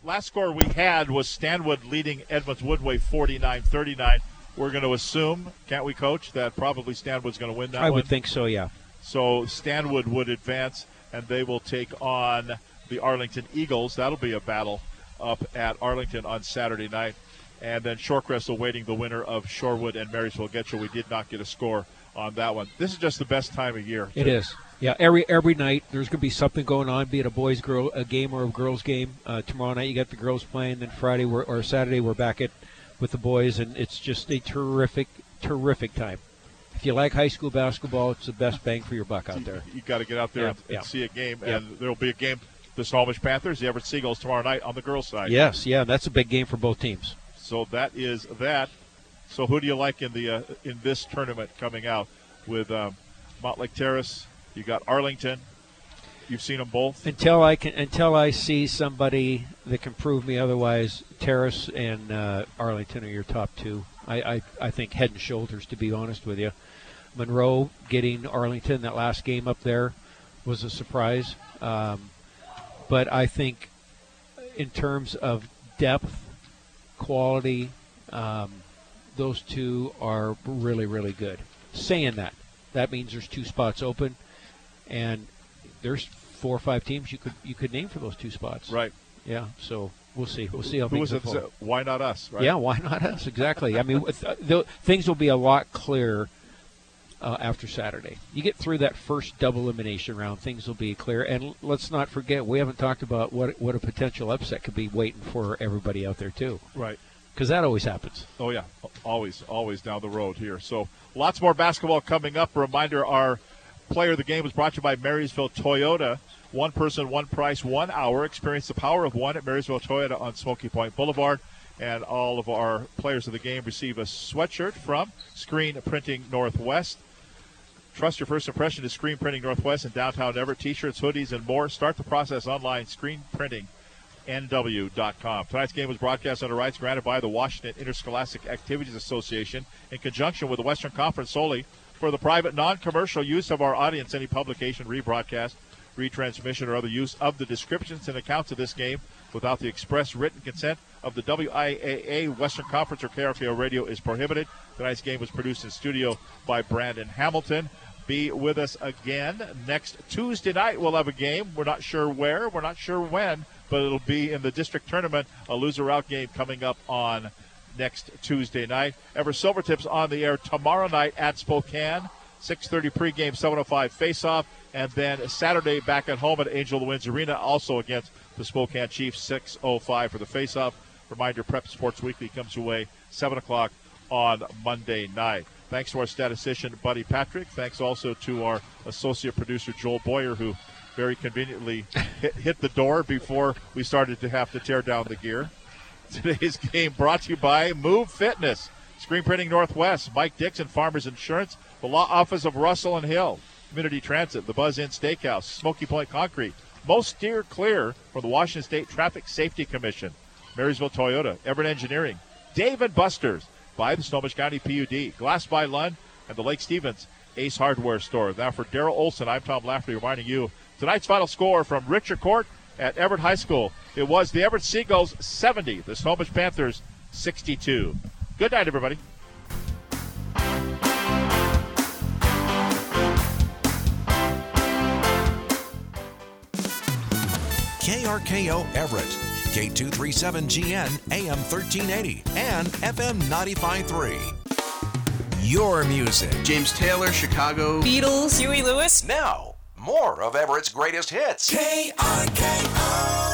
last score we had was Stanwood leading Edmonds Woodway 49-39. We're going to assume, can't we, Coach, that probably Stanwood's going to win that I one? would think so, yeah. So Stanwood would advance, and they will take on the Arlington Eagles. That'll be a battle up at Arlington on Saturday night. And then Shorecrest awaiting the winner of Shorewood and Marysville Getchell. We did not get a score on that one. This is just the best time of year. It is. Yeah, every every night there's going to be something going on, be it a boys girl a game or a girls game. Uh, tomorrow night you got the girls playing, then Friday we're, or Saturday we're back at with the boys, and it's just a terrific terrific time. If you like high school basketball, it's the best bang for your buck out there. You, got to get out there Yeah, and, and see a game, Yeah. and there will be a game. The Snohomish Panthers, the Everett Seagulls tomorrow night on the girls' side. Yes, yeah, that's a big game for both teams. So that is that. So who do you like in the uh, in this tournament coming out with um, Mountlake Terrace? You got Arlington. You've seen them both. Until I can, until I see somebody that can prove me otherwise, Terrace and uh, Arlington are your top two. I, I, I think head and shoulders, to be honest with you. Monroe getting Arlington that last game up there was a surprise, um, but I think in terms of depth, quality, um, those two are really really good. Saying that, that means there's two spots open, and there's four or five teams you could you could name for those two spots. Right. Yeah. So we'll see. We'll see how Who things was it? Why not us? Right. Yeah. Why not us? Exactly. I mean, with, uh, the, things will be a lot clearer uh, after Saturday. You get through that first double elimination round, things will be clear. And l- let's not forget, we haven't talked about what what a potential upset could be waiting for everybody out there too. Right. Because that always happens. Oh yeah, always, always down the road here. So lots more basketball coming up. A reminder: our player of the game was brought to you by Marysville Toyota. One person, one price, one hour. Experience the power of one at Marysville Toyota on Smoky Point Boulevard. And all of our players of the game receive a sweatshirt from Screen Printing Northwest. Trust your first impression to Screen Printing Northwest in downtown Everett. T-shirts, hoodies, and more. Start the process online. Screen Printing. NW.com. Tonight's game was broadcast under rights granted by the Washington Interscholastic Activities Association in conjunction with the Western Conference solely for the private, non commercial use of our audience. Any publication, rebroadcast, retransmission, or other use of the descriptions and accounts of this game without the express written consent of the WIAA Western Conference or KRKO Radio is prohibited. Tonight's game was produced in studio by Brandon Hamilton. Be with us again next Tuesday night. We'll have a game. We're not sure where, we're not sure when, but it'll be in the district tournament, a loser out game coming up on next Tuesday night. Ever Silvertips on the air tomorrow night at Spokane. 6:30 pregame, 7:05 face-off, and then Saturday back at home at Angel of the Winds Arena, also against the Spokane Chiefs, 6:05 for the face-off. Reminder: Prep Sports Weekly comes your way 7 o'clock on Monday night. Thanks to our statistician Buddy Patrick. Thanks also to our associate producer Joel Boyer, who very conveniently hit, hit the door before we started to have to tear down the gear. Today's game brought to you by MUV Fitness, Screen Printing Northwest, Mike Dixon, Farmers Insurance, the Law Office of Russell and Hill, Community Transit, the Buzz Inn Steakhouse, Smoky Point Concrete, most steer clear from the Washington State Traffic Safety Commission, Marysville Toyota, Everett Engineering, Dave and Buster's, by the Snohomish County PUD, Glass by Lund, and the Lake Stevens Ace Hardware Store. Now for Daryl Olson, I'm Tom Lafferty reminding you tonight's final score from Richard Court at Everett High School. It was the Everett Seagulls 70, the Snohomish Panthers 62. Good night, everybody. KRKO Everett, K237GN AM 1380 and FM 953. Your music. James Taylor, Chicago. Beatles, Huey Lewis. Now, more of Everett's greatest hits. KRKO.